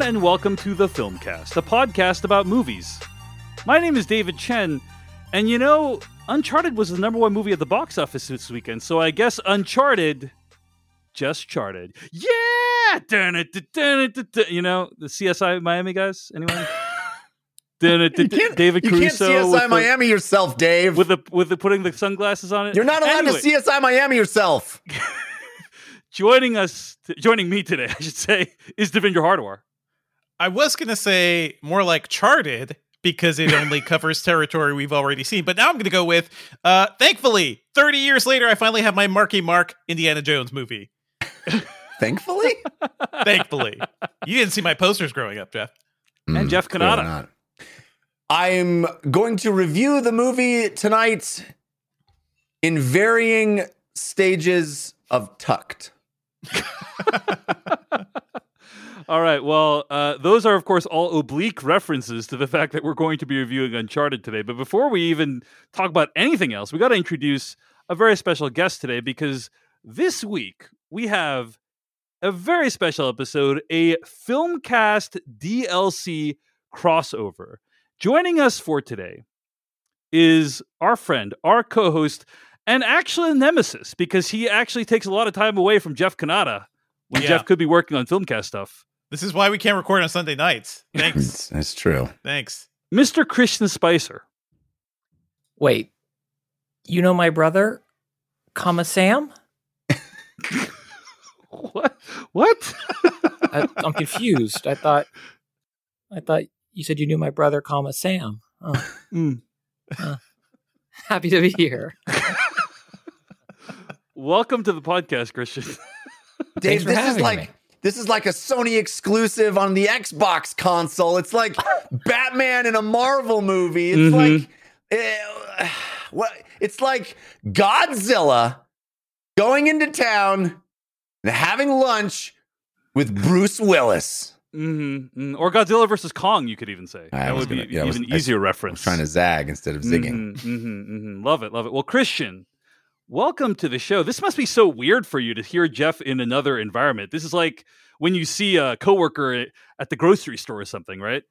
Everyone, and welcome to the Filmcast, a podcast about movies. My name is David Chen, and you know, Uncharted was the number one movie at the box office this weekend, so I guess Uncharted just charted. Yeah! You know, the CSI Miami guys? Anyone? Dun it. You can't, David CSI the- Miami yourself, Dave. with the with the putting the sunglasses on it. You're not allowed Anyway, to CSI Miami yourself. joining us, joining me today, I should say, is Devindra Hardawar. I was going to say more like charted because it only covers territory we've already seen. But now I'm going to go with, uh, thankfully, 30 years later, I finally have my Marky Mark Indiana Jones movie. Thankfully. Thankfully. you didn't see my posters growing up, Jeff. And Jeff Cannata. I'm going to review the movie tonight in varying stages of tucked. All right. Well, uh, those are, of course, all oblique references to the fact that we're going to be reviewing Uncharted today. But before we even talk about anything else, we got to introduce a very special guest today because this week we have a very special episode, a Filmcast DLC crossover. Joining us for today is our friend, our co host, and actually a nemesis because he actually takes a lot of time away from Jeff Cannata when Yeah. Jeff could be working on Filmcast stuff. This is why we can't record on Sunday nights. Thanks. That's, that's true. Thanks. Mr. Christian Spicer. Wait, you know my brother, comma Sam? What? What? I, I'm confused. I thought, I thought you said you knew my brother, comma Sam. Oh, Mm. happy to be here. Welcome to the podcast, Christian. Dave, for this is having like me. This is like a Sony exclusive on the Xbox console. It's like Batman in a Marvel movie. It's Mhm. like eh, what? It's like Godzilla going into town and having lunch with Bruce Willis. hmm Or Godzilla versus Kong, you could even say. I that would be gonna- yeah, I was- even I- easier I was trying to zag instead of zigging. Mhm, mhm, mhm. Love it, love it. Well, Christian, welcome to the show. This must be so weird for you to hear Jeff in another environment. This is like when you see a coworker at the grocery store or something, right?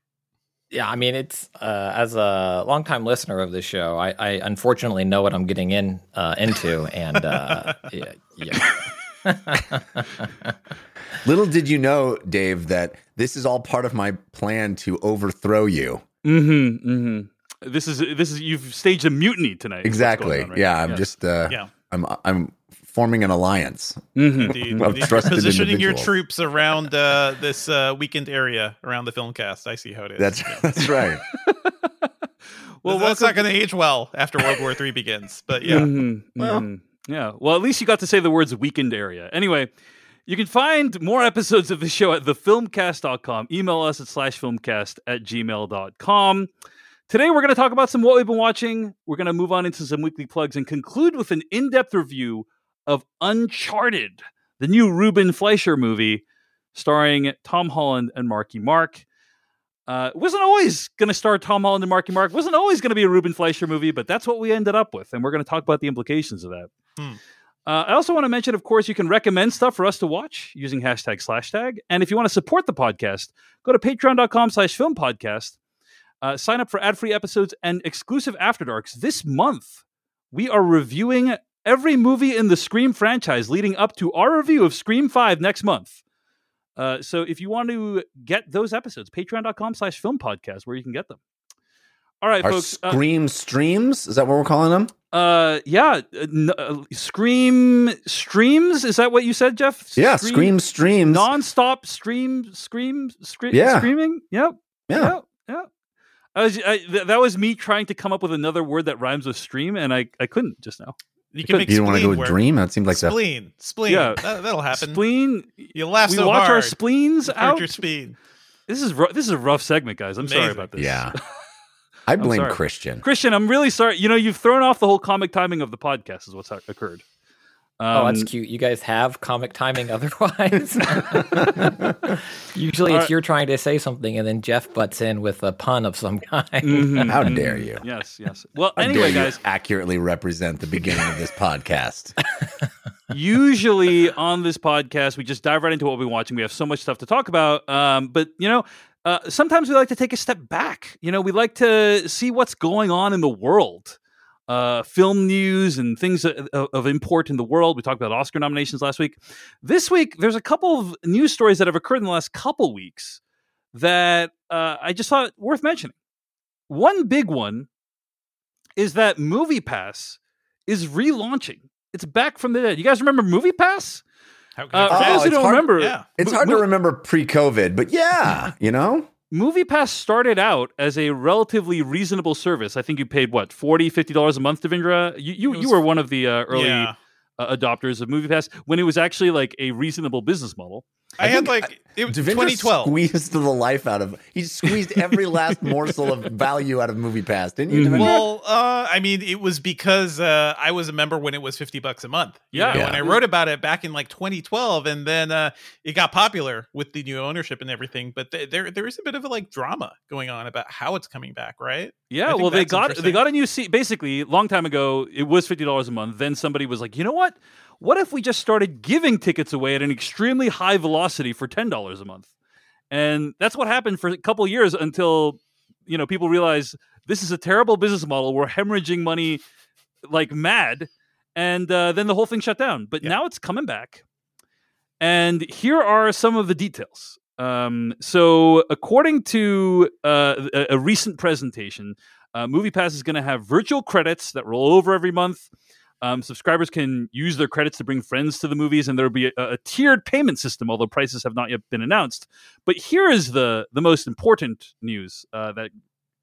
Yeah, I mean, it's uh, as a longtime listener of this show, I, I unfortunately know what I'm getting in uh, into, and uh, yeah, yeah. Little did you know, Dave, that this is all part of my plan to overthrow you. Mm-hmm. Mm-hmm. This is this is you've staged a mutiny tonight. Exactly. right yeah, now. I'm Yes. just uh Yeah. I'm I'm forming an alliance. Mhm. Indeed. Of Indeed. trusted Positioning your troops around uh, this uh, weekend area around the film cast. I see how it is. That's Yeah. that's right. well, well, that's welcome not going to age well after World War III begins. But yeah. Mhm, Well. mhm. yeah. Well, at least you got to say the words weekend area. Anyway, you can find more episodes of the show at thefilmcast.com. Email us at slash filmcast at gmail.com. Today, we're going to talk about some what we've been watching. We're going to move on into some weekly plugs and conclude with an in depth review of Uncharted, the new Ruben Fleischer movie starring Tom Holland and Marky Mark. Uh, wasn't always going to star Tom Holland and Marky Mark. Wasn't always going to be a Ruben Fleischer movie, but that's what we ended up with, and we're going to talk about the implications of that. Hmm. Uh, I also want to mention, of course, you can recommend stuff for us to watch using hashtag slash tag. And if you want to support the podcast, go to patreon.com slash film podcast. Uh, sign up for ad-free episodes and exclusive After Darks. This month, we are reviewing every movie in the Scream franchise leading up to our review of Scream 5 next month. Uh, so if you want to get those episodes, patreon.com slash film podcast, where you can get them. All right, Our folks. uh, Scream streams, is that what we're calling them? uh, yeah, uh, uh, Scream streams. Is that what you said, Jeff? Yeah, Scream streams. non-stop stream, scream, scream, Yeah. screaming. Yep, yeah. yeah, yeah. I was, I, th- that was me trying to come up with another word that rhymes with stream, and I, I couldn't just now. You Could- can make You don't want to go with work. dream? That seems like the spleen. Spleen. Yeah. That, that'll happen. Spleen. You laugh we so watch hard. our spleens you out. your spleen. This is ru- this is a rough segment, guys. I'm sorry about this. Yeah. I blame. Christian. Christian, I'm really sorry. You know, you've thrown off the whole comic timing of the podcast. Is what's ha- occurred. oh, that's Um, cute. You guys have comic timing otherwise. Usually, All it's right. you're trying to say something, and then Jeff butts in with a pun of some kind. mhm, How mhm. dare you. Yes, yes. Well, How anyway, dare you guys. accurately represent the beginning of this podcast. Usually on this podcast, we just dive right into what we're watching. We have so much stuff to talk about. Um, but you know, uh, sometimes we like to take a step back. You know, we like to see what's going on in the world. Uh, film news and things of, of import in the world. We talked about Oscar nominations last week. This week, there's a couple of news stories that have occurred in the last couple weeks that uh, I just thought worth mentioning. One big one is that Movie Pass is relaunching. It's back from the dead. You guys remember Movie Pass? How Uh, for Oh, those who it's don't hard- remember, yeah. It's Mo- hard to Mo- remember pre-COVID, but yeah, you know. MoviePass started out as a relatively reasonable service. I think you paid what 40 50 dollars a month, Devindra. You you, It you were one of the uh, early Yeah. uh, adopters of MoviePass when it was actually like a reasonable business model. I, I had like it was Devindra 2012. squeezed the life out of. He squeezed every last morsel of value out of Movie Pass, didn't you? Mhm. Devindra? Well, uh, I mean, it was because uh, I was a member when it was fifty bucks a month. you Yeah. know, Yeah. and I wrote about it back in like 2012, and then uh, it got popular with the new ownership and everything. But th- there, there is a bit of a like drama going on about how it's coming back, right? Yeah, well, they got they got a new seat. Basically, long time ago, it was fifty dollars a month. Then somebody was like, you know what? What if we just started giving tickets away at an extremely high velocity for ten dollars a month? And that's what happened for a couple years until you know people realize this is a terrible business model. We're hemorrhaging money like mad, and uh, then the whole thing shut down. But Yeah. now it's coming back. And here are some of the details. Um, so, according to uh, a, a recent presentation, uh, MoviePass is going to have virtual credits that roll over every month. Um, subscribers can use their credits to bring friends to the movies, and there will be a, a tiered payment system, although prices have not yet been announced. But here is the the most important news uh, that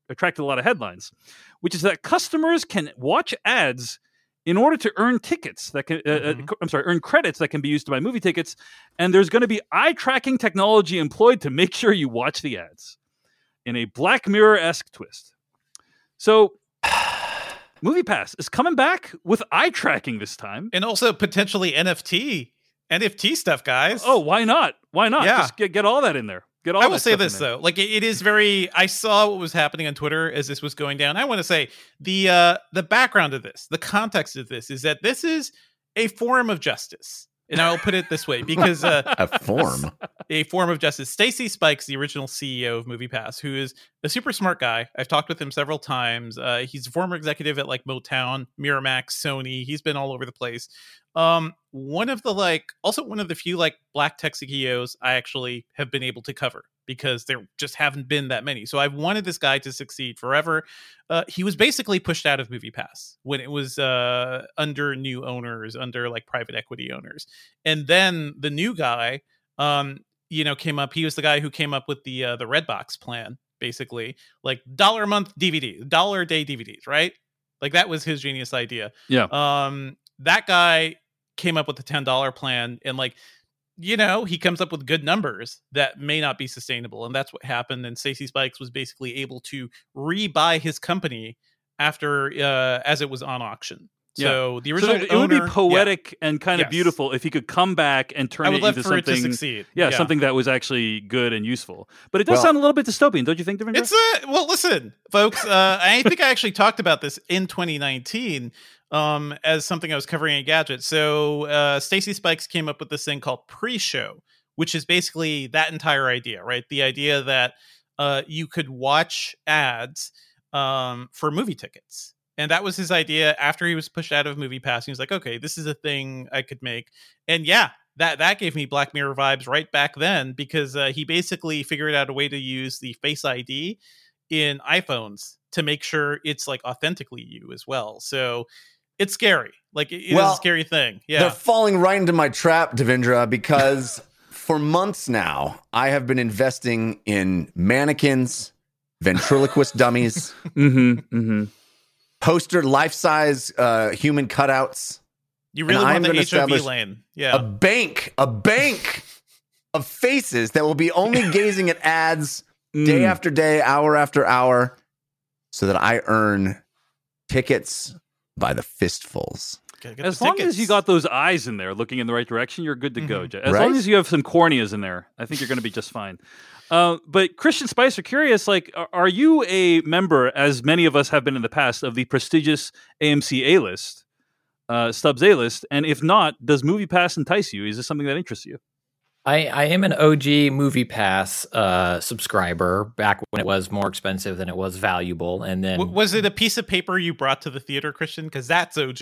attracted a lot of headlines, which is that customers can watch ads in order to earn tickets that can. Uh, uh, Mhm. I'm sorry, earn credits that can be used to buy movie tickets, and there's going to be eye tracking technology employed to make sure you watch the ads in a Black Mirror esque twist. So. MoviePass is coming back with eye tracking this time. And also potentially NFT, NFT stuff, guys. Oh, why not? Why not? Yeah. Just get, get all that in there. Get all I will say this though, like it, it is very. I saw what was happening on Twitter as this was going down. I want to say the uh the background of this, the context of this, is that this is a form of justice, and I will put it this way because uh, a form. a form of justice. Stacy Spikes, the original CEO of MoviePass, who is a super smart guy. I've talked with him several times. Uh, he's a former executive at like Motown, Miramax, Sony. He's been all over the place. Um, one of the like, also one of the few like black tech CEOs I actually have been able to cover because there just haven't been that many. So I've wanted this guy to succeed forever. Uh, he was basically pushed out of MoviePass when it was uh, under new owners, under like private equity owners, and then the new guy um you know came up he was the guy who came up with the uh, the redbox plan basically like dollar a month dvd dollar a day dvds right like that was his genius idea Yeah. um that guy came up with the $10 plan and like you know he comes up with good numbers that may not be sustainable and that's what happened and Stacy Spikes was basically able to rebuy his company after uh as it was on auction Yeah. so the So original it would be owner- yeah. poetic and kind of Yes. beautiful if he could come back and turn I would it love into for it to something. succeed. Yeah, something that was actually good and useful. But it does Well- sound a little bit dystopian, don't you think, Devindra? It's a well. Listen, folks. Uh, I think I actually talked about this in 2019 um, as something I was covering Engadget. So uh, Stacy Spikes came up with this thing called pre-show, which is basically that entire idea, right? The idea that uh, you could watch ads um, for movie tickets. And that was his idea after he was pushed out of Movie Pass. He was like, okay, this is a thing I could make. And yeah, that that gave me Black Mirror vibes right back then because uh, he basically figured out a way to use the Face ID in iPhones to make sure it's like authentically you as well. So it's scary. Like it it is Well, a scary thing. Yeah. They're falling right into my trap, Devindra, because for months now, I have been investing in mannequins, ventriloquist dummies, mm-hmm, mm-hmm. poster life size uh, human cutouts, You really and I'm the gonna HOV establish lane. a bank, a bank of faces that will be only gazing at ads day Mm. after day, hour after hour, so that I earn tickets by the fistfuls. As the long as you got those eyes in there looking in the right direction, you're good to go. Mhm. Jay. As Right? long as you have some corneas in there, I think you're going to be just fine. Uh, but Christian Spicer, curious, like, are, are you a member, as many of us have been in the past, of the prestigious AMC A list? uh, Stubs A list? And if not, does Movie Pass entice you? Is this something that interests you? I, I am an OG Movie Pass uh, subscriber back when it was more expensive than it was valuable, and then W- was it a piece of paper you brought to the theater, Christian? Because that's OG.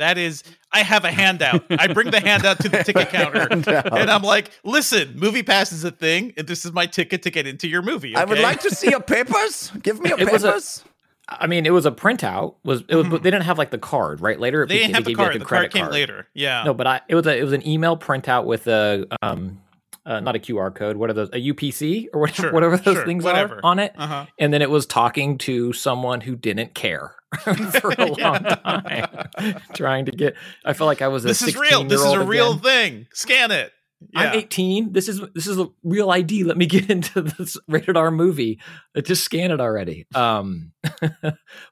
That is, I have a handout. I bring the handout to the ticket counter, and I'm like, "Listen, Movie Pass is a thing, and this is my ticket to get into your movie." I would like to see your papers. Give me your It was a- papers. I mean, it was a printout. Was it was? But they didn't have like the card, right? Later, it They didn't became- have the gave you, like, card. The credit card came later. Yeah. No, but I it was a it was an email printout with a um uh, not a QR code. What are those? A UPC or whatever, Sure, whatever those sure, things whatever. are on it. Uh huh. And then it was talking to someone who didn't care for a long time, trying to get. I felt like I was a. This is real. This is a 16-year-old real again. thing. Scan it. Yeah. I'm 18. This is this is a real ID. Let me get into this rated R movie. Just scan it already. Um,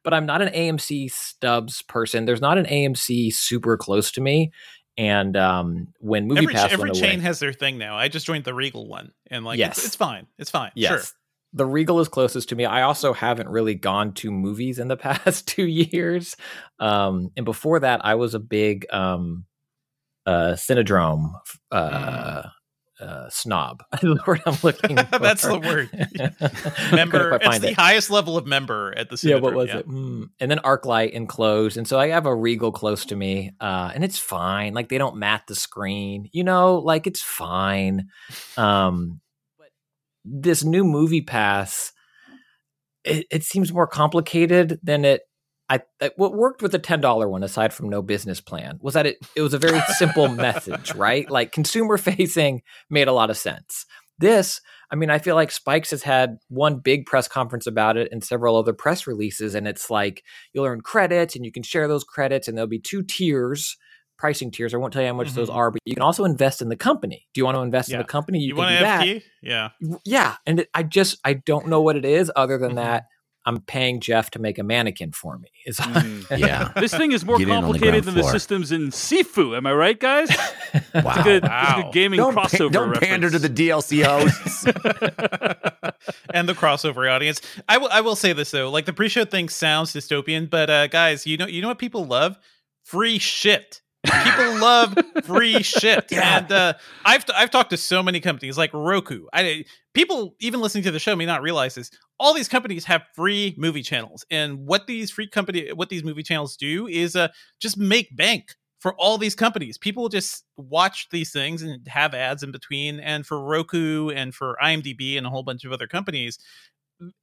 but I'm not an AMC stubs person. There's not an AMC super close to me. And um, when Movie every Pass every went chain away, has their thing now. I just joined the Regal one, and like, Yes. it's, it's fine. It's fine. yes, Sure. the Regal is closest to me. I also haven't really gone to movies in the past two years. Um, and before that, I was a big um, uh, Cinedrome uh, uh, snob. the word I'm looking. That's the word. Member. It's the it. highest level of member at the. Yeah, what was it? Mm. And then ArcLight enclosed, and so I have a Regal close to me, uh, and it's fine. Like they don't mat the screen, you know, like it's fine. Um, but this new Movie Pass, it, it seems more complicated than it. I I- what worked with the ten dollar one, aside from no business plan, was that it it was a very simple message, right? Like consumer facing made a lot of sense. This, I mean, I feel like Spikes has had one big press conference about it and several other press releases, and it's like you'll earn credits and you can share those credits, and there'll be two tiers, pricing tiers. I won't tell you how much those Mhm. are, but you can also invest in the company. Do you want to invest in the company? You, can want. FT? Yeah. Yeah, and it, I just I don't know what it is other than Mhm. that I'm paying Jeff to make a mannequin for me. Is Mhm. Yeah. This thing is more Get in on the complicated ground than the systems in Sifu. Am I right, guys? It's a Wow. it's a Wow. good gaming Don't, pa- crossover. don't pander to the DLC hosts. and the crossover audience. I will. I will say this though. Like the pre-show thing sounds dystopian, but uh, guys, you know, you know what people love? Free shit. People love free shit, Yeah. and uh, I've I've talked to so many companies like Roku. I people even listening to the show may not realize this. All these companies have free movie channels, and what these free company what these movie channels do is uh, just make bank for all these companies. People just watch these things and have ads in between. And for Roku and for IMDb and a whole bunch of other companies,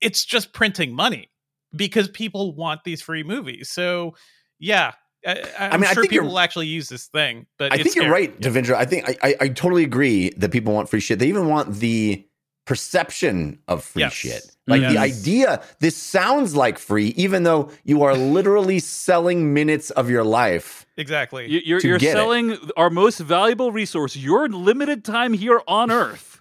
it's just printing money because people want these free movies. So, yeah. I, I'm mean, I sure think people will actually use this thing, but I it's think you're scary. right, Devindra. I think I, I, I totally agree that people want free shit. They even want the perception of free Yes. shit. Like the idea, this sounds like free, even though you are literally selling minutes of your life. Exactly. You- You're, you're get it. selling our most valuable resource, your limited time here on Earth,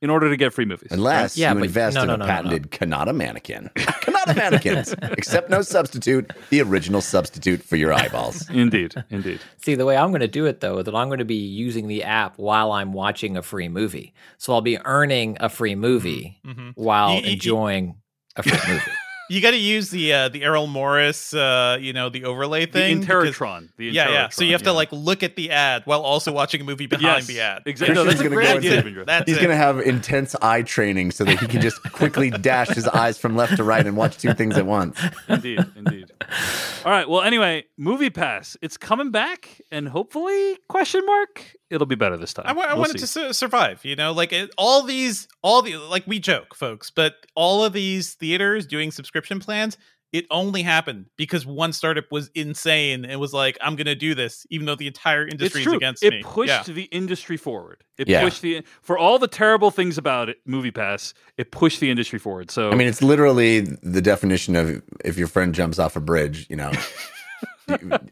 in order to get free movies. Unless Yeah, you but- invest no, in no, a no, no, no. patented Cannata mannequin. Cannata mannequins, except no substitute, the original substitute for your eyeballs. Indeed, indeed. See, the way I'm going to do it though is that I'm going to be using the app while I'm watching a free movie. So I'll be earning a free movie Mhm. while You- you- enjoying a free movie. You got to use the uh, the Errol Morris, uh, you know, the overlay thing. because- Interrotron. The yeah, yeah. So you have Interrotron, to like look at the ad while also watching a movie behind yes, the ad. Exactly. No, that's Christian's gonna go into- Devindra. That's He's going to have intense eye training so that he can just quickly dash his eyes from left to right and watch two things at once. indeed, indeed. All right. Well, anyway, Movie Pass. It's coming back, and hopefully, question mark, it'll be better this time. I, We'll wanted see. to su- survive, you know, like it, all these, all the, like we joke, folks, but all of these theaters doing subscription plans, it only happened because one startup was insane and was like, I'm going to do this, even though the entire industry is against it me. It pushed yeah. the industry forward. It Yeah. pushed the for all the terrible things about it, Movie Pass. It pushed the industry forward. So I mean, it's literally the definition of if your friend jumps off a bridge, you know.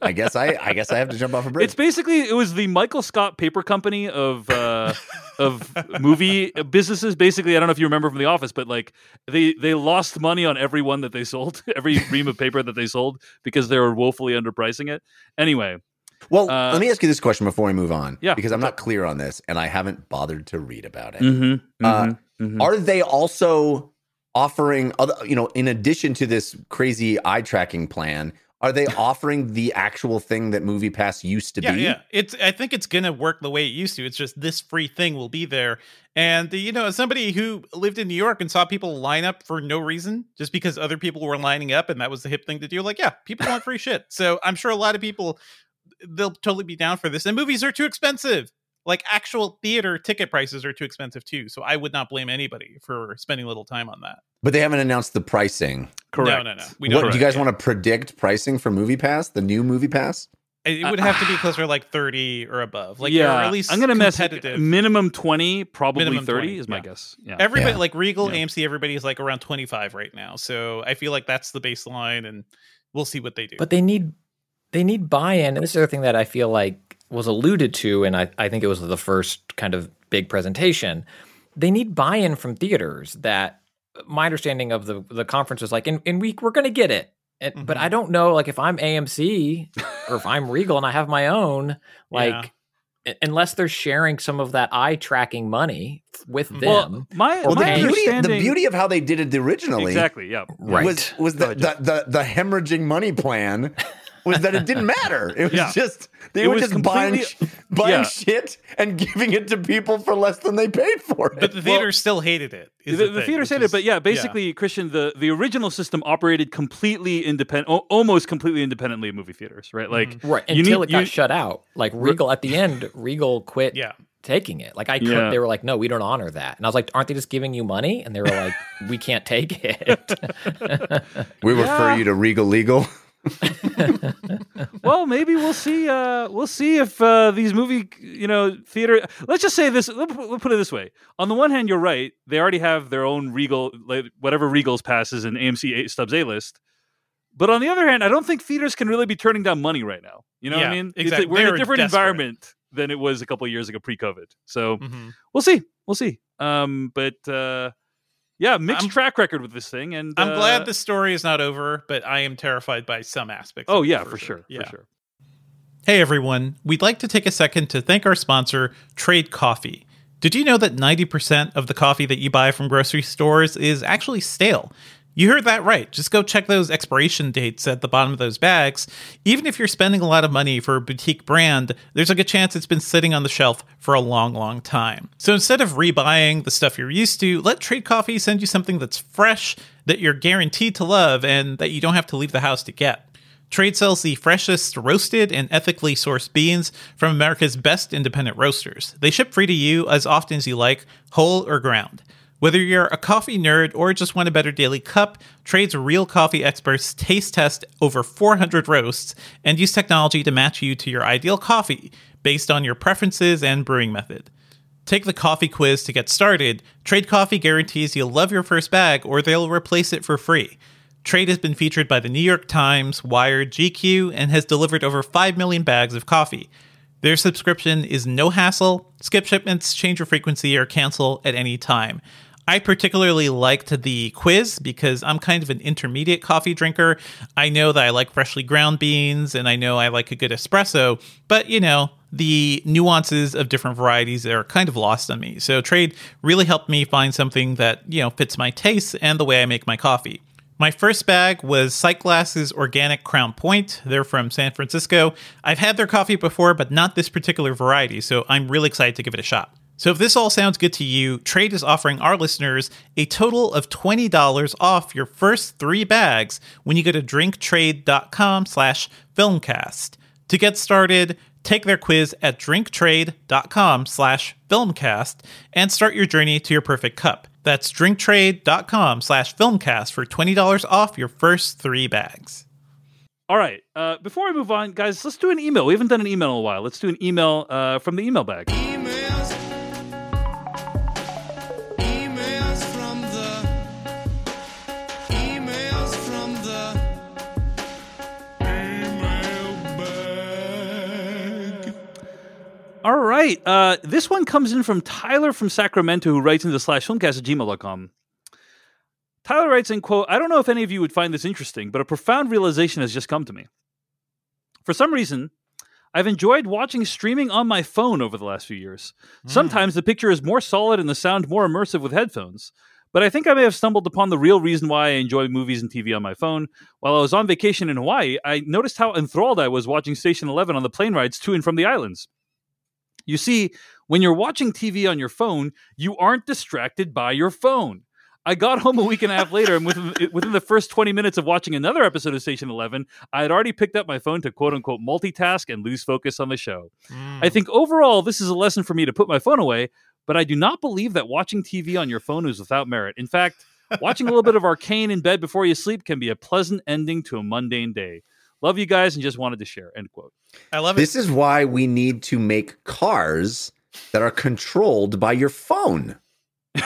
I guess I I guess I have to jump off a bridge. It's basically it was the Michael Scott Paper Company of uh, of movie businesses. Basically, I don't know if you remember from The Office, but like they they lost money on every one that they sold, every ream of paper that they sold because they were woefully underpricing it. Anyway, well, uh, let me ask you this question before we move on. Yeah, Because I'm not clear on this and I haven't bothered to read about it. mm-hmm, Uh, Are they also offering other, you know, in addition to this crazy eye tracking plan, are they offering the actual thing that Movie Pass used to yeah, be? yeah. It's. I think it's gonna work the way it used to. It's just this free thing will be there. And you know, as somebody who lived in New York and saw people line up for no reason, just because other people were lining up and that was the hip thing to do, like, yeah, people want free shit. So I'm sure a lot of people they'll totally be down for this. And movies are too expensive. Like actual theater ticket prices are too expensive too. So I would not blame anybody for spending a little time on that. But they haven't announced the pricing. Correct. No, no, no. We don't. do you guys yeah. want to predict pricing for Movie Pass? The new Movie Pass? It would have to be closer to like 30 or above. Like, yeah, at least I'm gonna mess competitive. minimum twenty, probably Minimum thirty 20, is my yeah. guess. Yeah, Everybody Yeah. like Regal, Yeah. AMC, everybody is like around 25 right now. So I feel like that's the baseline and we'll see what they do. But they need they need buy-in, and this is the thing that I feel like was alluded to, and I, I think it was the first kind of big presentation. They need buy-in from theaters. That my understanding of the the conference was like, in in week we're going to get it, and, but Mhm. I don't know, like if I'm AMC or if I'm Regal and I have my own, like. u- Unless they're sharing some of that eye tracking money with Mhm. them, well, my Well, the my beauty, the beauty of how they did it originally exactly, yeah, right? was was the, the, the the hemorrhaging money plan was that it didn't matter. It was Yeah. just they It were just buying buying yeah. shit and giving it to people for less than they paid for it. but the theater still hated it. the, the the thing, theater which said it, is- but yeah, basically, Christian, the the original system operated completely independent, o- almost completely independently of movie theaters, right? Like, Mhm. right you until need- it got you- shut out. Like Regal at the end, Regal quit yeah. taking it. Like I couldn't. Yeah. They were like, "No, we don't honor that." And I was like, "Aren't they just giving you money?" And they were like, "We can't take it." we refer Yeah. you to Regal Legal. well, maybe we'll see. Uh, we'll see if uh, these movie, you know, theater. Let's just say this. Let's put it this way. On the one hand, you're right. They already have their own Regal, like, whatever Regals passes in AMC A- Stubs A list. But on the other hand, I don't think theaters can really be turning down money right now. You know what I Yeah, mean? It's- exactly. we're in They're a different desperate. environment than it was a couple of years ago, pre-COVID. So Mhm. we'll see. We'll see. Um, but uh, yeah, mixed I'm- track record with this thing, and I'm uh, glad the story is not over, but I am terrified by some aspects. Oh of it, yeah, for sure, Yeah. for sure. Hey everyone, we'd like to take a second to thank our sponsor, Trade Coffee. Did you know that 90% of the coffee that you buy from grocery stores is actually stale? You heard that right. Just go check those expiration dates at the bottom of those bags. Even if you're spending a lot of money for a boutique brand, there's a good chance it's been sitting on the shelf for a long, long time. So instead of rebuying the stuff you're used to, let Trade Coffee send you something that's fresh, that you're guaranteed to love, and that you don't have to leave the house to get. Trade sells the freshest roasted and ethically sourced beans from America's best independent roasters. They ship free to you as often as you like, whole or ground. Whether you're a coffee nerd or just want a better daily cup, Trade's real coffee experts taste test over 400 roasts and use technology to match you to your ideal coffee based on your preferences and brewing method. Take the coffee quiz to get started. Trade Coffee guarantees you'll love your first bag or they'll replace it for free. Trade has been featured by the New York Times, Wired, GQ, and has delivered over 5 million bags of coffee. Their subscription is no hassle, skip shipments, change your frequency, or cancel at any time. I particularly liked the quiz because I'm kind of an intermediate coffee drinker. I know that I like freshly ground beans and I know I like a good espresso, but you know, the nuances of different varieties are kind of lost on me. So trade really helped me find something that, you know, fits my tastes and the way I make my coffee. My first bag was Sightglass's Organic Crown Point. They're from San Francisco. I've had their coffee before, but not this particular variety, so I'm really excited to give it a shot. So if this all sounds good to you, Trade is offering our listeners a total of $20 off your first three bags when you go to drinktrade.com slash filmcast. To get started, take their quiz at drinktrade.com slash filmcast and start your journey to your perfect cup. That's drinktrade.com slash filmcast for $20 off your first three bags. All right. Uh, before we move on, guys, let's do an email. We haven't done an email in a while. Let's do an email uh, from the email bag. Emails. All right. Uh, this one comes in from Tyler from Sacramento, who writes into slash filmcast at gmail.com. Tyler writes in, quote, I don't know if any of you would find this interesting, but a profound realization has just come to me. For some reason, I've enjoyed watching streaming on my phone over the last few years. Sometimes the picture is more solid and the sound more immersive with headphones, but I think I may have stumbled upon the real reason why I enjoy movies and TV on my phone. While I was on vacation in Hawaii, I noticed how enthralled I was watching Station 11 on the plane rides to and from the islands. You see, when you're watching TV on your phone, you aren't distracted by your phone. I got home a week and a half later, and within, within the first 20 minutes of watching another episode of Station 11, I had already picked up my phone to quote unquote multitask and lose focus on the show. Mm. I think overall, this is a lesson for me to put my phone away, but I do not believe that watching TV on your phone is without merit. In fact, watching a little bit of Arcane in bed before you sleep can be a pleasant ending to a mundane day. Love you guys and just wanted to share. End quote. I love it. This is why we need to make cars that are controlled by your phone. I,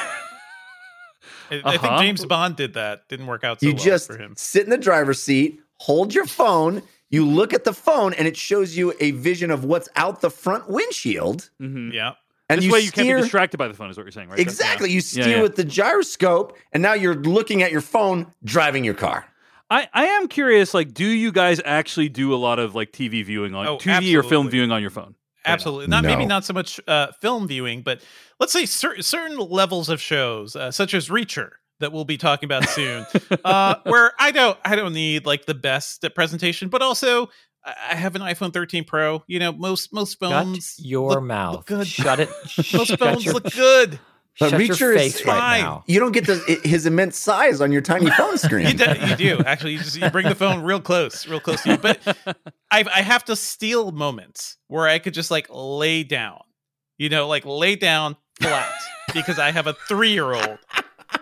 I think Uh-huh. James Bond did that. Didn't work out so you well just for him. sit in the driver's seat, hold your phone, you look at the phone, and it shows you a vision of what's out the front windshield. Mhm. Yeah. And this you way you can't be distracted by the phone, is what you're saying, right? exactly. You Yeah, steer yeah. with the gyroscope, and now you're looking at your phone, driving your car. I, I am curious, like, do you guys actually do a lot of like TV viewing on Oh, TV or film viewing on your phone? Absolutely. Not maybe not so much uh, film viewing, but let's say cer- certain levels of shows, uh, such as Reacher, that we'll be talking about soon, uh, where I don't I don't need like the best presentation, but also I I have an iPhone 13 Pro. You know, most most Shut phones your look- mouth. look good. Shut it. most shut phones your, look good. But shut your Reacher is face right fine. now. You don't get the, his immense size on your tiny phone screen. You do, you do actually. You just you bring the phone real close, real close to you. But I I have to steal moments where I could just like lay down, you know, like lay down flat because I have a three year old.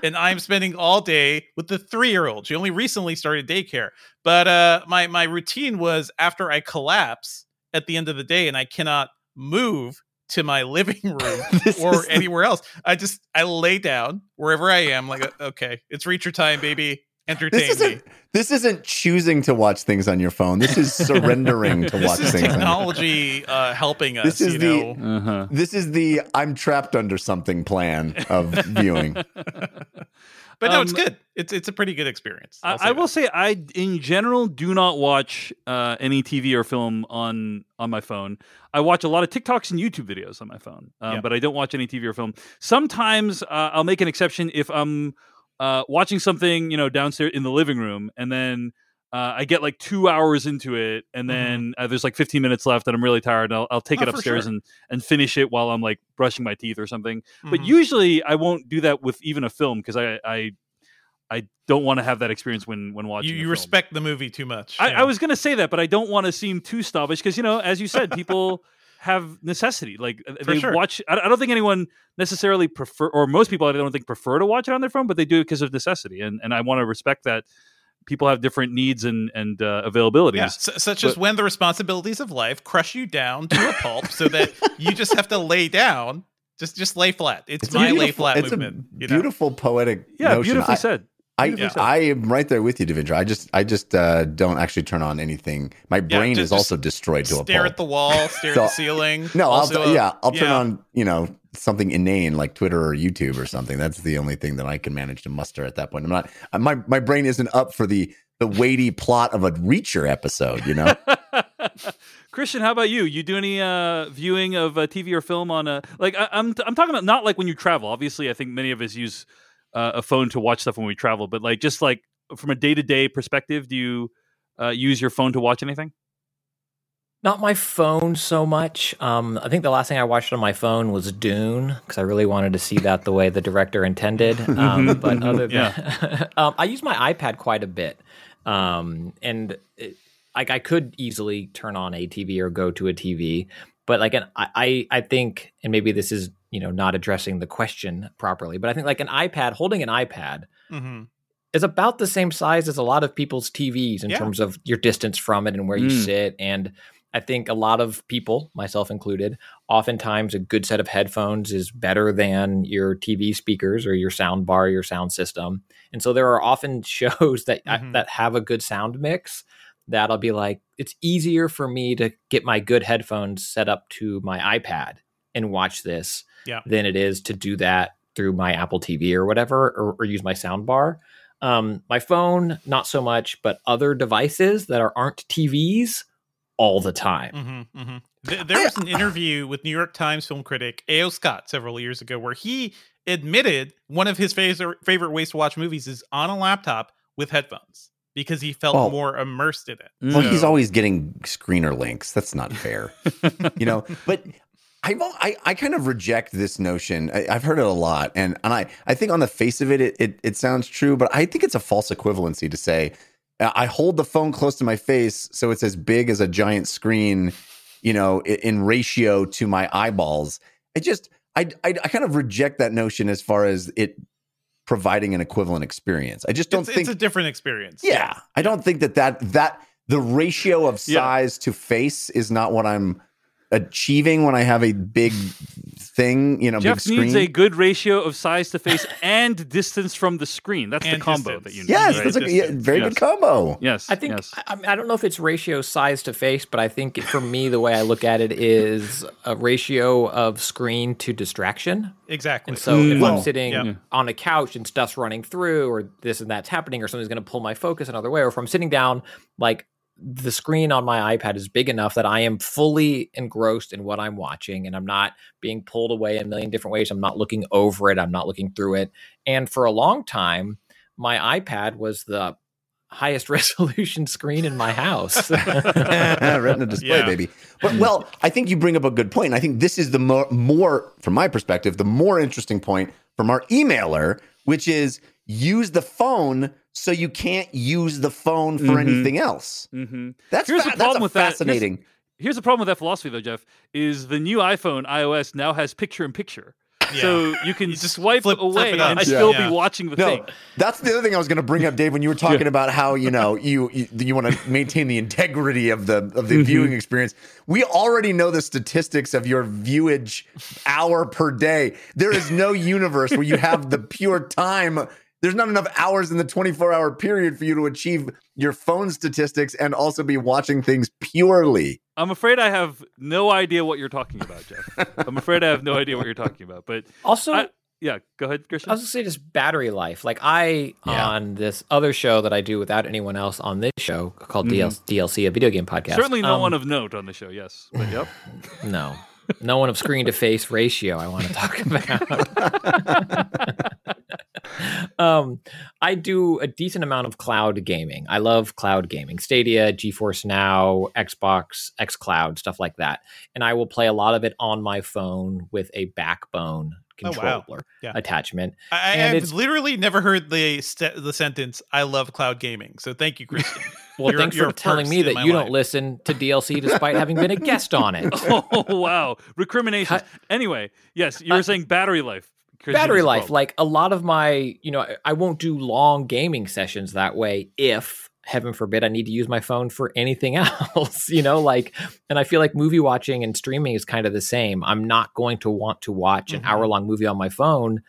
And I'm spending all day with the three year old. She only recently started daycare. But uh my my routine was after I collapse at the end of the day and I cannot move to my living room or is- anywhere else. I just I lay down wherever I am, like uh, okay, it's Reacher time, baby. Entertain This me. isn't this isn't choosing to watch things on your phone. This is surrendering to watch This is things. on technology uh, helping us. This is you the- know. Uh-huh. This is the I'm trapped under something plan of viewing. But no, it's Um, good. It's it's a pretty good experience. I'll I will say I in general do not watch uh, any TV or film on on my phone. I watch a lot of TikToks and YouTube videos on my phone, um, Yeah. but I don't watch any TV or film. Sometimes uh, I'll make an exception if I'm uh, watching something, you know, downstairs in the living room, and then uh, I get like two hours into it, and then uh, there's like 15 minutes left, and I'm really tired. And I'll, I'll take Mm-hmm. Oh, it upstairs sure. and and finish it while I'm like brushing my teeth or something. But Mhm. usually I won't do that with even a film because I I I don't want to have that experience when when watching. you, you respect the movie too much. I, yeah. I was going to say that, but I don't want to seem too snobbish because you know, as you said, people have necessity. Like uh, For they sure. watch. I, I don't think anyone necessarily prefer, or most people I don't think prefer to watch it on their phone, but they do it because of necessity, and and I want to respect that. People have different needs and and uh, availabilities. Yeah, s- such as when the responsibilities of life crush you down to a pulp, so that you just have to lay down, just just lay flat. It's, It's a my lay beautiful- flat it's movement. a you know? beautiful poetic Yeah, notion. beautifully I, said. I, Beautifully. I am right there with you, Devindra. I just I just uh, don't actually turn on anything. My brain just- is also destroyed to a Stare at the wall, stare So- at the ceiling. no, I'll, Also, yeah, I'll turn yeah. on you know something inane like Twitter or YouTube or something. That's the only thing that I can manage to muster at that point. I'm not uh, my my brain isn't up for the the weighty plot of a Reacher episode. You know, Christian, how about you? You do any uh, viewing of uh, TV or film on a like? I, I'm I'm talking about not like when you travel. Obviously, I think many of us use uh, a phone to watch stuff when we travel, but like just like from a day to day perspective, do you uh, use your phone to watch anything? Not my phone so much. Um, I think the last thing I watched on my phone was Dune because I really wanted to see that the way the director intended. Um, but other than, um, I use my iPad quite a bit, um, and it, like I could easily turn on a TV or go to a TV, but like an I I think, and maybe this is you know not addressing the question properly, but I think like an iPad, holding an iPad Mhm. is about the same size as a lot of people's TVs in Yeah. terms of your distance from it and where you Mm. sit. And I think a lot of people, myself included, oftentimes a good set of headphones is better than your TV speakers or your sound bar, your sound system. And so there are often shows that Mhm. that have a good sound mix that I'll be like, it's easier for me to get my good headphones set up to my iPad and watch this Yeah. than it is to do that through my Apple TV or whatever, or, or use my sound bar. Um, my phone, not so much, but other devices that are, aren't TVs all the time. Mhm, mhm. Th- There was an interview with New York Times film critic A.O. Scott several years ago where he admitted one of his favorite favorite ways to watch movies is on a laptop with headphones because he felt Well- more immersed in it. Well, he's always getting screener links. That's not fair, you know. But I've, I I kind of reject this notion. I, I've heard it a lot, and and I I think on the face of it, it it, it sounds true, but I think it's a false equivalency to say I hold the phone close to my face so it's as big as a giant screen, you know, i- in ratio to my eyeballs. I just I I, I kind of reject that notion as far as it providing an equivalent experience. I just don't it's, think it's a different experience. yeah, I don't think that that that the ratio of Yeah. size to face is not what I'm achieving when I have a big thing, you know, Jeff big needs a good ratio of size to face and distance from the screen. That's the combo distance. that you need. yes, right? that's a yeah, very Yes. good combo. yes. I think yes. I, I don't know if it's ratio size to face, but I think for me the way I look at it is a ratio of screen to distraction. exactly. And so if Well, I'm mm. sitting yeah. on a couch and stuff's running through, or this and that's happening, or something's going to pull my focus another way, or if I'm sitting down, like the screen on my iPad is big enough that I am fully engrossed in what I'm watching and I'm not being pulled away a million different ways. I'm not looking over it, I'm not looking through it. And for a long time, my iPad was the highest resolution screen in my house. Retina display, Yeah. baby. But well, I think you bring up a good point. And I think this is the more, more, from my perspective, the more interesting point from our emailer, which is use the phone so you can't use the phone for Mhm. anything else. hmm That's Here's fa- the that's problem a with that. Here's- fascinating. Here's the problem with that philosophy, though, Jeff. Is the new iPhone iOS now has picture in picture, Yeah. so you can You just swipe flip- flip away it up. and Yeah. still Yeah. be watching the No, thing. that's the other thing I was going to bring up, Dave. When you were talking about how you know you you, you want to maintain the integrity of the of the Mhm. viewing experience, we already know the statistics of your viewage hour per day. There is no universe where you have the pure time. There's not enough hours in the 24 hour period for you to achieve your phone statistics and also be watching things purely. I'm afraid I have no idea what you're talking about, Jeff. I'm afraid I have no idea what you're talking about. But also, I- yeah, go ahead, Christian. I was gonna say just battery life. Like I Yeah. on this other show that I do without anyone else on this show called Mhm. DL- DLC, a video game podcast. Certainly no Um, one of note on the show. Yes, but yep. no, no one of screen to face ratio. I want to talk about. um, I do a decent amount of cloud gaming. I love cloud gaming, Stadia, GeForce Now, Xbox, XCloud, stuff like that. And I will play a lot of it on my phone with a backbone Oh, wow. controller Yeah. attachment. I, and I've it's- literally never heard the st- the sentence "I love cloud gaming." So thank you, Christian. Well, You're- thanks you're for telling me that you life. don't listen to DLC despite having been a guest on it. oh wow, recriminations. Anyway, yes, you were Uh, saying battery life. Battery life, problem. like a lot of my, you know, I- won't do long gaming sessions that way if, heaven forbid, I need to use my phone for anything else, you know, like, and I feel like movie watching and streaming is kind of the same. I'm not going to want to watch an Mhm. hour long movie on my phone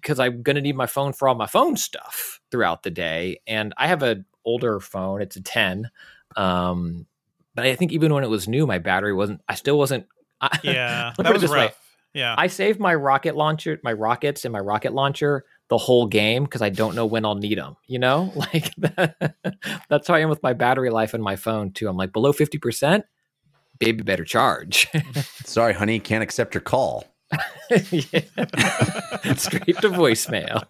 because I'm going to need my phone for all my phone stuff throughout the day. And I have an older phone, it's a 10. Um, but I think even when it was new, my battery wasn't, I still wasn't. I, Yeah, that was this way. Rough. Yeah, I save my rocket launcher, my rockets and my rocket launcher the whole game because I don't know when I'll need them. You know, like that's how I am with my battery life and my phone too. I'm like below fifty percent, baby, better charge. Sorry, honey, can't accept your call. Yeah. Straight to voicemail.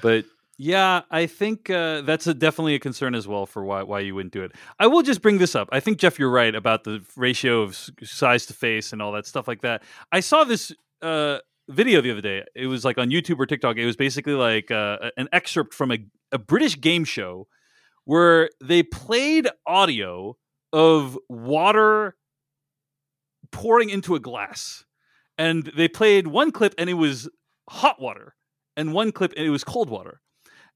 But yeah, I think uh, that's a, definitely a concern as well for why why you wouldn't do it. I will just bring this up. I think Jeff, you're right about the ratio of size to face and all that stuff like that. I saw this uh, video the other day. It was like on YouTube or TikTok. It was basically like uh, an excerpt from a, a British game show where they played audio of water pouring into a glass, and they played one clip and it was hot water, and one clip and it was cold water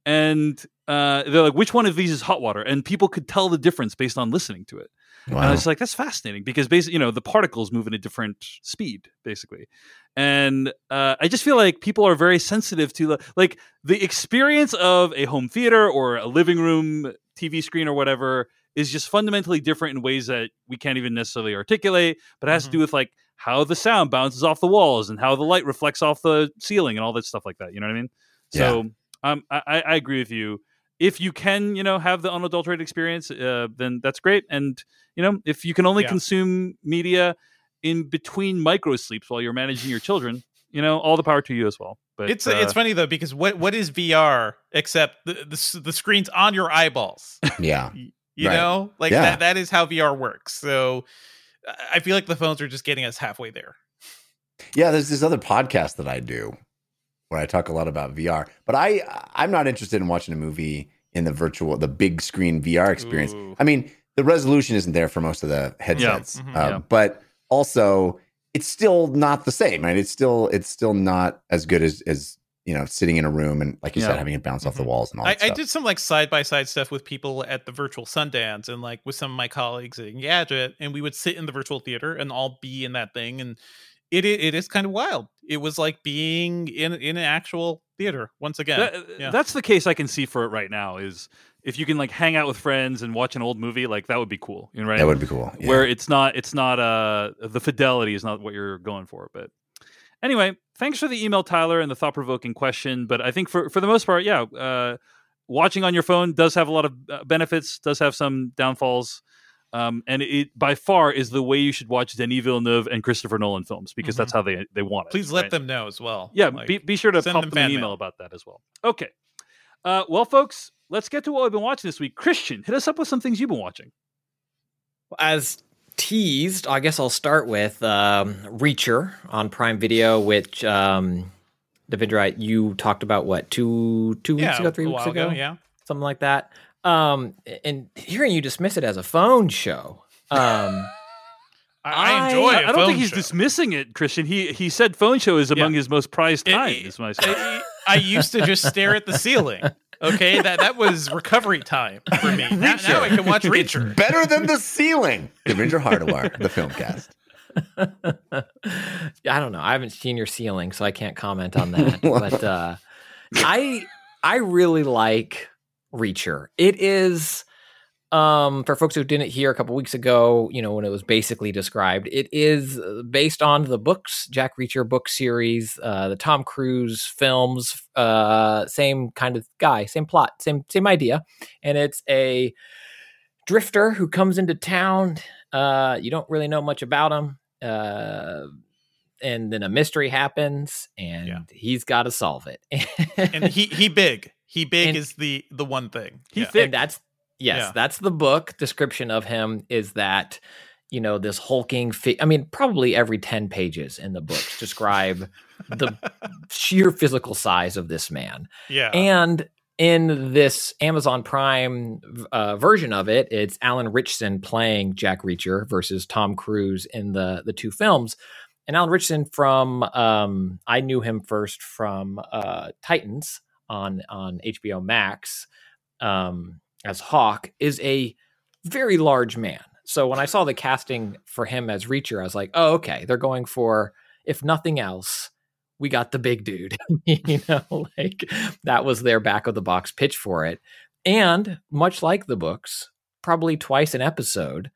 and uh, they're like, which one of these is hot water? And people could tell the difference based on listening to it. And I was like, that's fascinating because basically, you know, the particles move at a different speed, basically. And uh, I just feel like people are very sensitive to the, like the experience of a home theater or a living room TV screen or whatever is just fundamentally different in ways that we can't even necessarily articulate, but it has to do with like how the sound bounces off the walls and how the light reflects off the ceiling and all that stuff like that. You know what I mean? So um, I, I I agree with you. if you can, you know, have the unadulterated experience, uh, then that's great. And you know, if you can only Yeah. consume media in between micro sleeps while you're managing your children, you know, all the power to you as well. But It's uh, it's funny though because what what is VR except the the, the screens on your eyeballs? Yeah. You Right. know, like Yeah. that that is how VR works. So I- I feel like the phones are just getting us halfway there. Yeah, there's this other podcast that I do where I talk a lot about VR, but I I'm not interested in watching a movie in the virtual, the big screen VR experience. Ooh. I mean, the resolution isn't there for most of the headsets, mhm, uh, yeah. but also it's still not the same, right? It's still it's still not as good as as you know sitting in a room and like you Yeah. said, having it bounce off the Mhm. walls and all I, that I did some like side by side stuff with people at the virtual Sundance and like with some of my colleagues at Engadget, and we would sit in the virtual theater and all be in that thing, and it i- it is kind of wild. It was like being in in an actual theater once again. that- yeah. that's the case I can see for it right now. Is if you can like hang out with friends and watch an old movie, like that would be cool. You know, right? That would be cool. Yeah. where it's not it's not uh the fidelity is not what you're going for but anyway thanks for the email tyler and the thought-provoking question but i think for for the most part yeah uh watching on your phone does have a lot of uh, benefits does have some downfalls um, and it by far is the way you should watch Denis Villeneuve and Christopher Nolan films because that's how they they want it. Mm-hmm. Please let right? them know as well. Yeah, Like, be, be sure to send pop them them an email mail. about that as well. Okay. Uh, well, folks, let's get to what we've been watching this week. Christian, hit us up with some things you've been watching. As teased, I guess I'll start with um, Reacher on Prime Video, which um, Devindra, you talked about what two two weeks ago, three a weeks while ago, Yeah. something like that. Um, and hearing you dismiss it as a phone show. Um, I, I- I enjoy. I a don't phone think he's show. dismissing it, Christian. He he said phone show is among Yeah. his most prized It- time. it- is what I. I, I used to just stare at the ceiling. Okay, that that was recovery time for me. Now, now I can watch It's Reacher. better than the ceiling. Devindra Hardawar, the film cast. I don't know. I haven't seen your ceiling, so I can't comment on that. but uh, I I really like Reacher. It is um for folks who didn't hear a couple weeks ago, you know, when it was basically described, it is uh, based on the books, Jack Reacher book series, uh the Tom Cruise films, uh same kind of guy, same plot, same same idea. And it's a drifter who comes into town. Uh you don't really know much about him. Uh and then a mystery happens and Yeah. he's got to solve it. and he he big. He big And- is the the one thing. He yeah. thick. and that's yes, Yeah. that's the book description of him is that you know this hulking fi- I mean probably every 10 pages in the books describe the sheer physical size of this man. Yeah. And in this Amazon Prime uh, version of it, it's Alan Ritchson playing Jack Reacher versus Tom Cruise in the the two films. And Alan Ritchson from um, I knew him first from uh, Titans on on HBO Max um, as Hawk is a very large man. So when I saw the casting for him as Reacher, I was like, oh okay, they're going for if nothing else, we got the big dude. you know, like that was their back of the box pitch for it. And much like the books, probably twice an episode,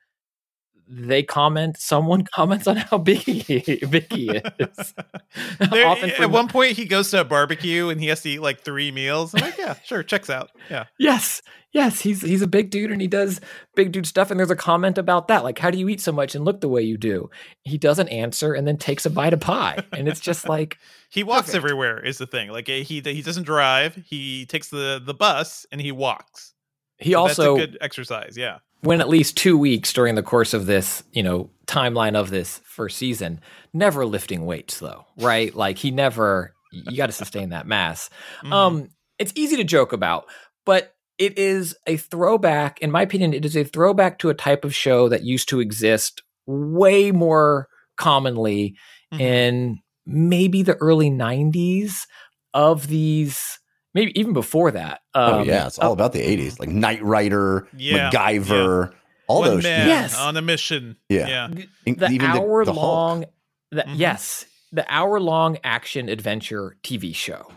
they comment. Someone comments on how big he, big he is. There- Often eh, at one point, he goes to a barbecue and he has to eat like three meals. I'm like, yeah, sure, checks out. Yeah, yes, yes, he's he's a big dude and he does big dude stuff. And there's a comment about that, like, how do you eat so much and look the way you do? He doesn't answer and then takes a bite of pie, and it's just like, he walks Perfect. everywhere. Is the thing. Like eh, he he doesn't drive. He takes the the bus and he walks. he So also that's a good exercise. Yeah. Went at least two weeks during the course of this, you know, timeline of this first season, never lifting weights though, right? Like he never, you got to sustain that mass. Mhm. Um, it's easy to joke about, but it is a throwback, in my opinion, it is a throwback to a type of show that used to exist way more commonly Mhm. in maybe the early 90s of these, maybe even before that. Oh Um, yeah, it's all about the '80s, like Knight Rider, Yeah, MacGyver, all One those. man Yes. on a mission. Yeah. Yeah. in- the even hour the Hulk. long the, Mhm. yes the hour long action adventure tv show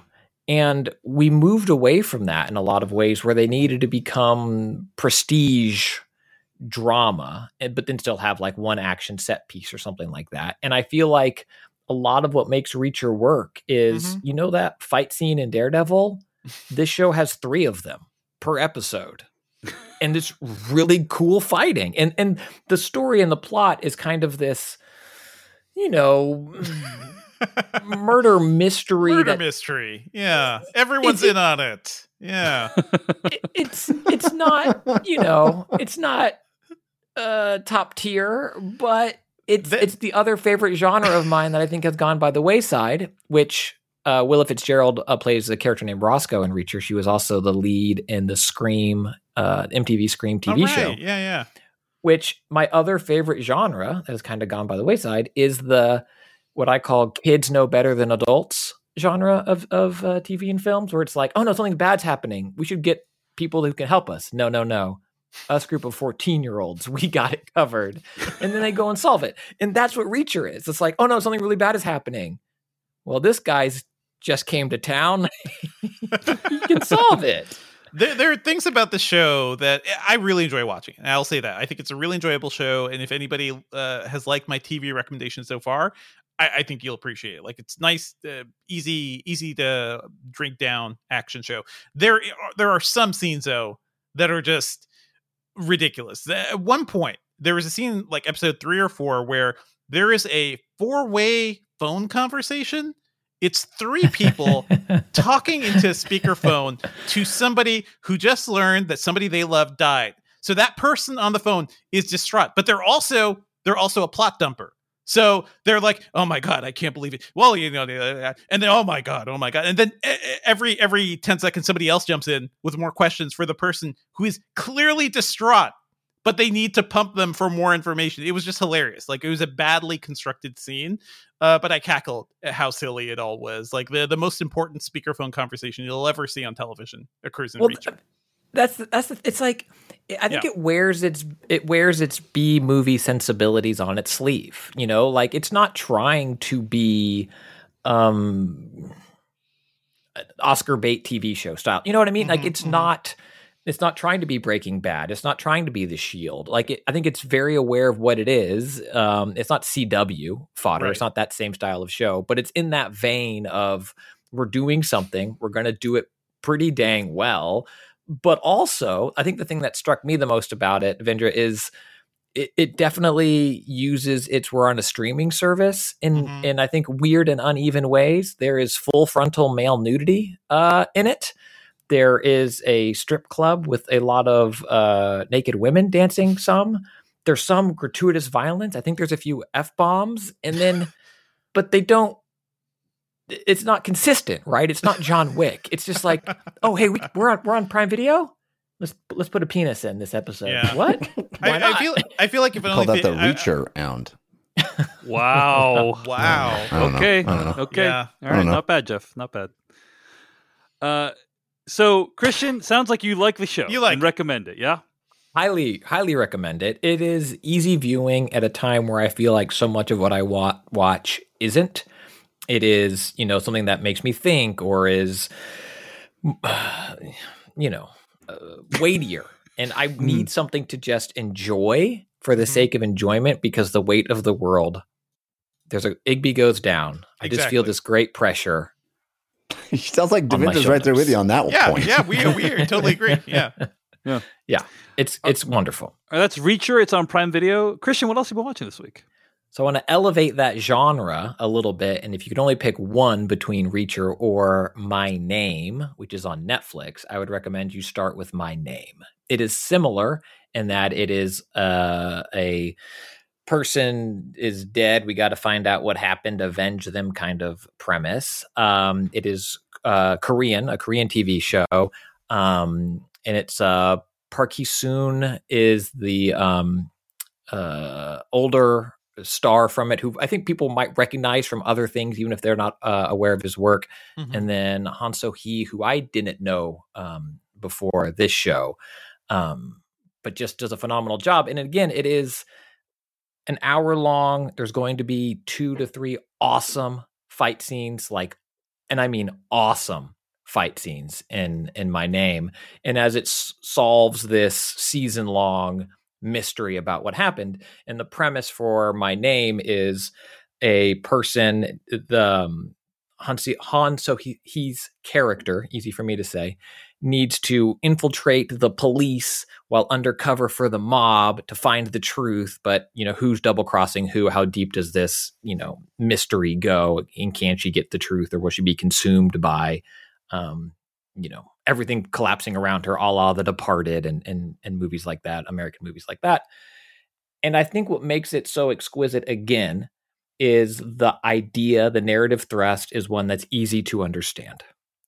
and we moved away from that in a lot of ways where they needed to become prestige drama but then still have like one action set piece or something like that and i feel like a lot of what makes reacher work is Mhm. you know that fight scene in daredevil this show has three of them per episode. and it's really cool fighting. And and the story and the plot is kind of this, you know, murder mystery Murder that mystery. Yeah. Everyone's in on it. Yeah. it- it's it's not you know it's not uh top tier but it's The- it's the other favorite genre of mine that i think has gone by the wayside which uh willa fitzgerald uh, plays a character named roscoe in reacher she was also the lead in the scream uh mtv scream tv show right. Yeah, yeah. which my other favorite genre that has kind of gone by the wayside is the what I call kids know better than adults genre of of uh, TV and films, where it's like, oh no, something bad's happening. We should get people who can help us. No, no, no. Us group of 14 year olds, we got it covered. And then they go and solve it. And that's what Reacher is. It's like, oh no, something really bad is happening. Well, this guy's just came to town. he can solve it. There, there are things about the show that I really enjoy watching. And I'll say that. I think it's a really enjoyable show. And if anybody uh, has liked my TV recommendation so far, I, I think you'll appreciate it. Like it's nice, uh, easy, easy to drink down action show. There, there are some scenes though that are just ridiculous. At one point, there was a scene like episode three or four where there is a four way phone conversation. It's three people talking into a speakerphone to somebody who just learned that somebody they love died. So that person on the phone is distraught, but they're also they're also a plot dumper. So they're like, "Oh my god, I can't believe it." Well, you know, uh, and then, "Oh my god, oh my god," and then uh, every every ten seconds, somebody else jumps in with more questions for the person who is clearly distraught, but they need to pump them for more information. It was just hilarious. Like it was a badly constructed scene, uh, but I cackled at how silly it all was. Like the the most important speakerphone conversation you'll ever see on television occurs in Well, Reacher. That's that's the, it's like I think Yeah. it wears its it wears its B movie sensibilities on its sleeve. You know, like it's not trying to be um Oscar bait TV show style. You know what I mean? like Mhm, it's mhm. not it's not trying to be Breaking Bad. It's not trying to be The Shield. Like it, I think it's very aware of what it is. Um, it's not CW fodder. It's not that same style of show, but it's in that vein of we're doing something. We're going to do it pretty dang well. But also, I think the thing that struck me the most about it, Vendra, is it, it definitely uses its we're on a streaming service in Mhm. in I think weird and uneven ways. There is full frontal male nudity uh, in it. There is a strip club with a lot of uh, naked women dancing. Some there's some gratuitous violence. I think there's a few f bombs, and then but they don't. It's not consistent, right? It's not John Wick. It's just like, oh hey, we, we're on we're on Prime Video. Let's let's put a penis in this episode. Yeah. What? I, Why I not? feel I feel like if it Call only that the thi- I- I- Reacher hound. Wow. wow. I don't know. okay. Don't. Okay. Yeah. All I right. don't bad, Jeff. Not bad. Uh, so Christian, sounds like you like the show. You like and recommend it. Yeah. highly highly recommend it it is easy viewing at a time where i feel like so much of what i wa- watch isn't it is you know something that makes me think or is you know uh, weightier and i need something to just enjoy for the Mhm. sake of enjoyment because the weight of the world there's a igby goes down i just feel this great pressure He sounds like On my Devindra's right there with you on that Yeah, point. yeah, we we totally agree. Yeah. Yeah, it's it's wonderful All right, that's Reacher. It's on Prime Video. Christian, what else have you been watching this week? So I want to elevate that genre a little bit. And if you could only pick one between Reacher or My Name, which is on Netflix, I would recommend you start with My Name. It is similar in that it is uh, a person is dead. We got to find out what happened, avenge them kind of premise. Um, it is uh, Korean, a Korean TV show. Um, and it's uh, Park Hee Soon is the um, uh, older star from it who I think people might recognize from other things, even if they're not uh, aware of his work. Mhm. And then Han So Hee, who I didn't know um, before this show, um, but just does a phenomenal job. And again, it is an hour long. There's going to be two to three awesome fight scenes, like, and I mean awesome fight scenes in in my name. And as it s- solves this season long mystery about what happened, and the premise for my name is a person the um, Hansi Han, so he he's character, easy for me to say, needs to infiltrate the police while undercover for the mob to find the truth. But you know, who's double crossing who? How deep does this you know mystery go? And can she get the truth, or will she be consumed by, um, you know, everything collapsing around her, a la The Departed and and and movies like that, American movies like that. And I think what makes it so exquisite again is the idea, the narrative thrust is one that's easy to understand.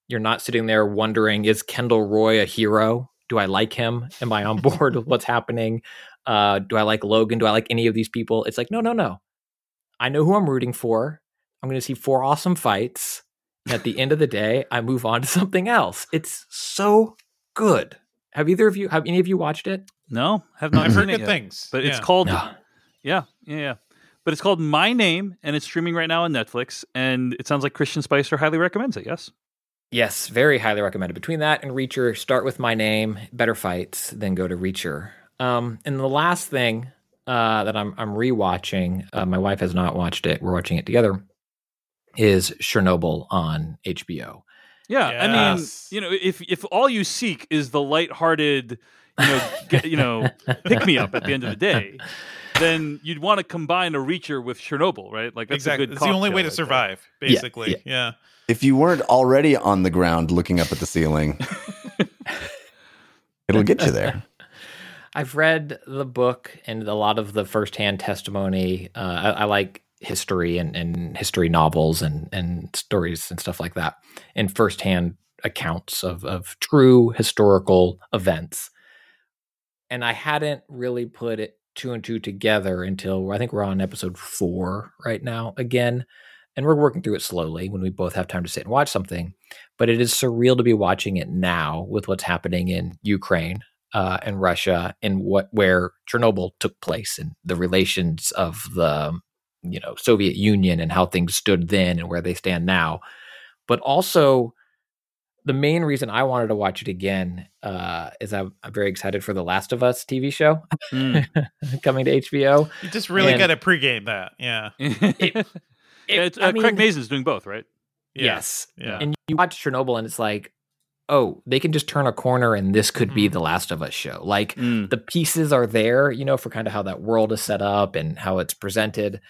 You're not sitting there wondering, is Kendall Roy a hero? Do I like him? Am I on board with what's happening? Uh, do I like Logan? Do I like any of these people? It's like, no, no, no. I know who I'm rooting for. I'm going to see four awesome fights. And at the end of the day, I move on to something else. It's so good. Have either of you, have any of you watched it? No, have not I've heard good yet. things. But it's called No. Yeah, yeah, yeah. But it's called My Name, and it's streaming right now on Netflix. And it sounds like Christian Spicer highly recommends it. Yes. Yes, very highly recommended. Between that and Reacher, start with my name, better fights, then go to Reacher. Um, and the last thing uh, that I'm I'm rewatching, uh, my wife has not watched it. We're watching it together. Is Chernobyl on HBO? Yeah, I mean, you know, if if all you seek is the lighthearted, you know, get, you know, pick me up at the end of the day, then you'd want to combine a Reacher with Chernobyl, right? Like that's exactly. a good. It's the only way to cocktail right there. survive, basically. yeah. Yeah. If you weren't already on the ground looking up at the ceiling, it'll get you there. I've read the book and a lot of the firsthand testimony. Uh, I, I like history and, and history novels and, and stories and stuff like that, and firsthand accounts of, of true historical events. And I hadn't really put it two and two together until I think we're on episode four right now again. And we're working through it slowly when we both have time to sit and watch something. But it is surreal to be watching it now with what's happening in Ukraine uh, and Russia and what where Chernobyl took place and the relations of the you know Soviet Union and how things stood then and where they stand now. But also the main reason I wanted to watch it again uh, is I'm, I'm very excited for the Last of Us TV show Mm. coming to HBO. You just really got to pregame that. Yeah. yeah, it's, I uh, Craig mean- Mazin's doing both, right? Yeah. Yes, Yeah. and you watch Chernobyl and it's like, oh, they can just turn a corner and this could be Mhm. the Last of Us show. Like Mm. the pieces are there, you know, for kind of how that world is set up and how it's presented.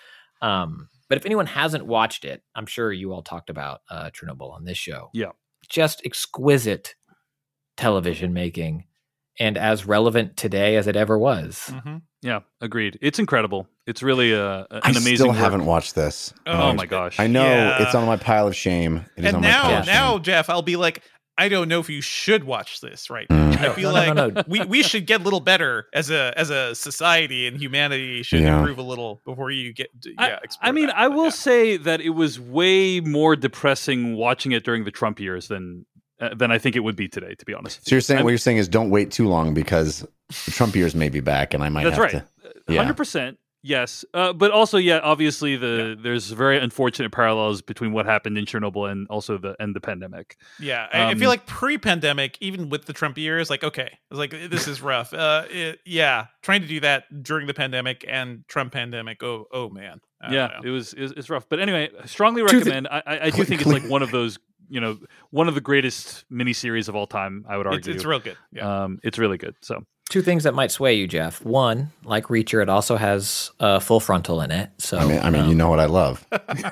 Um, but if anyone hasn't watched it, I'm sure you all talked about uh, Chernobyl on this show. Yeah. just exquisite television making, and as relevant today as it ever was. Mhm. Yeah, agreed. It's incredible. It's really uh, an I amazing. I still work. haven't watched this. Oh Um, my gosh! I know Yeah. it's on my pile of shame. It is And on my now, pile of now, shame. Jeff, I'll be like, I don't know if you should watch this right Mm. now. I feel no, no, like no, no. we, we should get a little better as a as a society and humanity should Yeah. improve a little before you get yeah. I, I mean, that, I but will yeah. say that it was way more depressing watching it during the Trump years than uh, than I think it would be today. To be honest, So you're saying I'm- what you're saying is don't wait too long because the Trump years may be back, and I might That's have right. to. Yeah. Hundred percent. Yes, uh, but also, yeah, obviously, the there's very unfortunate parallels between what happened in Chernobyl and also the and the pandemic. Yeah, I, I Um, feel like pre-pandemic, even with the Trump years, like okay, I was like this is rough. Uh, it- yeah, trying to do that during the pandemic and Trump pandemic. Oh, oh man. I don't yeah, know. it was it's, it's rough. But anyway, strongly recommend. I, I, I do think it's like one of those, you know, one of the greatest miniseries of all time. I would it's, argue. it's real good. Yeah. Um, it's really good. So Two things that might sway you, Jeff. One, like Reacher, it also has uh, full frontal in it, so I mean, I mean, um, you know what I love.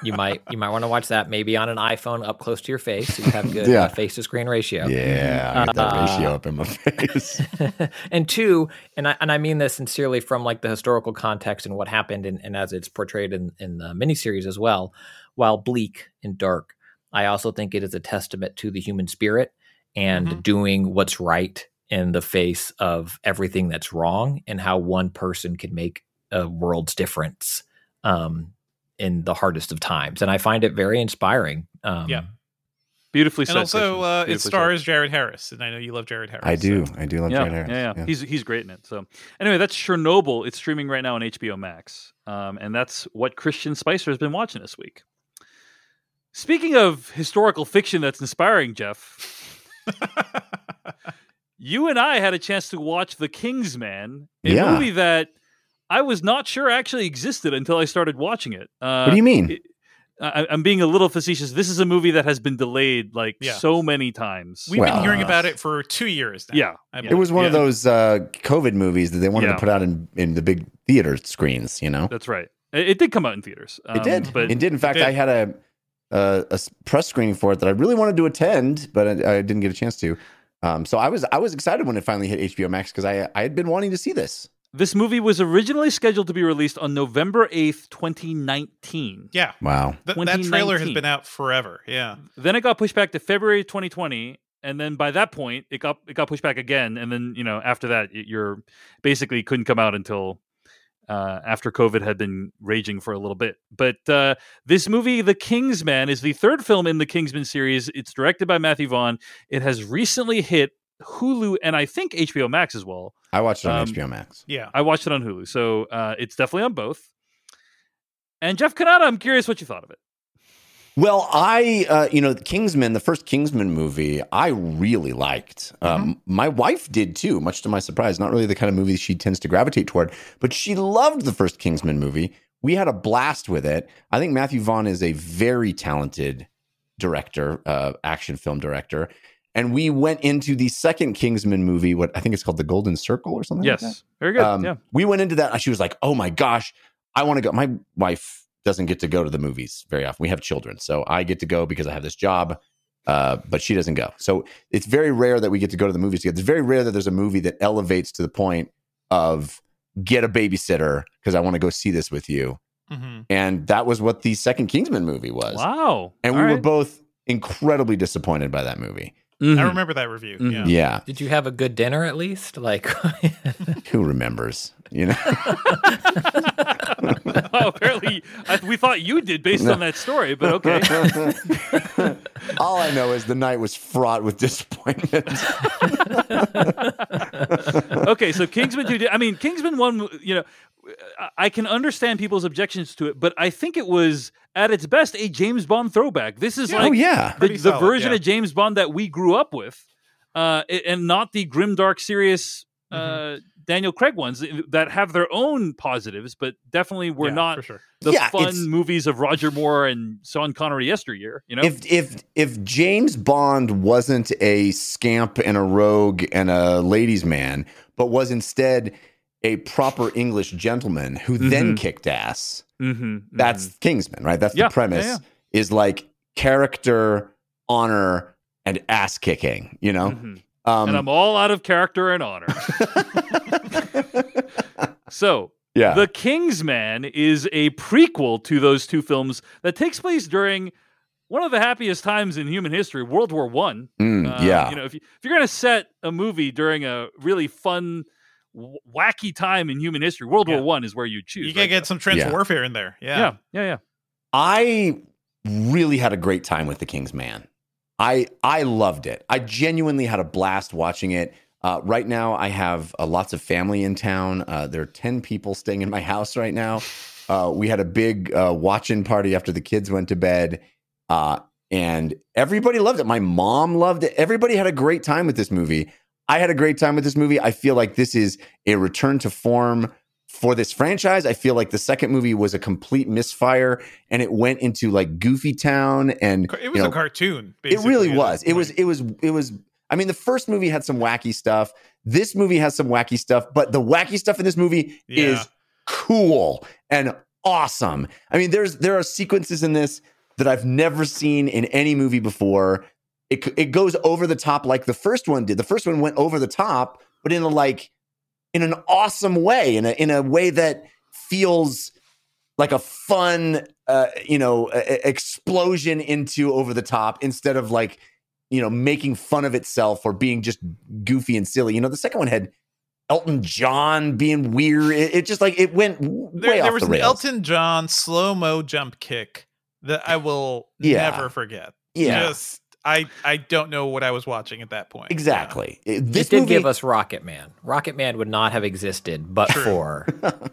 you might you might want to watch that maybe on an iPhone up close to your face, so you have good Yeah. uh, face to screen ratio. Yeah, I got that Uh, ratio up in my face. and two, and I and I mean this sincerely from like the historical context and what happened, and, and as it's portrayed in in the miniseries as well. While bleak and dark, I also think it is a testament to the human spirit and Mhm. doing what's right in the face of everything that's wrong, and how one person can make a world's difference um, in the hardest of times. And I find it very inspiring. Um, Yeah. beautifully and also, uh, it Beautifully said. stars Jared Harris, and I know you love Jared Harris. I do. so- I do love yeah, Jared Harris. Yeah, yeah, He's he's great in it. So anyway, that's Chernobyl. It's streaming right now on HBO Max, um, and that's what Christian Spicer has been watching this week. Speaking of historical fiction that's inspiring, Jeff, you and I had a chance to watch The King's Man, a Yeah. movie that I was not sure actually existed until I started watching it. Uh, What do you mean? it- I, I'm being a little facetious. This is a movie that has been delayed like Yeah. so many times. We've Well, been hearing about it for two years now. yeah, It was one of those uh, COVID movies that they wanted Yeah. to put out in, in the big theater screens. You know, That's right. It, it did come out in theaters. it um, did. but it did. In fact, did. I had a a press screening for it that I really wanted to attend, but I, I didn't get a chance to. Um, so I was I was excited when it finally hit HBO Max because I I had been wanting to see this. this movie was originally scheduled to be released on November eighth, twenty nineteen. Yeah. Wow. Th- that trailer has been out forever. Yeah. Then it got pushed back to February 2020, and then by that point, it got it got pushed back again. And then you know after that, y- you're basically couldn't come out until uh, after COVID had been raging for a little bit. But uh, this movie, The King's Man, is the third film in the Kingsman series. It's directed by Matthew Vaughn. It has recently hit Hulu and I think HBO Max as well. I watched it on Um, HBO Max. Yeah. I watched it on Hulu, so uh, it's definitely on both. And Jeff Cannata, I'm curious what you thought of it. Well, I, uh, you know, Kingsman, the first Kingsman movie, I really liked. Um, my wife did too, much to my surprise. Not really the kind of movie she tends to gravitate toward, but she loved the first Kingsman movie. We had a blast with it. I think Matthew Vaughn is a very talented director, uh, action film director. And we went into the second Kingsman movie, what I think it's called The Golden Circle or something like that. Yes, very good. Um, yeah, We went into that she was like, oh my gosh, I want to go. My wife doesn't get to go to the movies very often. We have children. So I get to go because I have this job, uh, but she doesn't go. So it's very rare that we get to go to the movies together. It's very rare that there's a movie that elevates to the point of get a babysitter because I want to go see this with you. hmm And that was what the second Kingsman movie was. wow. And All we were both incredibly disappointed by that movie. Mhm. I remember that review. Mhm. Yeah. Yeah. Did you have a good dinner at least? Like, Who remembers? You know? oh, apparently, I, we thought you did based on that story, but okay. All I know is the night was fraught with disappointment. okay, so Kingsman 2, I mean, Kingsman 1, you know, I- I can understand people's objections to it, but I think it was at its best a James Bond throwback. This is Yeah. like oh yeah. the, the solid, version yeah. of James Bond that we grew up with, uh, and not the grim, dark, serious uh, Mm-hmm. Daniel Craig ones that have their own positives, but definitely were Yeah, not sure. the Yeah, fun movies of Roger Moore and Sean Connery yesteryear. You know, If if if James Bond wasn't a scamp and a rogue and a ladies' man, but was instead a proper English gentleman who then Mhm. kicked ass, Mhm, that's mhm. Kingsman, right? That's Yeah, the premise. yeah, Is like character, honor, and ass kicking. You know. Um, and I'm all out of character and honor. so, yeah. The Kingsman is a prequel to those two films that takes place during one of the happiest times in human history, World War One. Mm, Uh, yeah. you know, if, you, if you're going to set a movie during a really fun, w- wacky time in human history, World Yeah. War One is where you choose. You gotta right? get some trench Yeah. warfare in there. Yeah. yeah, yeah, yeah. I really had a great time with The King's Man. I I loved it. I genuinely had a blast watching it. Uh, right now, I have uh, lots of family in town. Uh, there are ten people staying in my house right now. Uh, we had a big uh, watching party after the kids went to bed, uh, and everybody loved it. My mom loved it. Everybody had a great time with this movie. I had a great time with this movie. I feel like this is a return to form for this franchise. I feel like the second movie was a complete misfire and it went into like Goofy Town and It was you know, a cartoon. it really at was. It was it was it was I mean the first movie had some wacky stuff. This movie has some wacky stuff, but the wacky stuff in this movie Yeah. is cool and awesome. I mean there's there are sequences in this that I've never seen in any movie before. It it goes over the top like the first one did. The first one went over the top, but in a like in an awesome way, in a in a way that feels like a fun, uh, you know, e- e- explosion into over the top instead of like, you know, making fun of itself or being just goofy and silly. You know, the second one had Elton John being weird. It, it just like it went There, way there off was the an rails. Elton John slow mo jump kick that I will Yeah. never forget. yeah, Just I I don't know what I was watching at that point. exactly. It- This it did movie, give us Rocket Man. Rocket Man would not have existed but True. for but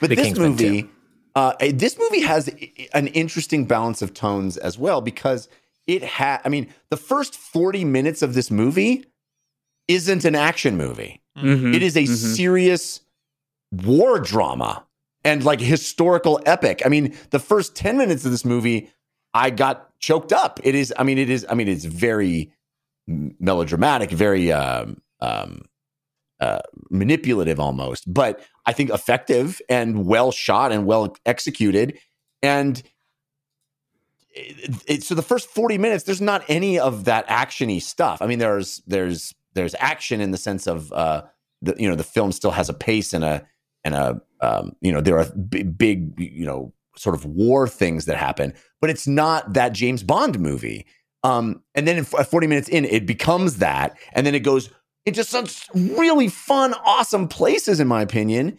The this Kingsman movie, uh, eh, this movie has an interesting balance of tones as well because it had. I mean, the first forty minutes of this movie isn't an action movie. Mhm, It is a mhm. serious war drama. and like historical epic. I mean, the first 10 minutes of this movie, I got choked up. It is, I mean, it is, I mean, it's very melodramatic, very um, um, uh, manipulative almost, but I think effective and well shot and well executed. And it, it- so the first 40 minutes, there's not any of that actiony stuff. I mean, there's there's there's action in the sense of uh, the you know the film still has a pace and a and a um, you know there are big, big you know sort of war things that happen, but it's not that James Bond movie. Um, and then in f- 40 minutes in, it becomes that, and then it goes into such really fun, awesome places, in my opinion,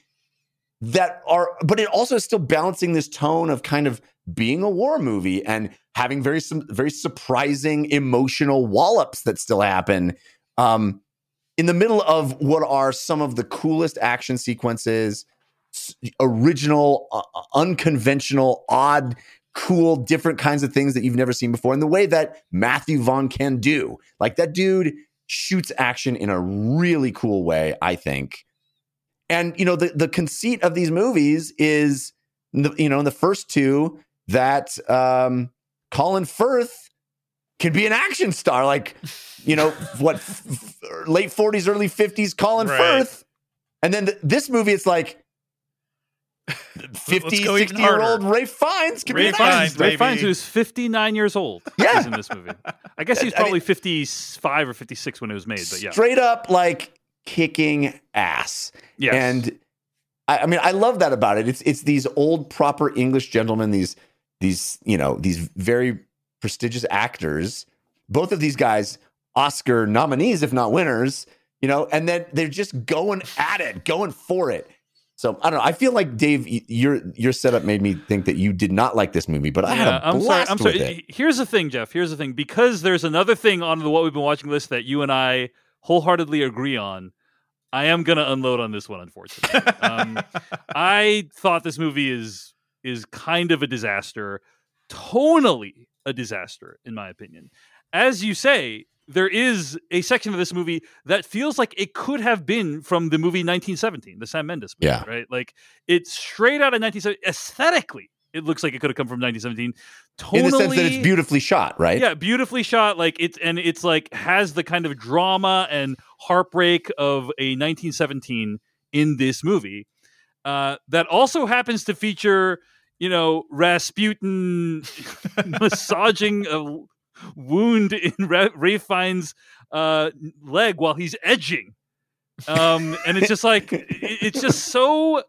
that are, but it also is still balancing this tone of kind of being a war movie and having very some very surprising emotional wallops that still happen. Um, in the middle of what are some of the coolest action sequences, original, uh, unconventional, odd, cool, different kinds of things that you've never seen before, in the way that Matthew Vaughn can do. Like that dude shoots action in a really cool way, I think. And you know, the the conceit of these movies is, the- you know, in the first two that um, Colin Firth can be an action star, like you know what, f- late forties, early fifties, Colin Right. Firth. And then th- this movie, it's like 50, go even 60 year old. Ralph Fiennes can be Ralph an action Fiennes. Ralph baby. Fiennes, who's 59 years old, Yeah. is in this movie. I guess he's I mean- probably 55 or 56 when it was made, but yeah. straight up like kicking ass. Yes. And I, I mean, I love that about it. It's it's these old proper English gentlemen, these these you know these very prestigious actors. Both of these guys, Oscar nominees, if not winners. You know, and then they're just going at it, going for it. So I don't know. I feel like Dave, your your setup made me think that you did not like this movie, but I had a I'm sorry. blast I'm with sorry. it. Here's the thing, Jeff. Here's the thing. Because there's another thing on the what we've been watching list that you and I wholeheartedly agree on. I am gonna unload on this one, unfortunately. um, I thought this movie is is kind of a disaster, tonally a disaster, in my opinion. As you say, there is a section of this movie that feels like it could have been from the movie 1917, the Sam Mendes movie, Yeah. right? Like it's straight out of 1917. Aesthetically, it looks like it could have come from 1917. Tonally, In the sense that it's beautifully shot, right? yeah, beautifully shot. Like it's and it's like has the kind of drama and heartbreak of a 1917 in this movie. Uh, that also happens to feature, you know, Rasputin massaging a wound in Ra- Ralph Fiennes' uh, leg while he's edging. Um, and it's just like it- it's just so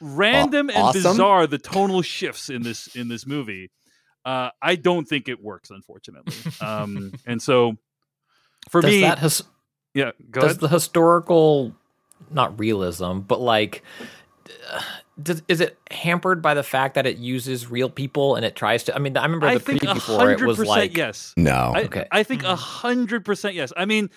random and awesome. bizarre the tonal shifts in this in this movie. Uh, I don't think it works, unfortunately. Um, and so for does me, that his- yeah, go does ahead. the historical not realism but like uh, does, is it hampered by the fact that it uses real people and it tries to i mean i remember I the think preview for it hundred was percent like yes. No. I, Okay. I think a mm. hundred percent yes. I mean,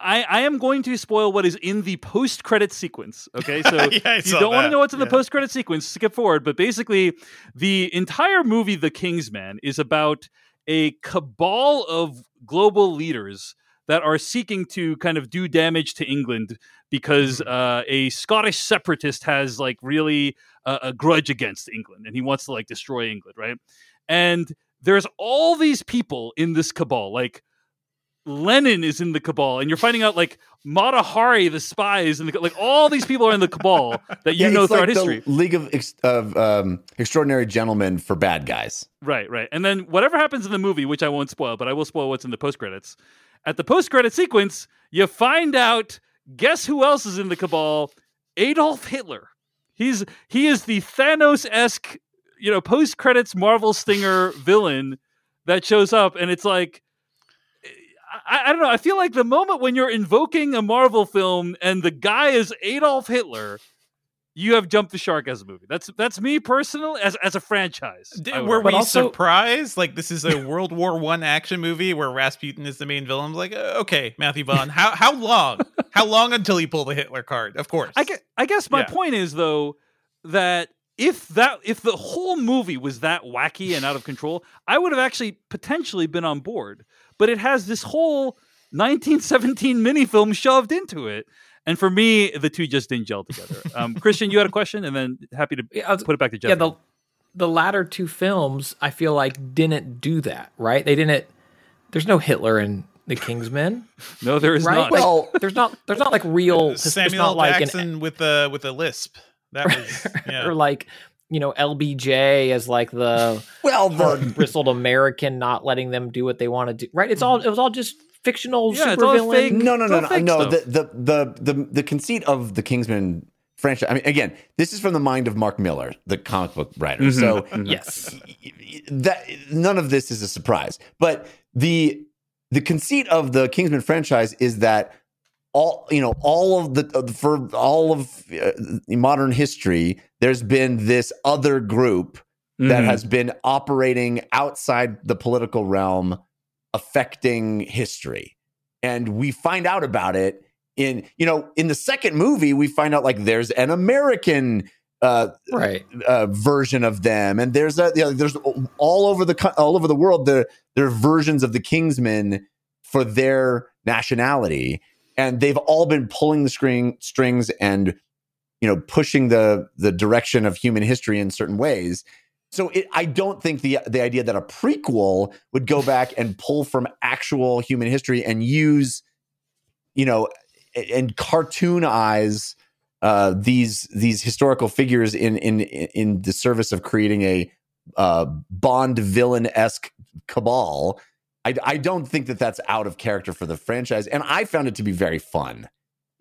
I, I am going to spoil what is in the post credit sequence. Okay, so Yeah, if you don't want to know what's in the Yeah. post credit sequence, skip forward. But basically, the entire movie, The King's Man, is about a cabal of global leaders that are seeking to kind of do damage to England because Mm-hmm. uh, a Scottish separatist has like really uh, a grudge against England and he wants to like destroy England, right? And there's all these people in this cabal, like Lenin is in the cabal, and you're finding out like Mata Hari, the spy, is in the like all these people are in the cabal that you Yeah, know throughout like history. The League of Ex- of um, Extraordinary Gentlemen for bad guys. Right, right. And then whatever happens in the movie, which I won't spoil, but I will spoil what's in the post credits. At the post credit sequence, you find out guess who else is in the cabal? Adolf Hitler. He's he is the Thanos esque, you know, post credits Marvel stinger villain that shows up, and it's like. I, I don't know. I feel like the moment when you're invoking a Marvel film and the guy is Adolf Hitler, you have jumped the shark as a movie. That's that's me personally as as a franchise. Did, were argue. we also- surprised? Like this is a World War One action movie where Rasputin is the main villain. I'm Like, uh, okay, Matthew Vaughn, how how long? how long until you pull the Hitler card? Of course. I guess, I guess my Yeah. point is though that if that if the whole movie was that wacky and out of control, I would have actually potentially been on board. But it has this whole 1917 mini film shoved into it, And for me, the two just didn't gel together. Um, Christian, you had a question, and then happy to Yeah, was- put it back to Jeff. yeah, the the latter two films I feel like didn't do that, right? They didn't. There's no Hitler in the Kingsmen, no, there is right? not. Like, Well- there's not. There's not like real. It's Samuel not like Jackson an, with the with a lisp. That was yeah. or like you know LBJ as like the Well, the bristled American, not letting them do what they want to do. Right? It's all. It was all just fictional Yeah, it's supervillain. no, no, no, no, no. The, the the the the conceit of the Kingsman franchise. I mean, again, this is from the mind of Mark Millar, the comic book writer. Mhm. So Mhm. Yes. that none of this is a surprise. But the the conceit of the Kingsman franchise is that all you know, all of the uh, for all of uh, modern history, there's been this other group that Mhm. has been operating outside the political realm, affecting history. And we find out about it in, you know, in the second movie, we find out like there's an American uh, Right. uh, version of them, and there's a you know, there's all over the all over the world there there are versions of the Kingsmen for their nationality, and they've all been pulling the string strings and you know pushing the the direction of human history in certain ways. So it, I don't think the the idea that a prequel would go back and pull from actual human history and use you know and cartoonize uh, these these historical figures in in in the service of creating a uh, Bond villain esque cabal. I, I don't think that that's out of character for the franchise, and I found it to be very fun.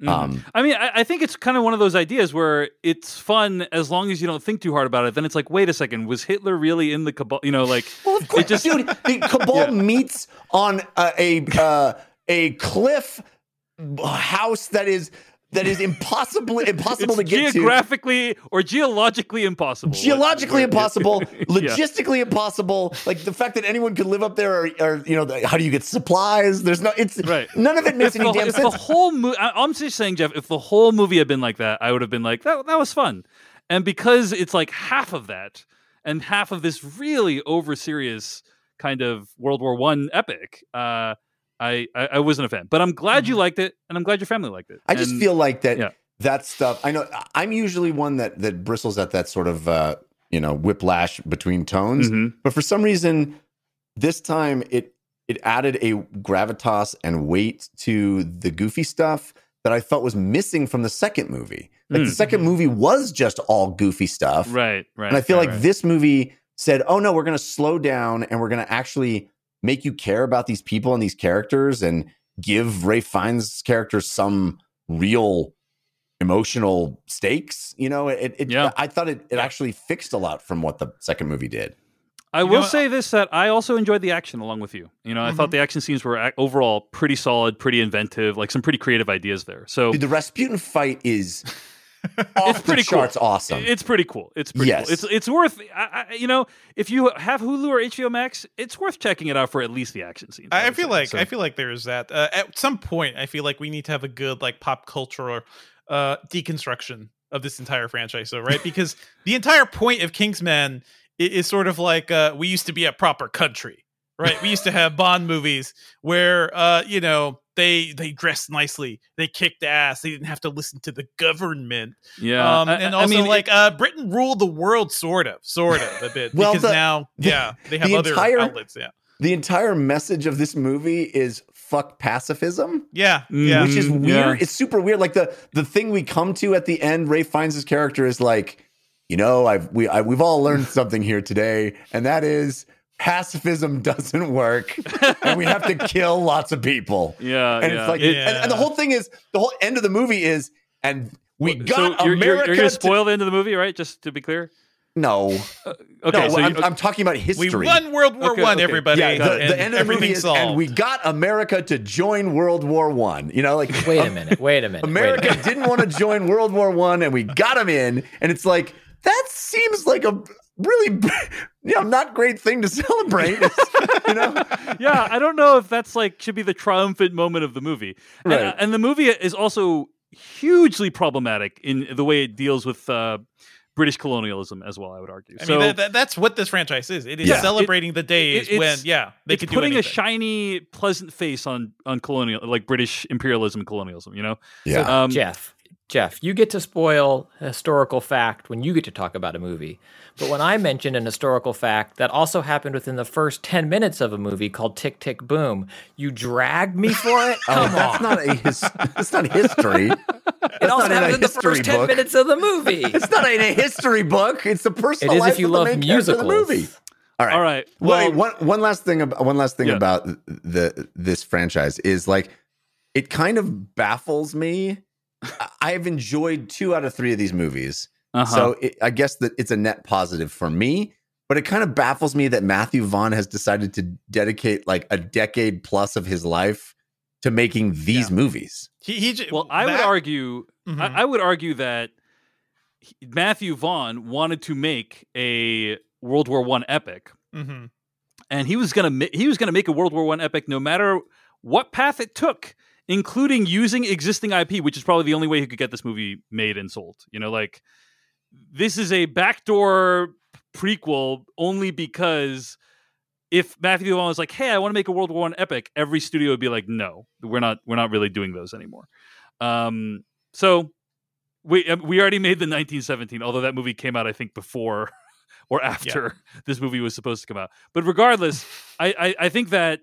Mhm. Um, I mean, I, I think it's kind of one of those ideas where it's fun as long as you don't think too hard about it. Then it's like, wait a second, was Hitler really in the cabal? You know, like well, of course, just- dude. The cabal Yeah. meets on a a, uh, a cliff house that is that is impossible impossible to get to. geographically or geologically impossible. geologically Like, impossible, yeah. logistically impossible. Like the fact that anyone could live up there, or, or you know, the- how do you get supplies? There's no, it's Right. none of it If makes any the, damn if the whole movie, I'm just saying, Jeff, if the whole movie had been like that, I would have been like, that, that was fun. And because it's like half of that and half of this really over serious kind of World War One epic, uh, I, I I wasn't a fan. But I'm glad you liked it, and I'm glad your family liked it. Mm-hmm. I just And- feel like that yeah. that stuff. I know I'm usually one that that bristles at that sort of uh, you know whiplash between tones, Mhm. but for some reason, this time it it added a gravitas and weight to the goofy stuff that I felt was missing from the second movie. Like the Mm. second movie was just all goofy stuff, right, right. and I feel right, like right. this movie said, "Oh no, we're going to slow down and we're going to actually make you care about these people and these characters and give Ralph Fiennes' character some real emotional stakes." You know, it. it Yeah. I thought it, it actually fixed a lot from what the second movie did. I You will know, say this that I also enjoyed the action along with you. You know, I Mm-hmm. thought the action scenes were ac- overall pretty solid, pretty inventive, like some pretty creative ideas there. So Dude, the Rasputin fight is off pretty the cool. charts awesome. It's pretty cool. It's pretty Yes. cool. It's it's worth. I, I, you know, if you have Hulu or HBO Max, it's worth checking it out for at least the action scenes. I, I feel say. like So- I feel like there's that. Uh, at some point, I feel like we need to have a good like pop cultural uh, deconstruction of this entire franchise, though, right? Because the entire point of Kingsman i- is, sort of like uh, we used to be a proper country, right? We used to have Bond movies where uh, you know they they dressed nicely, they kicked ass, they didn't have to listen to the government, yeah, um, I- and I also mean, like uh, Britain ruled the world, sort of, sort of a bit, Well, because the- now, the- yeah, they have the other entire- outlets, yeah, the entire message of this movie is fuck pacifism. yeah, yeah. which is Mm, weird. yeah. It's super weird. Like the the thing we come to at the end, Ralph Fiennes's character is like, you know, I've we I, we've all learned something here today, and that is pacifism doesn't work, and we have to kill lots of people. yeah, And yeah. it's like, It- and, and the whole thing is the whole end of the movie is, and we so got you're, America. you're, you're gonna spoil the end of the movie, right? Just to be clear. no, uh, Okay, no. so I'm, you- I'm talking about history. We won World War Okay, One, okay. everybody. yeah, the, and the end of the movie is, solved. and we got America to join World War One. You know, like Wait a minute. Wait a minute. wait a America minute. didn't want to join World War One, and we got them in. And it's like that seems like a really, you know, not great thing to celebrate. you know, yeah, I don't know if that's like should be the triumphant moment of the movie. And, Right. uh, and the movie is also hugely problematic in the way it deals with uh, British colonialism as well. I would argue. I so mean, that, that, that's what this franchise is. It is Yeah. celebrating the days it- when, yeah, they it's could do it. putting a shiny, pleasant face on on colonial, like British imperialism and colonialism. You know, Yeah. um, Jeff, Jeff, you get to spoil historical fact when you get to talk about a movie. But when I mentioned an historical fact that also happened within the first 10 minutes of a movie called Tick Tick Boom, you dragged me for it? Oh, Come that's on. not a his, that's not history. it also not in happened in the history first 10 book. minutes of the movie. It's not in a history book. It's the personal It is life if you of the love main character of the musicals. movie. All right. all right. Well, Well, one one last thing about one last thing Yeah. about the this franchise is like it kind of baffles me. I've enjoyed two out of three of these movies, uh-huh. so it, I guess that it's a net positive for me. But it kind of baffles me that Matthew Vaughn has decided to dedicate like a decade plus of his life to making these Yeah. movies. He, he j- well, I would that- argue. Mhm. I, I would argue that he- Matthew Vaughn wanted to make a World War One epic, Mhm. and he was gonna ma- he was gonna make a World War One epic no matter what path it took, including using existing IP, which is probably the only way he could get this movie made and sold. You know, like this is a backdoor prequel only because if Matthew Vaughn was like, "Hey, I want to make a World War One epic," every studio would be like, "No, we're not. We're not really doing those anymore." Um, so we uh, we already made the 1917, although that movie came out, I think, before or after this movie was supposed to come out. But regardless, I, I I think that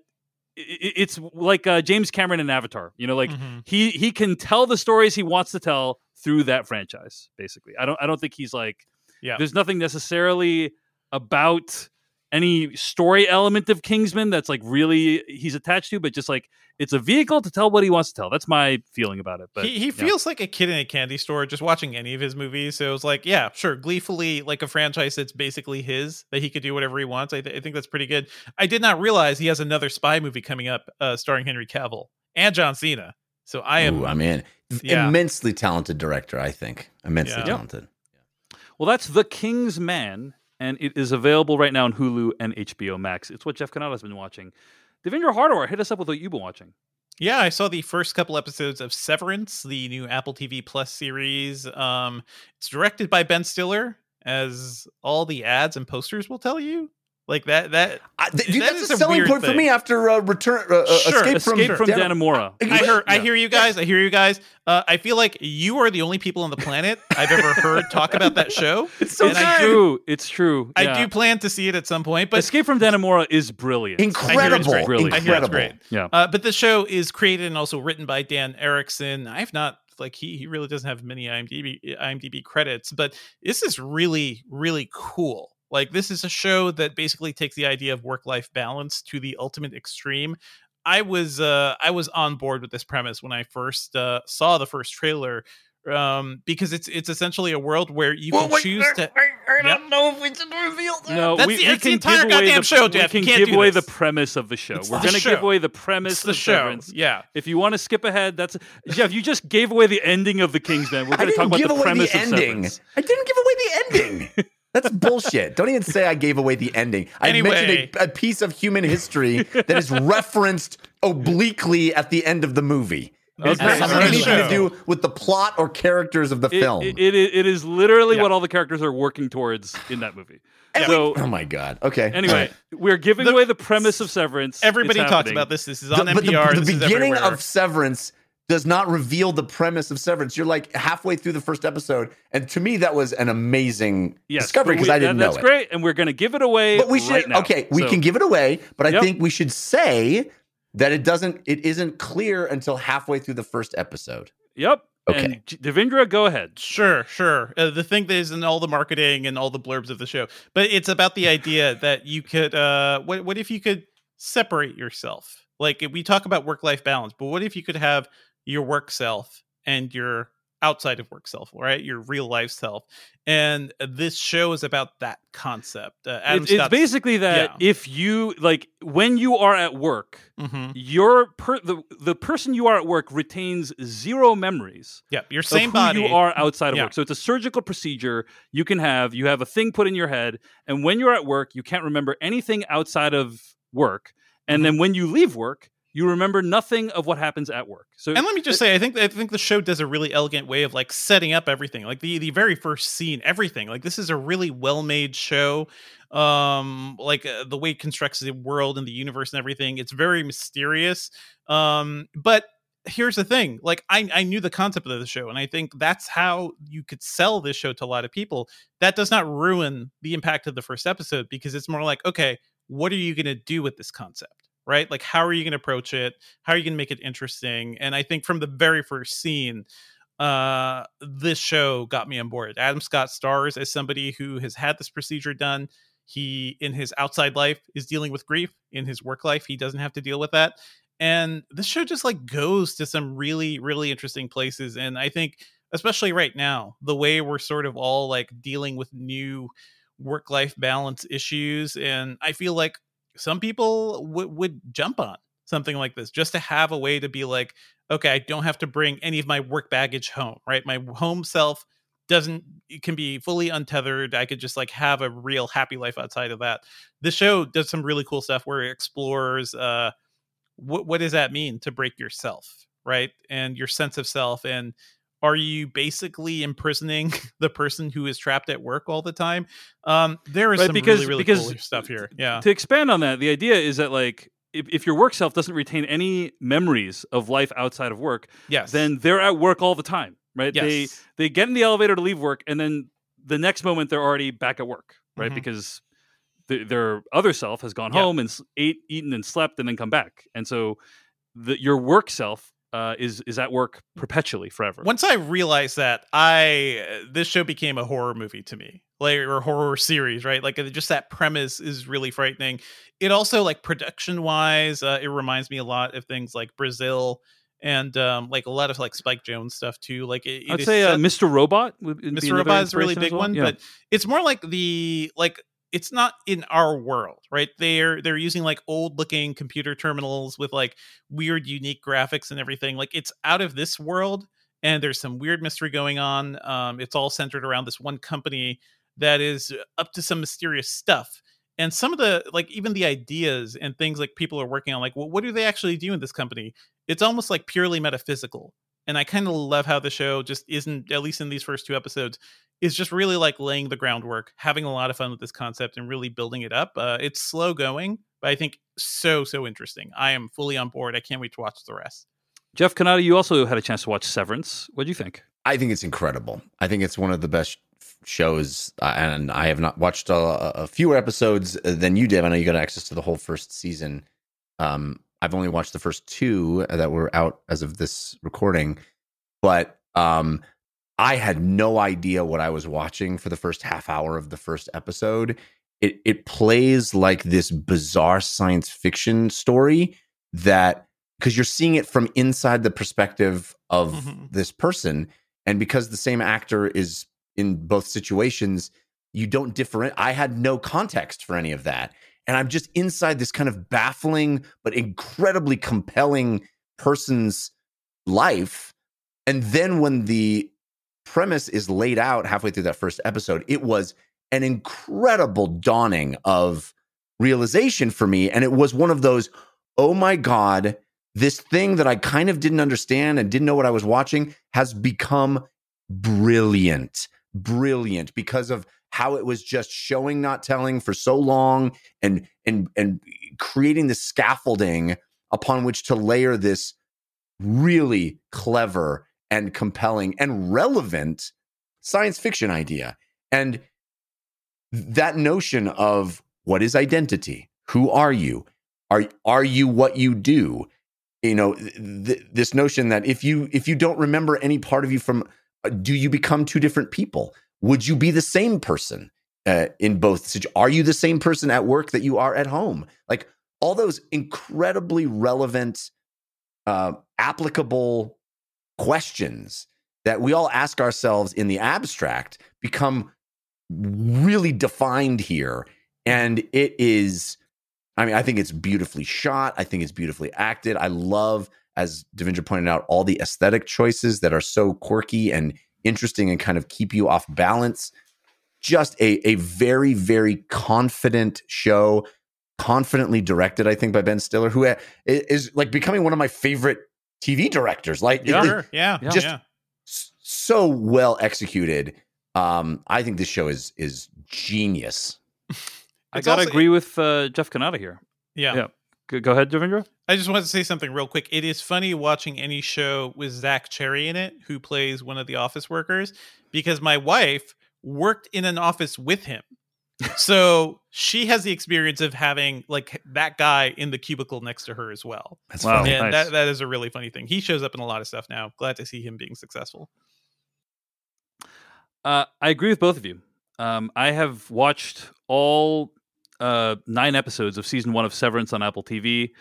it's like uh, James Cameron in Avatar. You know, like Mhm. he he can tell the stories he wants to tell through that franchise. Basically, I don't I don't think he's like Yeah. There's nothing necessarily about any story element of Kingsman that's like really he's attached to, but just like it's a vehicle to tell what he wants to tell. That's my feeling about it. But he he yeah. feels like a kid in a candy store just watching any of his movies. So it was like, yeah, sure, gleefully like a franchise that's basically his that he could do whatever he wants. I, th- I think that's pretty good. I did not realize he has another spy movie coming up, uh, starring Henry Cavill and John Cena. So I am. Ooh, I mean, Yeah. immensely talented director. I think immensely Yeah. talented. Well, that's The King's Man, and it is available right now on Hulu and HBO Max. It's what Jeff Cannata's been watching. Devindra Hardawar, hit us up with what you've been watching. Yeah, I saw the first couple episodes of Severance, the new Apple TV Plus series. Um, it's directed by Ben Stiller, as all the ads and posters will tell you. Like that. That I, th- dude, That that's is a a selling weird point for me after uh, return uh, uh, Sure, escape, Escape from, from Dan- Dannemora. I heard. I Yeah. hear you guys. I hear you guys. Uh, I feel like you are the only people on the planet I've ever heard talk about that show. It's so And It's I good. true. It's true. I Yeah. do plan to see it at some point, but Escape from Dannemora is brilliant. Incredible, great. Brilliant. I hear it's incredible. great. Yeah. Uh, but the show is created and also written by Dan Erickson. I've not like he he really doesn't have many IMDb IMDb credits, but this is really really cool. Like this is a show that basically takes the idea of work life balance to the ultimate extreme. I was uh I was on board with this premise when I first uh, saw the first trailer. Um, because it's it's essentially a world where you can choose to. I, I don't yep. know if we should reveal that. No, That's we, the- we that's the can entire give away goddamn the, show, we Jeff. You can can't give away this. the premise of the show. It's We're going to give away the premise It's the of show. Severance. Yeah. If you want to skip ahead, that's Jeff. You just gave away the ending of the Kingsman. We're going to talk about the away premise the of ending. Severance. I didn't give away the ending. That's bullshit. Don't even say I gave away the ending. I Anyway. mentioned a, a piece of human history that is referenced obliquely at the end of the movie. It does Okay, not have all right. anything to do with the plot or characters of the It, film. it, it, it is literally Yeah. what all the characters are working towards in that movie. Yeah. So oh my god. Okay. anyway, All right. we're giving The- away the premise of Severance. Everybody talks about this. This is on the- NPR. the, this is beginning of Severance does not reveal the premise of Severance. You're like halfway through the first episode, and to me that was an amazing Yes, discovery because I didn't that- know That's it. great, and we're going to give it away. But we should right now. okay, we So- can give it away, but I Yep. think we should say that it doesn't it isn't clear until halfway through the first episode. Yep. Okay. And Devindra, go ahead. Sure, sure. Uh, the thing that is in all the marketing and all the blurbs of the show, but it's about the idea that you could. Uh, what what if you could separate yourself? Like we talk about work life balance, but what if you could have your work self and your outside of work self, right? Your real life self. And this show is about that concept. Uh, It's, it's basically that yeah. if you like when you are at work, Mhm. your per the the person you are at work retains zero memories Yeah, your same body. you are outside of Yeah. work. So it's a surgical procedure you can have. You have a thing put in your head, and when you're at work, you can't remember anything outside of work. And Mhm. then when you leave work, You remember nothing of what happens at work. So And let me just say, I think I think the show does a really elegant way of like setting up everything. Like the the very first scene, everything. Like this is a really well made show. Um, like uh, the way it constructs the world and the universe and everything. It's very mysterious. Um, but here's the thing: like I I knew the concept of the show, and I think that's how you could sell this show to a lot of people. That does not ruin the impact of the first episode because it's more like, okay, what are you going to do with this concept? Right? Like, how are you going to approach it? How are you going to make it interesting? And I think from the very first scene, uh, this show got me on board. Adam Scott stars as somebody who has had this procedure done. He, in his outside life, is dealing with grief. In his work life, he doesn't have to deal with that. And this show just like goes to some really, really interesting places. And I think, especially right now, the way we're sort of all like dealing with new work life balance issues. And I feel like some people w- would jump on something like this just to have a way to be like okay i don't have to bring any of my work baggage home right? My home self doesn't it can be fully untethered i could just like have a real happy life outside of that. This show does some really cool stuff where it explores uh what what does that mean to break yourself right? And your sense of self and are you basically imprisoning the person who is trapped at work all the time um there is Right, some because- really really because cool stuff here yeah to expand on that, the idea is that like if, if your work self doesn't retain any memories of life outside of work, yes then they're at work all the time, right? They yes they they get in the elevator to leave work, and then the next moment they're already back at work, right? Mhm. Because th- their other self has gone Yeah. home and ate, eaten, and slept, and then come back, and so the, your work self uh, is is at work perpetually, forever. once I realized that, I this show became a horror movie to me, like or a horror series, right? Like just that premise is really frightening. It also like production wise, uh, it reminds me a lot of things like Brazil and um, like a lot of like Spike Jonze stuff too. Like it, I'd say uh, Mr. Robot. Would Mr. Robot is a really big well. one, Yeah. but it's more like the like it's not in our world, right? They're they're using like old looking computer terminals with like weird unique graphics and everything. Like it's out of this world and there's some weird mystery going on. Um it's all centered around this one company that is up to some mysterious stuff. And some of the like even the ideas and things like people are working on like well what do they actually do in this company? It's almost like purely metaphysical. And I kind of love how the show just isn't at least in these first two episodes is just really like laying the groundwork, having a lot of fun with this concept, and really building it up. Uh, it's slow going, but I think so so interesting. I am fully on board. I can't wait to watch the rest. Jeff Cannata, you also had a chance to watch Severance. What do you think? I think it's incredible. I think it's one of the best shows, uh, and I have not watched a, a fewer episodes than you did. I know you got access to the whole first season. Um, I've only watched the first two that were out as of this recording, but um, I had no idea what I was watching for the first half hour of the first episode. It it plays like this bizarre science fiction story that because you're seeing it from inside the perspective of Mhm. this person, and because the same actor is in both situations, you don't different. I had no context for any of that, and I'm just inside this kind of baffling but incredibly compelling person's life. And then when the premise is laid out halfway through that first episode, it was an incredible dawning of realization for me. And it was one of those, oh my God, this thing that I kind of didn't understand and didn't know what I was watching has become brilliant, brilliant because of how it was just showing, not telling for so long and and and creating the scaffolding upon which to layer this really clever and compelling and relevant science fiction idea. And that notion of what is identity? Who are you? Are are you what you do? You know, th- this notion that if you if you don't remember any part of you from uh, do you become two different people? Would you be the same person uh, in both? Are you the same person at work that you are at home? Like all those incredibly relevant, uh, applicable questions that we all ask ourselves in the abstract become really defined here. And it is, I mean, I think it's beautifully shot. I think it's beautifully acted. I love, as Devindra pointed out, all the aesthetic choices that are so quirky and interesting and kind of keep you off balance. Just a, a very, very confident show. confidently directed. I think by Ben Stiller, who is like becoming one of my favorite TV directors. Like Yeah. it- Sure. Yeah. Yeah. Just- yeah. so well executed. Um, I think this show is is genius. I gotta also- agree with uh, Jeff Cannata here. Yeah. Yeah. Go, go ahead, Devindra. I just want to say something real quick. It is funny watching any show with Zach Cherry in it, who plays one of the office workers, because my wife worked in an office with him. so she has the experience of having like that guy in the cubicle next to her as well. That's Wow. funny. And nice. that, that is a really funny thing. He shows up in a lot of stuff now. Glad to see him being successful. Uh, I agree with both of you. Um, I have watched all uh, nine episodes of season one of Severance on Apple TV,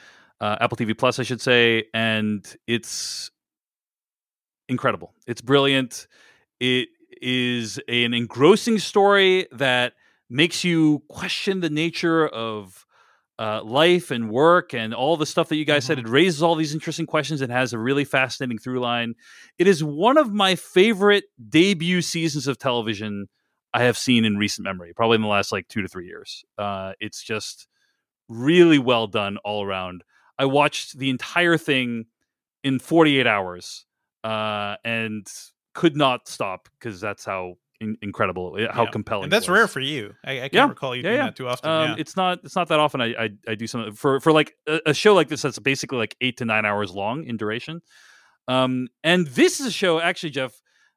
uh, Apple TV Plus, I should say, and it's incredible. It's brilliant. It is an engrossing story that makes you question the nature of uh, life and work and all the stuff that you guys said. It raises all these interesting questions and has a really fascinating through line. It is one of my favorite debut seasons of television I have seen in recent memory, probably in the last like two to three years. Uh, it's just really well done all around. I watched the entire thing in 48 hours uh, and could not stop because that's how in- incredible, how Yeah. compelling. And that's rare for you. I, I can't Yeah. recall you Yeah, doing that too often. Um. It's not. It's not that often. I, I I do something for for like a, a show like this that's basically like eight to nine hours long in duration. Um, and this is a show actually, Jeff,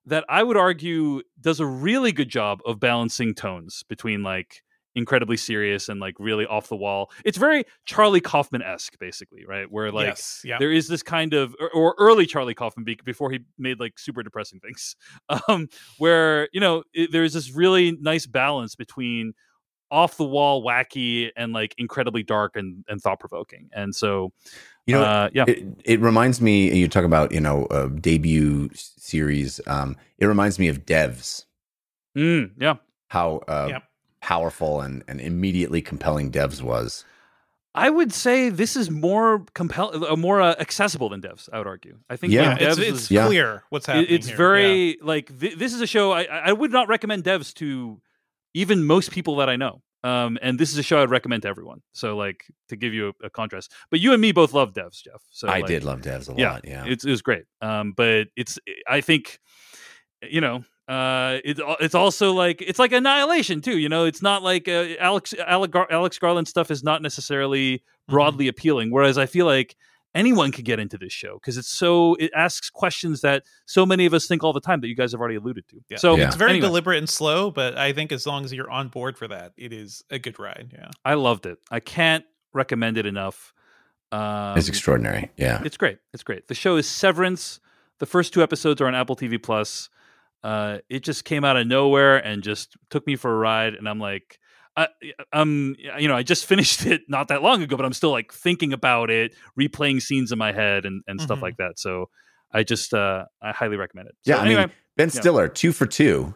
that I would argue does a really good job of balancing tones between like incredibly serious and like really off the wall. It's very Charlie Kaufman esque, basically, right? Where like yes. Yeah. there is this kind of or, or early Charlie Kaufman be- before he made like super depressing things, um, where you know it, there's this really nice balance between off the wall wacky and like incredibly dark and, and thought provoking. And so, You know, uh, yeah, it, it reminds me. You talk about you know a debut series. Um, it reminds me of Devs. Mm, yeah. How uh, Yep. Powerful and, and immediately compelling Devs was. I would say this is more compel, uh, more uh, accessible than Devs. I would argue. I think Yeah. like, it's Devs it's was- Yeah. clear what's happening. it's here. very like th- this is a show I, I would not recommend devs to even most people that i know um, and this is a show i'd recommend to everyone so like to give you a, a contrast but you and me both love devs jeff so I like, did love Devs a yeah, lot. Yeah, it's, it was great um, but it's i think you know uh, it, it's also like it's like annihilation too. You know, it's not like uh, Alex Alec, Gar- Alex Garland stuff is not necessarily Mm-hmm. broadly appealing. Whereas I feel like anyone could get into this show because it's so it asks questions that so many of us think all the time that you guys have already alluded to. Yeah. So Yeah. It's very anyway, deliberate and slow, but I think as long as you're on board for that, it is a good ride. Yeah. I loved it. I can't recommend it enough. Um, it's extraordinary. Yeah, It's great. It's great. The show is Severance. The first two episodes are on Apple TV Plus. Uh, it just came out of nowhere and just took me for a ride. And I'm like, I, am you know, I just finished it not that long ago, but I'm still like thinking about it, replaying scenes in my head and, and stuff Mhm. like that. So I just, uh, I highly recommend it. yeah. So I anyway, mean, Ben yeah. Stiller, two for two.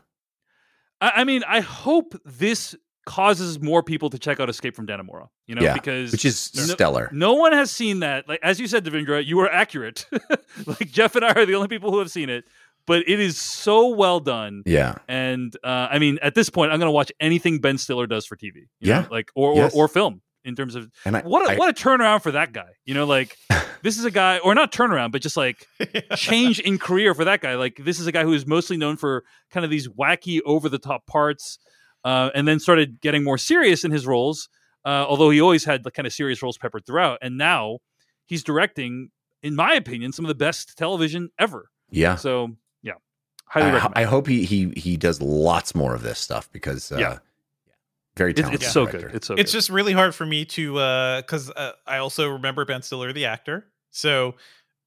I, I mean, I hope this causes more people to check out Escape from Dannemora, you know, Yeah, because which is no- stellar. No one has seen that. Like as you said, Devindra, you were accurate. like Jeff and I are the only people who have seen it, but it is so well done. Yeah, And uh, I mean, at this point, I'm going to watch anything Ben Stiller does for TV. you Yeah. know, like or, Yes. or or film in terms of and I, what a, I- what a turnaround for that guy. You know, like this is a guy, or not turnaround, but just like change in career for that guy. Like this is a guy who is mostly known for kind of these wacky, over the top parts, uh, and then started getting more serious in his roles. Uh, although he always had the kind of serious roles peppered throughout, and now he's directing, in my opinion, some of the best television ever. yeah. So highly I, recommend. I hope he he he does lots more of this stuff because uh, Yeah. very talented. it's so good. It's so it's good. just really hard for me to uh because uh, i also remember ben stiller the actor so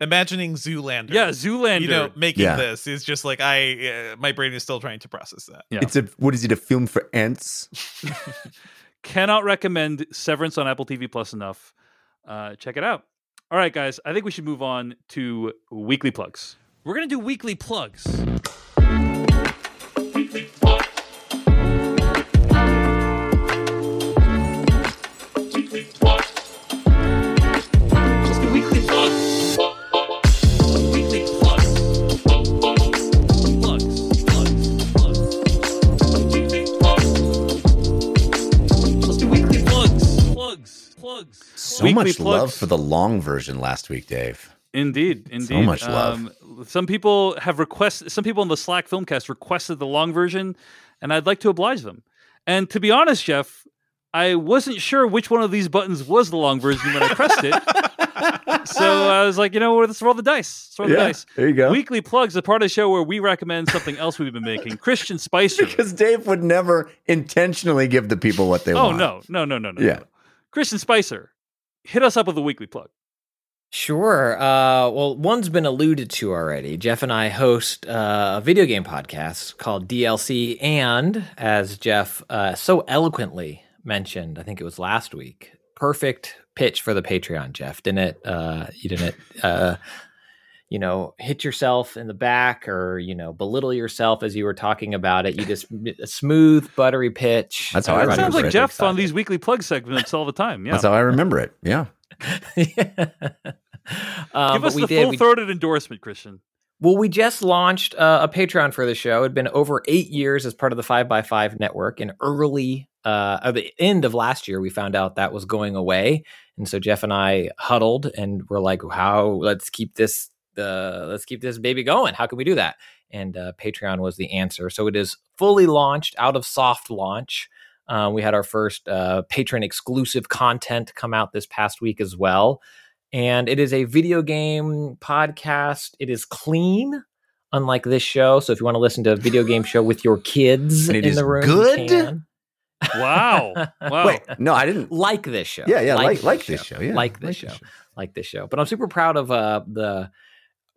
imagining zoolander yeah, Zoolander. you know making Yeah. this is just like i uh, my brain is still trying to process that yeah. It's a what is it? A film for ants? Cannot recommend Severance on Apple TV Plus enough. Uh, check it out. All right, guys. I think we should move on to weekly plugs. We're gonna do weekly plugs. Let's do weekly plugs. Weekly plugs. Plugs. Plugs. Plugs. Let's do weekly plugs. Plugs. weekly much love for the long version last week, Dave. Indeed, indeed. So much love. Um, some people have requested. Some people in the Slack Filmcast requested the long version, and I'd like to oblige them. And to be honest, Jeff, I wasn't sure which one of these buttons was the long version when I pressed it. so I was like, you know, what, let's roll the dice. Let's roll the dice. there you go. Weekly plugs, a part of the show where we recommend something else we've been making. Christian Spicer. because Dave would never intentionally give the people what they oh want. no, no, no, no, no. Yeah. no. Christian Spicer, hit us up with a weekly plug. Sure. Uh, well, one's been alluded to already. Jeff and I host uh, a video game podcast called DLC, and as Jeff uh, so eloquently mentioned, I think it was last week. Perfect pitch for the Patreon, Jeff. Didn't it? Uh, you didn't. Uh, you know, hit yourself in the back or you know belittle yourself as you were talking about it. You just a smooth, buttery pitch. That's how I That Everybody sounds was like really Jeff on these weekly plug segments all the time. Yeah. That's how I remember it. Yeah. um, Give but us we the did. full We- throated endorsement, Christian. Well, we just launched uh, a Patreon for the show. It'd been over eight years as part of the Five by Five network. And early, uh, at the end of last year, we found out that was going away, and so Jeff and I huddled and we're like, "How? Let's keep this. Uh, let's keep this baby going. How can we do that?" And uh, Patreon was the answer. So it is fully launched, out of soft launch. Uh, we had our first uh, patron exclusive content come out this past week as well and it is a video game podcast. It is clean, unlike this show. So if you want to listen to a video game show with your kids it in is the room, good? Wow. Wow. Wait, no, I didn't. like this show. Yeah, yeah, like like this show. Yeah, like this show. like this show. But I'm super proud of uh, the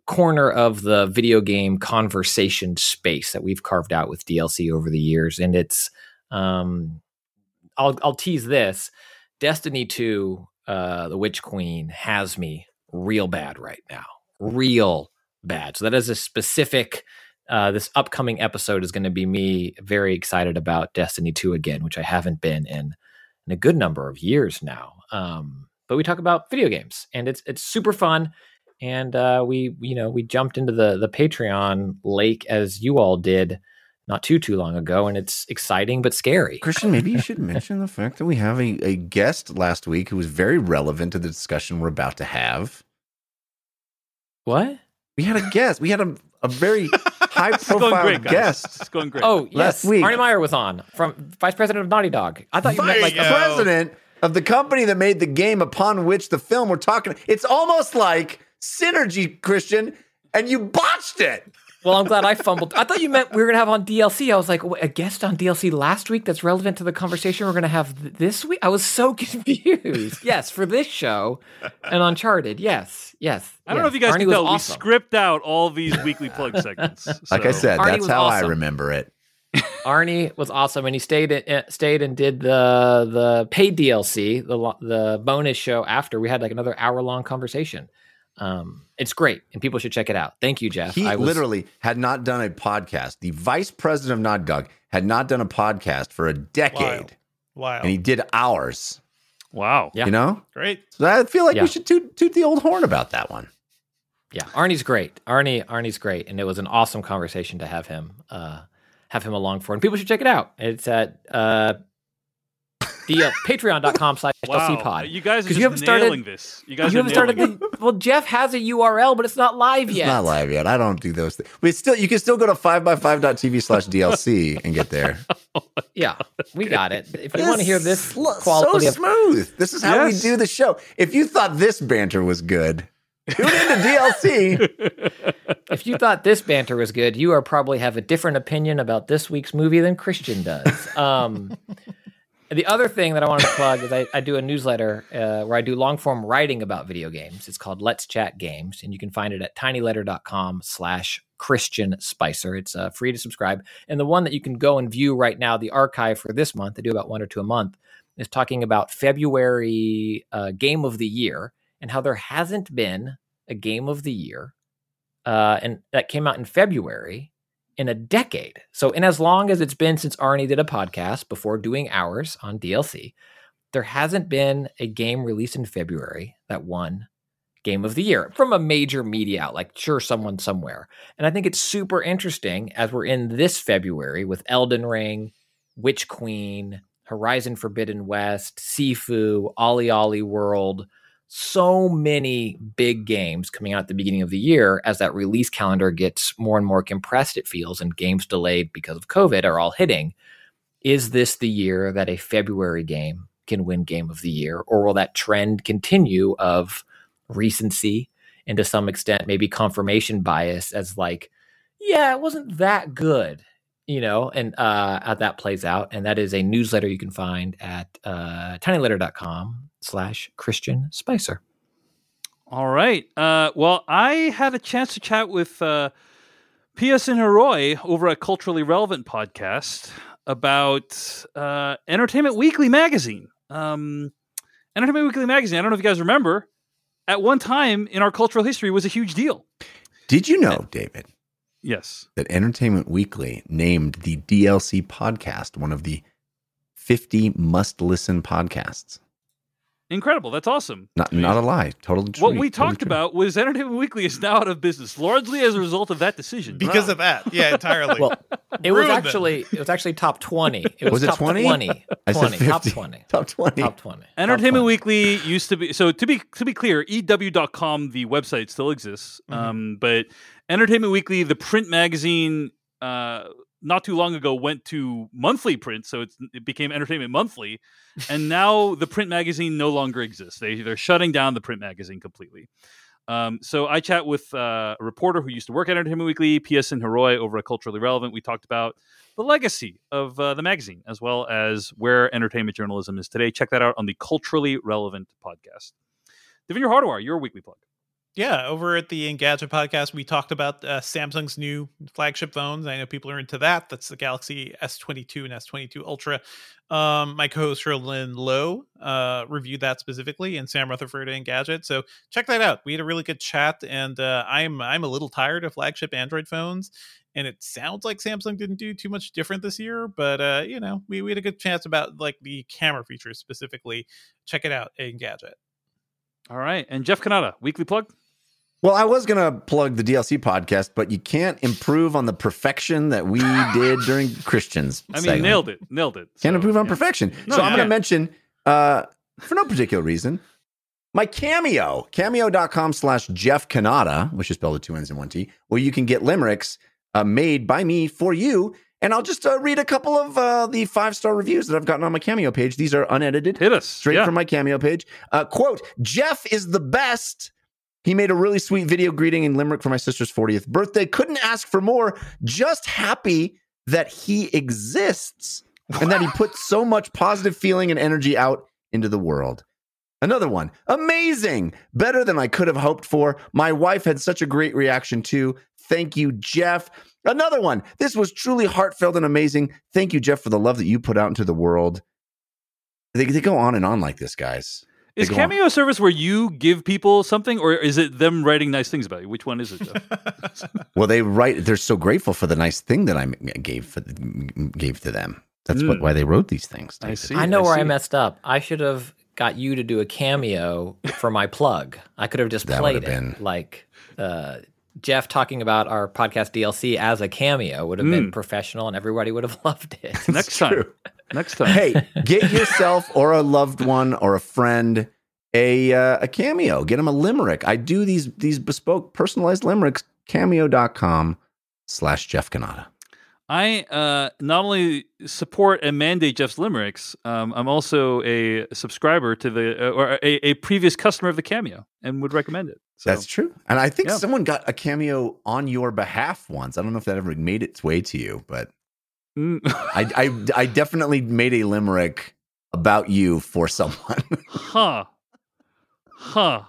corner of the video game conversation space that we've carved out with DLC over the years, and it's um, I'll I'll tease this. Destiny 2, uh, the Witch Queen has me real bad right now. Real bad. So that is a specific uh, this upcoming episode is going to be me very excited about Destiny 2 again, which I haven't been in in a good number of years now. Um, but we talk about video games, and it's it's super fun. And uh, we you know we jumped into the the Patreon lake as you all did not too too long ago, and it's exciting but scary. Christian, maybe you should mention the fact that we have a, a guest last week who was very relevant to the discussion we're about to have. What? We had a guest. We had a, a very high profile great, guest. It's going great. Oh Last yes, week. Arne Meyer was on from Vice President of Naughty Dog. I thought you meant like you go. president of the company that made the game upon which the film we're talking. It's almost like synergy, Christian, and you botched it. Well, I'm glad I fumbled. I thought you meant we were gonna have on DLC. I was like, "Wait, a guest on DLC last week that's relevant to the conversation we're gonna have th- this week. I was so confused. yes, for this show and Uncharted. Yes, yes. I don't know if you guys Arnie can tell. awesome. We script out all these weekly plug segments. Like I said, Arnie that's was how I remember it. Arnie was awesome, and he stayed at, eh, stayed and did the the paid DLC, the the bonus show after. We had like another hour long conversation. Um, it's great, and people should check it out. Thank you, Jeff. He I was, literally had not done a podcast. The vice president of Naughty Dog had not done a podcast for a decade, Wow. and he did ours. wow. Yeah. You know, Great. so I feel like Yeah. we should toot, toot the old horn about that one. Yeah, Arnie's great. Arnie, Arnie's great, and it was an awesome conversation to have him, uh, have him along for. And people should check it out. It's at uh, the uh, patreon.com slash Wow. pod. You guys are 'Cause just you haven't started- nailing this. You guys You are haven't started nailing it. the well. Jeff has a URL, but it's not live yet. It's yet. not live yet. I don't do those things. But still, you can still go to 5by5.tv slash DLC and get there. Yeah, we got it. If you want to hear this Sl- quality so of smooth. This is how Yes. we do the show. If you thought this banter was good, tune into DLC. if you thought this banter was good, you are probably have a different opinion about this week's movie than Christian does. Um, the other thing that I wanted to plug is I, I do a newsletter uh, where I do long form writing about video games. It's called Let's Chat Games, and you can find it at tinyletter.com slash Christian Spicer. It's uh, free to subscribe. And the one that you can go and view right now, the archive for this month, I do about one or two a month, is talking about February uh, game of the year and how there hasn't been a game of the year uh, and that came out in February in a decade. So, in as long as it's been since Arnie did a podcast before doing ours on DLC, there hasn't been a game released in February that won game of the year from a major media outlet. Like, sure, someone somewhere. And I think it's super interesting as we're in this February with Elden Ring, Witch Queen, Horizon Forbidden West, Sifu, OlliOlli World, so many big games coming out at the beginning of the year as that release calendar gets more and more compressed, it feels, and games delayed because of COVID are all hitting. Is this the year that a February game can win game of the year? Or will that trend continue of recency and to some extent maybe confirmation bias as like, yeah, it wasn't that good, you know, and uh, how that plays out. And that is a newsletter you can find at uh, tinyletter.com slash Christian Spicer. All right. Uh, well, I had a chance to chat with uh, PSN Heroi over at Culturally Relevant podcast about uh, Entertainment Weekly magazine. Um, Entertainment Weekly magazine. I don't know if you guys remember. At one time in our cultural history, was a huge deal. Did you know, David, Yes. that Entertainment Weekly named the DLC podcast one of the 50 must listen podcasts? Incredible. That's awesome. Not not a lie. Totally true. what we talked true. about was Entertainment Weekly is now out of business, largely as a result of that decision. because of that. Yeah, entirely. Well, it was Ruined them. actually it was actually top twenty. It was, Was it top 20? 20? I said 20, top twenty. Top 20. Top twenty. Top Entertainment 20. Weekly used to be so to be to be clear, EW.com the website still exists. Mhm. Um, but Entertainment Weekly, the print magazine, uh, not too long ago went to monthly print, so it became Entertainment Monthly, and now the print magazine no longer exists. They they're shutting down the print magazine completely. Um, so I chat with uh, a reporter who used to work at Entertainment Weekly, PSN Heroi, over at Culturally Relevant. We talked about the legacy of uh, the magazine as well as where entertainment journalism is today. Check that out on the Culturally Relevant podcast. Devindra Hardawar, your weekly plug. Yeah, over at the Engadget podcast, we talked about uh, Samsung's new flagship phones. I know people are into that. That's the Galaxy S22 and S22 Ultra. Um, my co-host Cherlynn Low uh, reviewed that specifically, and Sam Rutherford and Gadget. So check that out. We had a really good chat, and uh, I'm I'm a little tired of flagship Android phones. And it sounds like Samsung didn't do too much different this year, but uh, you know, we, we had a good chance about like the camera features specifically. Check it out, Engadget. All right. And Jeff Cannata, weekly plug. Well, I was going to plug the DLC podcast, but you can't improve on the perfection that we did during Christian's. I mean, segment. nailed it. Nailed it. Can't So, improve on yeah. perfection. No, so I'm going to mention, uh, for no particular reason, my Cameo, cameo.com slash Jeff Cannata, which is spelled with two N's and one T, where you can get limericks uh, made by me for you. And I'll just uh, read a couple of uh, the five star reviews that I've gotten on my Cameo page. These are unedited Hit us. straight Yeah. from my cameo page. Uh, quote, Jeff is the best. He made a really sweet video greeting in Limerick for my sister's 40th birthday. Couldn't ask for more. Just happy that he exists and that he put so much positive feeling and energy out into the world. Another one, amazing, better than I could have hoped for. My wife had such a great reaction too. Thank you, Jeff. Another one, this was truly heartfelt and amazing. Thank you, Jeff, for the love that you put out into the world. They, they go on and on like this, guys. Is They go on. Cameo a service where you give people something, or is it them writing nice things about you? Which one is it? Well, they write. They're so grateful for the nice thing that I gave for gave to them. That's what Mm. why they wrote these things. I see. I know where I messed up. I should have got you to do a cameo for my plug. I could have just That played it been- like uh, Jeff talking about our podcast DLC as a cameo would have been professional, and everybody would have loved it. Next time. True. Next time. Hey, get yourself or a loved one or a friend a uh, a cameo. Get them a limerick. I do these these bespoke personalized limericks. Cameo.com slash Jeff Cannata. I uh, not only support and mandate Jeff's limericks, um, I'm also a subscriber to the uh, or a, a previous customer of the Cameo and would recommend it. So That's true. And I think Yeah. someone got a cameo on your behalf once. I don't know if that ever made its way to you, but Mm. I, I, I definitely made a limerick about you for someone. huh, huh.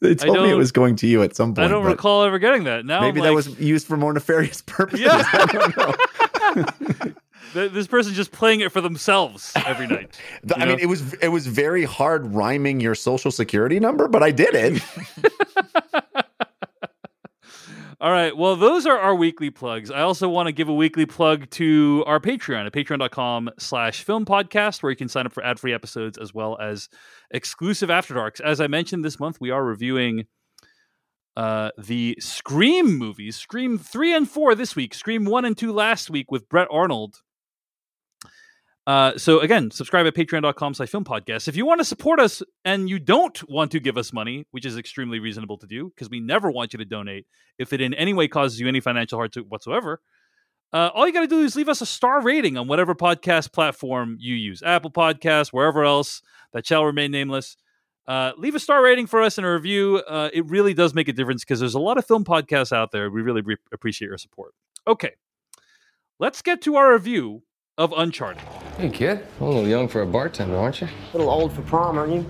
they told me it was going to you at some point. I don't recall ever getting that. Now Maybe I'm that was used for more nefarious purposes. Yeah. I don't know. this person's just playing it for themselves every night. I mean, it was it was very hard rhyming your social security number, but I did it. All right. Well, those are our weekly plugs. I also want to give a weekly plug to our Patreon at patreon.com slash film podcast, where you can sign up for ad-free episodes as well as exclusive After Darks. As I mentioned this month, we are reviewing uh, the Scream movies, Scream 3 and 4 this week, Scream 1 and 2 last week with Brett Arnold. Uh, so again, subscribe at patreon.com slash film podcast. If you want to support us and you don't want to give us money, which is extremely reasonable to do, because we never want you to donate if it in any way causes you any financial hardship whatsoever, uh, all you got to do is leave us a star rating on whatever podcast platform you use Apple Podcasts, wherever else that shall remain nameless. Uh, leave a star rating for us and a review. Uh, it really does make a difference because there's a lot of film podcasts out there. We really re- appreciate your support. Okay, let's get to our review of Uncharted. Hey, kid. A little young for a bartender, aren't you? A little old for prom, aren't you?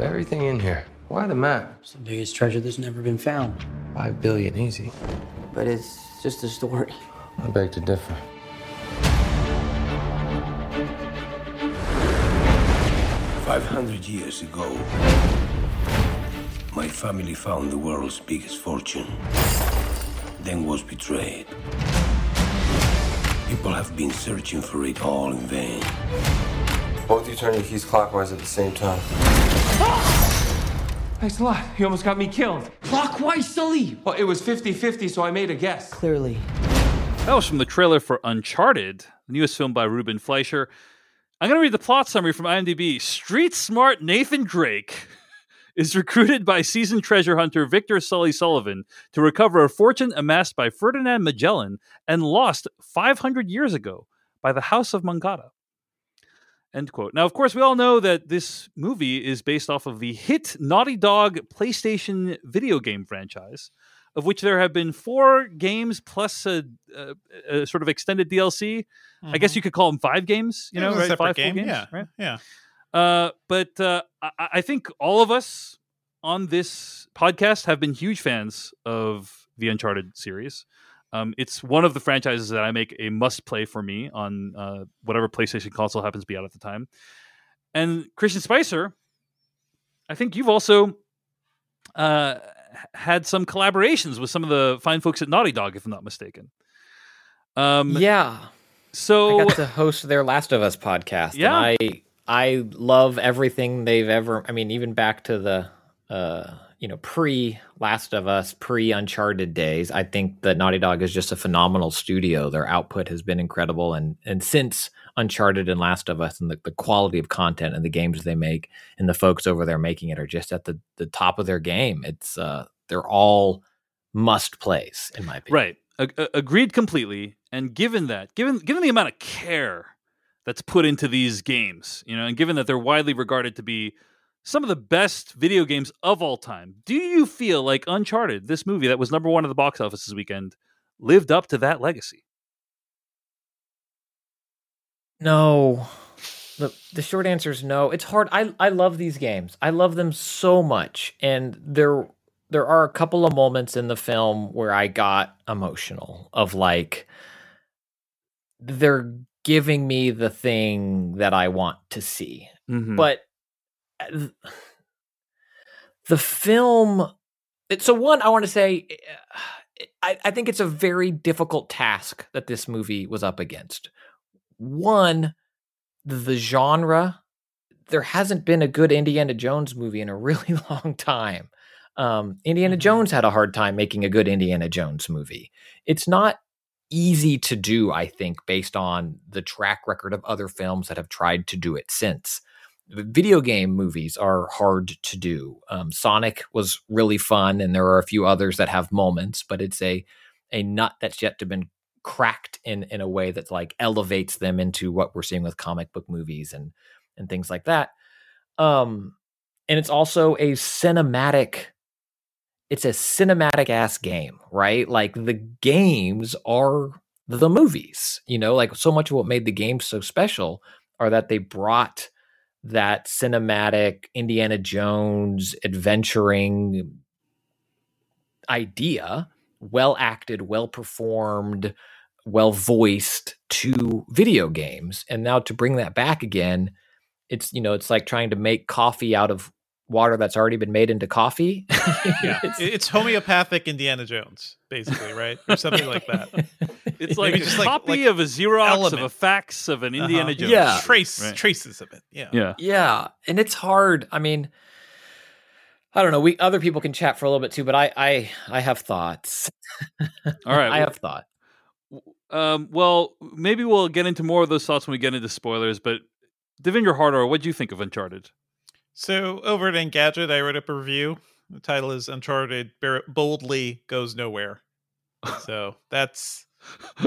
Everything in here. Why the map? It's the biggest treasure that's never been found. Five billion easy. But it's just a story. I beg to differ. Five hundred years ago, my family found the world's biggest fortune, then was betrayed. People have been searching for it all in vain. Both you turn your keys clockwise at the same time. Ah! Thanks a lot. You almost got me killed. Clockwise, Sully! Well, it was 50 50, so I made a guess. Clearly. That was from the trailer for Uncharted, the newest film by Ruben Fleischer. I'm going to read the plot summary from IMDb. Street smart Nathan Drake is recruited by seasoned treasure hunter Victor Sully Sullivan to recover a fortune amassed by Ferdinand Magellan and lost 500 years ago by the House of Moncada. End quote. Now, of course, we all know that this movie is based off of the hit Naughty Dog PlayStation video game franchise, of which there have been four games plus a, a, a sort of extended DLC. I guess you could call them five games. You Mm-hmm. It know, right? Five game, games, yeah. right? Yeah. Uh, but uh, I, I think all of us on this podcast have been huge fans of the Uncharted series. Um, it's one of the franchises that I make a must play for me on uh, whatever PlayStation console happens to be out at the time. And Christian Spicer, I think you've also uh, had some collaborations with some of the fine folks at Naughty Dog, if I'm not mistaken. Um, yeah. So I got to host their Last of Us podcast. Yeah. And I I love everything they've ever I mean, even back to the uh you know, pre Last of Us, pre Uncharted days, I think that Naughty Dog is just a phenomenal studio. Their output has been incredible and and since Uncharted and Last of Us and the, the quality of content and the games they make and the folks over there making it are just at the, the top of their game. It's uh they're all must plays in my opinion. Right. A- agreed completely. And given that, given given the amount of care that's put into these games, you know, and given that they're widely regarded to be some of the best video games of all time, do you feel like Uncharted, this movie that was number one at the box office this weekend, lived up to that legacy? No. The the short answer is no. It's hard. I I love these games. I love them so much. And there there are a couple of moments in the film where I got emotional of like they're giving me the thing that I want to see. Mm-hmm. But uh, the film so one I want to say uh, I, I think it's a very difficult task that this movie was up against one the genre there hasn't been a good indiana jones movie in a really long time um, indiana Mhm. jones had a hard time making a good indiana jones movie it's not easy to do i think based on the track record of other films that have tried to do it since. Video game movies are hard to do. Um, sonic was really fun and there are a few others that have moments but it's a a nut that's yet to been cracked in in a way that like elevates them into what we're seeing with comic book movies and and things like that. Um and it's also a cinematic it's a cinematic ass game right? Like the games are the movies you know? Like so much of what made the games so special are that they brought that cinematic indiana jones adventuring idea well acted well performed well voiced to video games. And now to bring that back again it's you know it's like trying to make coffee out of water that's already been made into coffee Yeah. It's- it's homeopathic Indiana Jones, basically, right? Or something like that. It's Maybe like a just like- copy like of a Xerox of a element. fax of an Indiana Uh-huh. Jones. Yeah. Trace Right. traces of it. Yeah. Yeah. yeah and it's hard i mean i don't know we other people can chat for a little bit too but i i i have thoughts All right. i have thought Um, well, maybe we'll get into more of those thoughts when we get into spoilers. But Devindra Hardawar, what do you think of Uncharted? So over at Engadget, I wrote up a review. The title is Uncharted boldly goes nowhere. So that's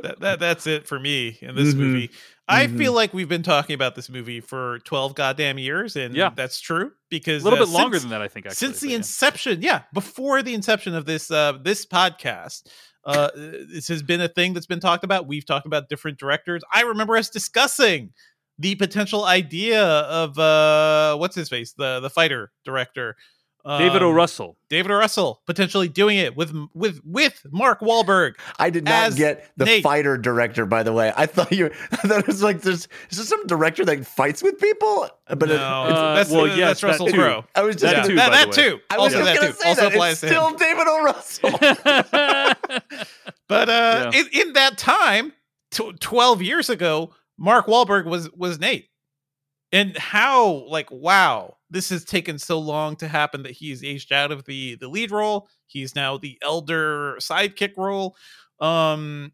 that, that that's it for me in this Mhm. movie. I Mhm. feel like we've been talking about this movie for 12 goddamn years and Yeah. that's true because A little uh, bit longer since- than that, I think. Actually, since the yeah. inception yeah before the inception of this uh this podcast uh this has been a thing that's been talked about we've talked about different directors i remember us discussing the potential idea of uh what's his face the the fighter director David O. Um, Russell. David O. Russell potentially doing it with with with Mark Wahlberg. I did not get the Nate. fighter director, by the way. I thought you I thought it was like there's is there some director that fights with people? But it- No, it's- Uh, that's well, uh, yes, that's Russell too. Crowe. I was just That gonna, too, that, by that the way. too. I was also just gonna too. say also that. applies It's still David O. Russell. But uh, Yeah. in, in that time, tw 12 years ago, Mark Wahlberg was was Nate. And how like wow, this has taken so long to happen that he's aged out of the the lead role. He's now the elder sidekick role. Um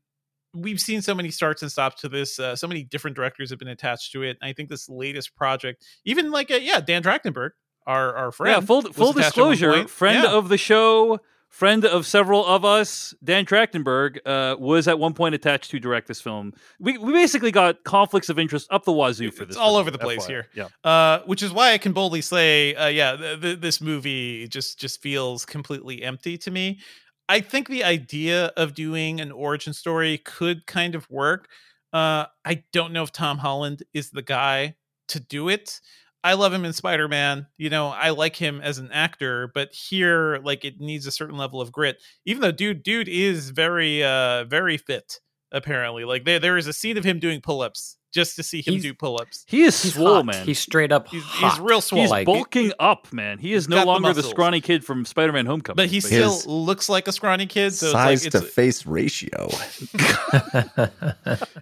we've seen so many starts and stops to this. Uh, so many different directors have been attached to it. And I think this latest project, even like uh, yeah, Dan Trachtenberg, our our friend, yeah, full full attached at one disclosure, friend Yeah. of the show, friend of several of us, Dan Trachtenberg, uh, was at one point attached to direct this film. We we basically got conflicts of interest up the wazoo for It's this. all film, over the place FYI. here. Yeah. uh, which is why I can boldly say, uh, yeah, th- th- this movie just just feels completely empty to me. I think the idea of doing an origin story could kind of work. Uh, I don't know if Tom Holland is the guy to do it. I love him in Spider Man. You know, I like him as an actor, but here, like, it needs a certain level of grit. Even though dude, dude is very, uh, very fit. Apparently, like there, there is a scene of him doing pull ups just to see him He's- do pull ups. He is He's swole, hot. man. He's straight up He's, he's real swole. He's like- bulking up, man. He is no got the longer the, scrawny kid from Spider-Man: Homecoming. but he still looks like a scrawny kid. So Size it's to like it's, face ratio.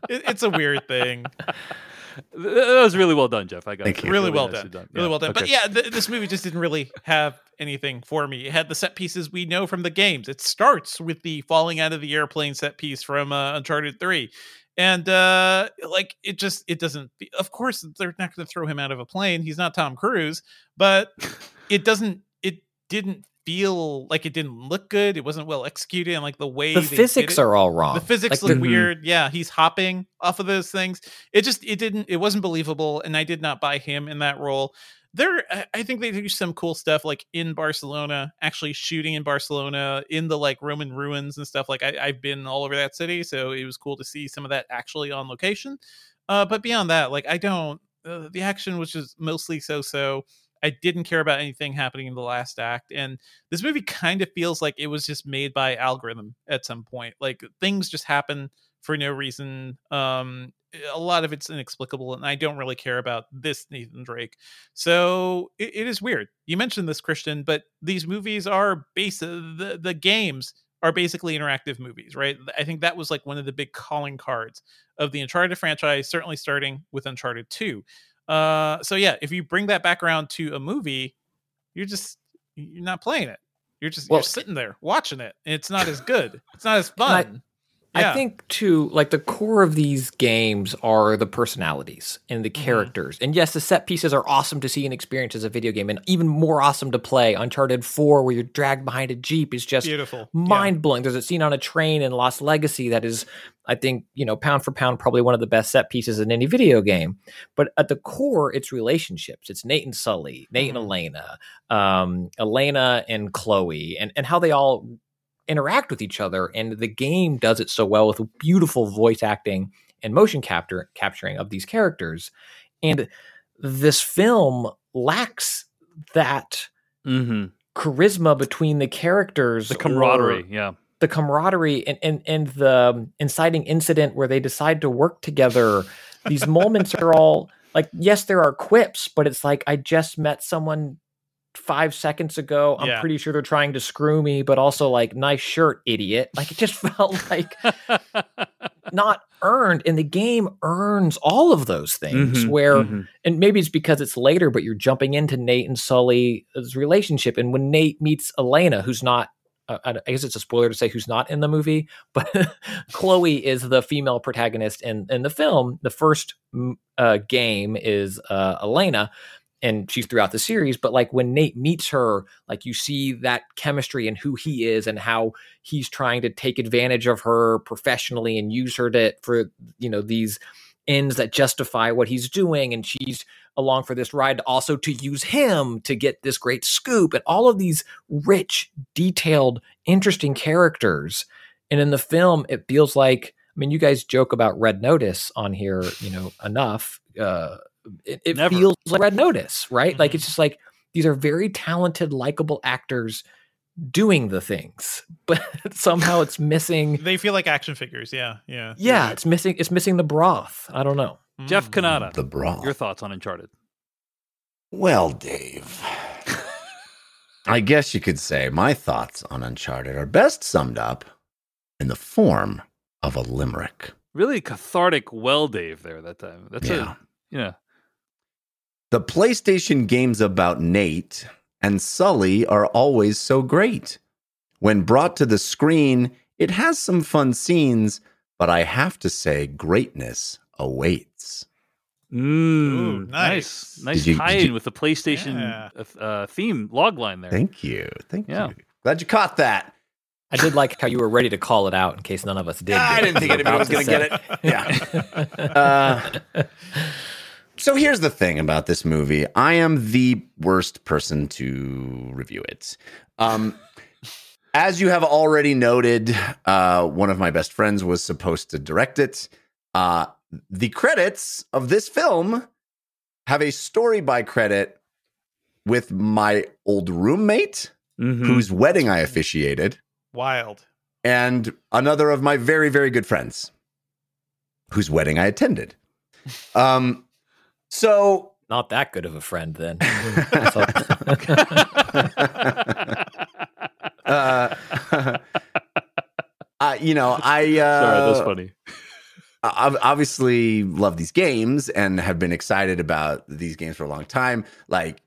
it- it's a weird thing. Th- that was really well done, Jeff. I got Thank you. Really well nicely done. Really Yeah, well done. But yeah, th- this movie just didn't really have anything for me. It had the set pieces we know from the games. It starts with the falling out of the airplane set piece from uh, Uncharted 3. And uh like it just it doesn't of course they're not going to throw him out of a plane. He's not Tom Cruise, but it doesn't it didn't feel like it didn't look good. It wasn't well executed and like the way the physics are all wrong. the physics Like, look the- weird. Yeah, he's hopping off of those things. It just it didn't it wasn't believable, and I did not buy him in that role. There, I- think they do some cool stuff like in Barcelona, actually shooting in Barcelona in the like Roman ruins and stuff. Like I, I've been all over that city, so it was cool to see some of that actually on location. Uh, but beyond that, like I don't. Uh, the action was just mostly so-so. I didn't care about anything happening in the last act, and this movie kind of feels like it was just made by algorithm at some point. Like things just happen for no reason. Um, a lot of it's inexplicable, and I don't really care about this Nathan Drake. So it, it is weird. You mentioned this, Christian, but these movies are base the the games are basically interactive movies, right? I think that was like one of the big calling cards of the Uncharted franchise, certainly starting with Uncharted 2. Uh, so yeah, if you bring that back around to a movie, you're just you're not playing it. You're just Well, you're sitting there watching it. And it's not as good. It's not as I- I think too, like the core of these games are the personalities and the Mm-hmm. characters. And yes, the set pieces are awesome to see and experience as a video game, and even more awesome to play. Uncharted 4, where you're dragged behind a Jeep, is just beautiful. Mind blowing. There's a scene on a train in Lost Legacy that is, I think, you know, pound for pound, probably one of the best set pieces in any video game. But at the core, it's relationships. It's Nate and Sully, Nate and Mhm. Elena, um, Elena and Chloe, and and how they all interact with each other. And the game does it so well with beautiful voice acting and motion capture capturing of these characters. And this film lacks that hmm charisma between the characters the camaraderie. Yeah. the camaraderie and, and and the inciting incident where they decide to work together these moments are all like yes there are quips but it's like i just met someone five seconds ago i'm Yeah. pretty sure they're trying to screw me but also like nice shirt idiot like it just felt like not earned and the game earns all of those things Mhm, where mhm. and maybe it's because it's later, but you're jumping into Nate and Sully's relationship. And when Nate meets Elena, who's not uh, I guess it's a spoiler to say who's not in the movie, but Chloe is the female protagonist in in the film. The first uh, game is uh, Elena, and she's throughout the series. But like when Nate meets her, like you see that chemistry and who he is and how he's trying to take advantage of her professionally and use her to for you know these ends that justify what he's doing, and she's along for this ride also to use him to get this great scoop and all of these rich, detailed, interesting characters. And in the film, it feels like I mean, you guys joke about Red Notice on here, you know, enough. Uh, it it feels like Red Notice, right? Like Mhm. it's just like these are very talented, likable actors doing the things, but somehow it's missing. They feel like action figures. Yeah, yeah, Yeah, it's missing. It's missing the broth. I don't know. right. Jeff Mm. Cannata, The broth. your thoughts on Uncharted? Well, Dave, I guess you could say my thoughts on Uncharted are best summed up in the form of a limerick. Really cathartic well, Dave, there that time. That's Yeah. a yeah. The PlayStation games about Nate and Sully are always so great. When brought to the screen, it has some fun scenes, but I have to say, greatness awaits. Mm, Ooh, nice, nice. nice you- tie did in with the PlayStation Yeah. uh, uh, theme log line there. Thank you. Thank Yeah. you. Glad you caught that. I did like how you were ready to call it out in case none of us did. I didn't think anybody was going to get it. Yeah. Uh, so here's the thing about this movie I am the worst person to review it. Um, as you have already noted, uh, one of my best friends was supposed to direct it. Uh, the credits of this film have a story by credit with my old roommate, Mhm. whose wedding I officiated Wild. and another of my very very good friends whose wedding I attended. Um so Not that good of a friend then. uh, uh, you know, I uh, Sorry, that's funny. I I've obviously love these games and have been excited about these games for a long time. Like,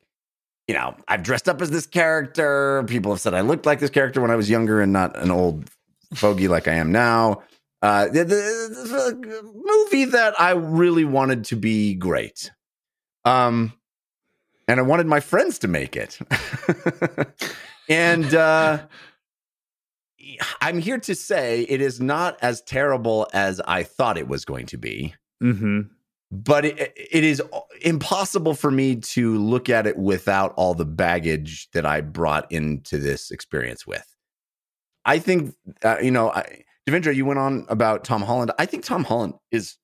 you know, I've dressed up as this character. People have said I looked like this character when I was younger and not an old fogey like I am now. Uh, the, the, the movie that I really wanted to be great. Um, and I wanted my friends to make it. and uh, I'm here to say it is not as terrible as I thought it was going to be, hmm but it, it is impossible for me to look at it without all the baggage that I brought into this experience with. I think, uh, you know, I, Devindra, you went on about Tom Holland. I think Tom Holland is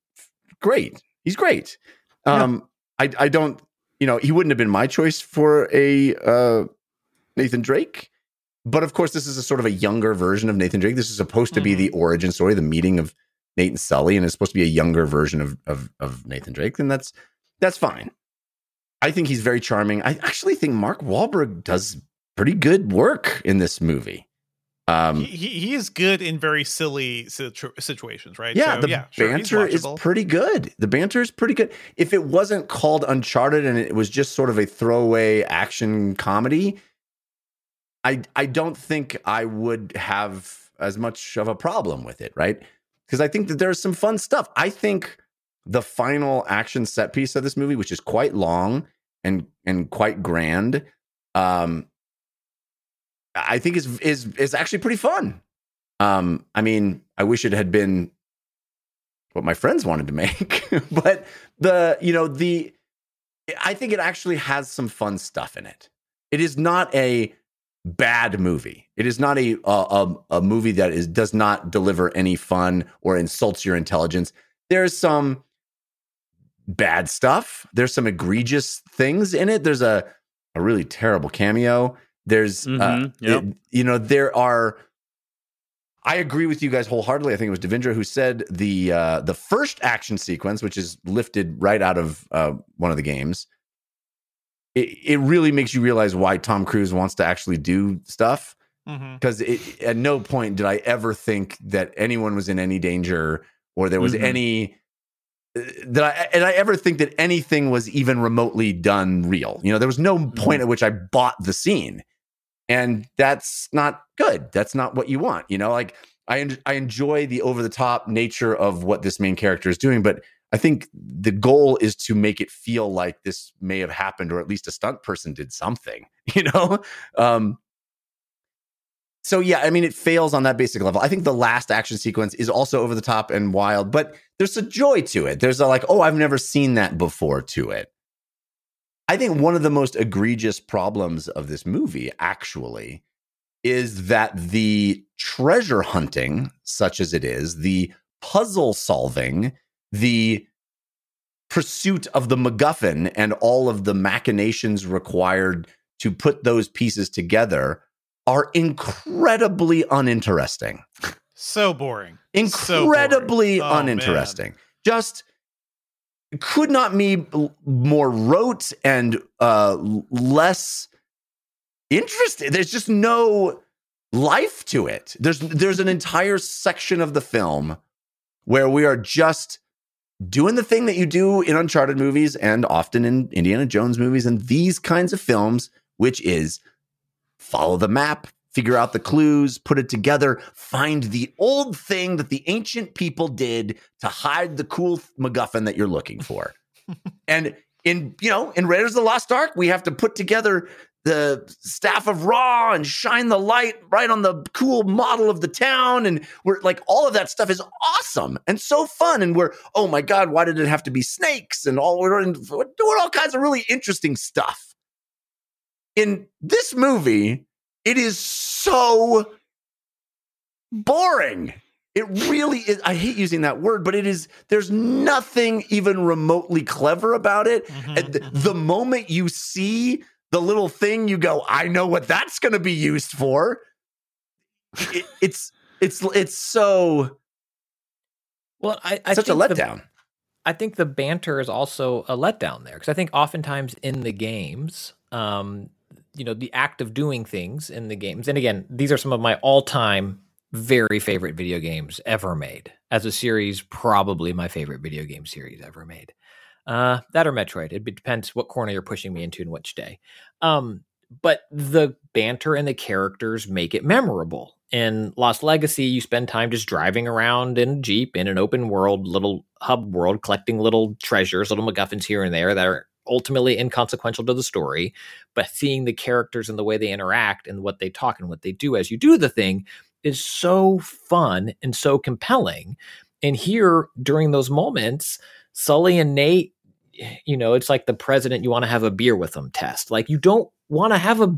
great. He's great. Um, I, I don't, you know, he wouldn't have been my choice for a uh, Nathan Drake. But of course, this is a sort of a younger version of Nathan Drake. This is supposed to be Mhm. the origin story, the meeting of Nate and Sully, and it's supposed to be a younger version of of, of Nathan Drake. And that's that's fine. I think he's very charming. I actually think Mark Wahlberg does pretty good work in this movie. Um, he, he is good in very silly situ- situations, right? yeah, So, the yeah, sure, banter is pretty good. The banter is pretty good. If it wasn't called Uncharted and it was just sort of a throwaway action comedy, I I don't think I would have as much of a problem with it, right? Because I think that there's some fun stuff. I think the final action set piece of this movie, which is quite long and and quite grand, um, I think is is is actually pretty fun. Um, I mean, I wish it had been what my friends wanted to make, but the you know the I think it actually has some fun stuff in it. It is not a bad movie. It is not a a, a, movie that is does not deliver any fun or insults your intelligence. There's some bad stuff. There's some egregious things in it. There's a a really terrible cameo. There's uh, Mhm, yep. it- you know there are I agree with you guys wholeheartedly. I think it was Devindra who said the uh, the first action sequence, which is lifted right out of uh, one of the games. It, it really makes you realize why Tom Cruise wants to actually do stuff because at no point did I ever think that anyone was in any danger or there was Mhm. any uh, that I and I ever think that anything was even remotely done real. You know, there was no point at which I bought the scene. And that's not good. That's not what you want. You know, like I en- I enjoy the over the top nature of what this main character is doing, but I think the goal is to make it feel like this may have happened, or at least a stunt person did something. You know, um, so yeah, I mean, it fails on that basic level. I think the last action sequence is also over the top and wild, but there's a joy to it. There's a like, oh, I've never seen that before to it. I think one of the most egregious problems of this movie, actually, is that the treasure hunting, such as it is, the puzzle solving, the pursuit of the MacGuffin, and all of the machinations required to put those pieces together are incredibly uninteresting. So boring. So boring. Incredibly Oh, man. uninteresting. Just could not be more rote and uh, less interesting. There's just no life to it. There's there's an entire section of the film where we are just doing the thing that you do in Uncharted movies and often in Indiana Jones movies and these kinds of films, which is follow the map, figure out the clues, put it together, find the old thing that the ancient people did to hide the cool MacGuffin that you're looking for. and in you know, in Raiders of the Lost Ark, we have to put together the staff of Ra and shine the light right on the cool model of the town. And we're like, all of that stuff is awesome and so fun. And we're, oh my God, why did it have to be snakes? And all we're doing all kinds of really interesting stuff. In this movie, it is so boring. It really is. I hate using that word, but it is, there's nothing even remotely clever about it. Mhm, And th- the moment you see the little thing, you go, I know what that's going to be used for. It- it's, it's, it's so, Well, I, I such a think the- letdown. I think the banter is also a letdown there because I think oftentimes in the games, um, you know, the act of doing things in the games, and again, these are some of my all-time very favorite video games ever made. As a series, probably my favorite video game series ever made. Uh, that or Metroid. It depends what corner you're pushing me into and which day. Um, but the banter and the characters make it memorable. In Lost Legacy, you spend time just driving around in a Jeep in an open world, little hub world, collecting little treasures, little MacGuffins here and there that are ultimately inconsequential to the story. But seeing the characters and the way they interact and what they talk and what they do as you do the thing is so fun and so compelling. And here, during those moments, Sully and Nate, you know, it's like the president you want to have a beer with them test. Like you don't want to have a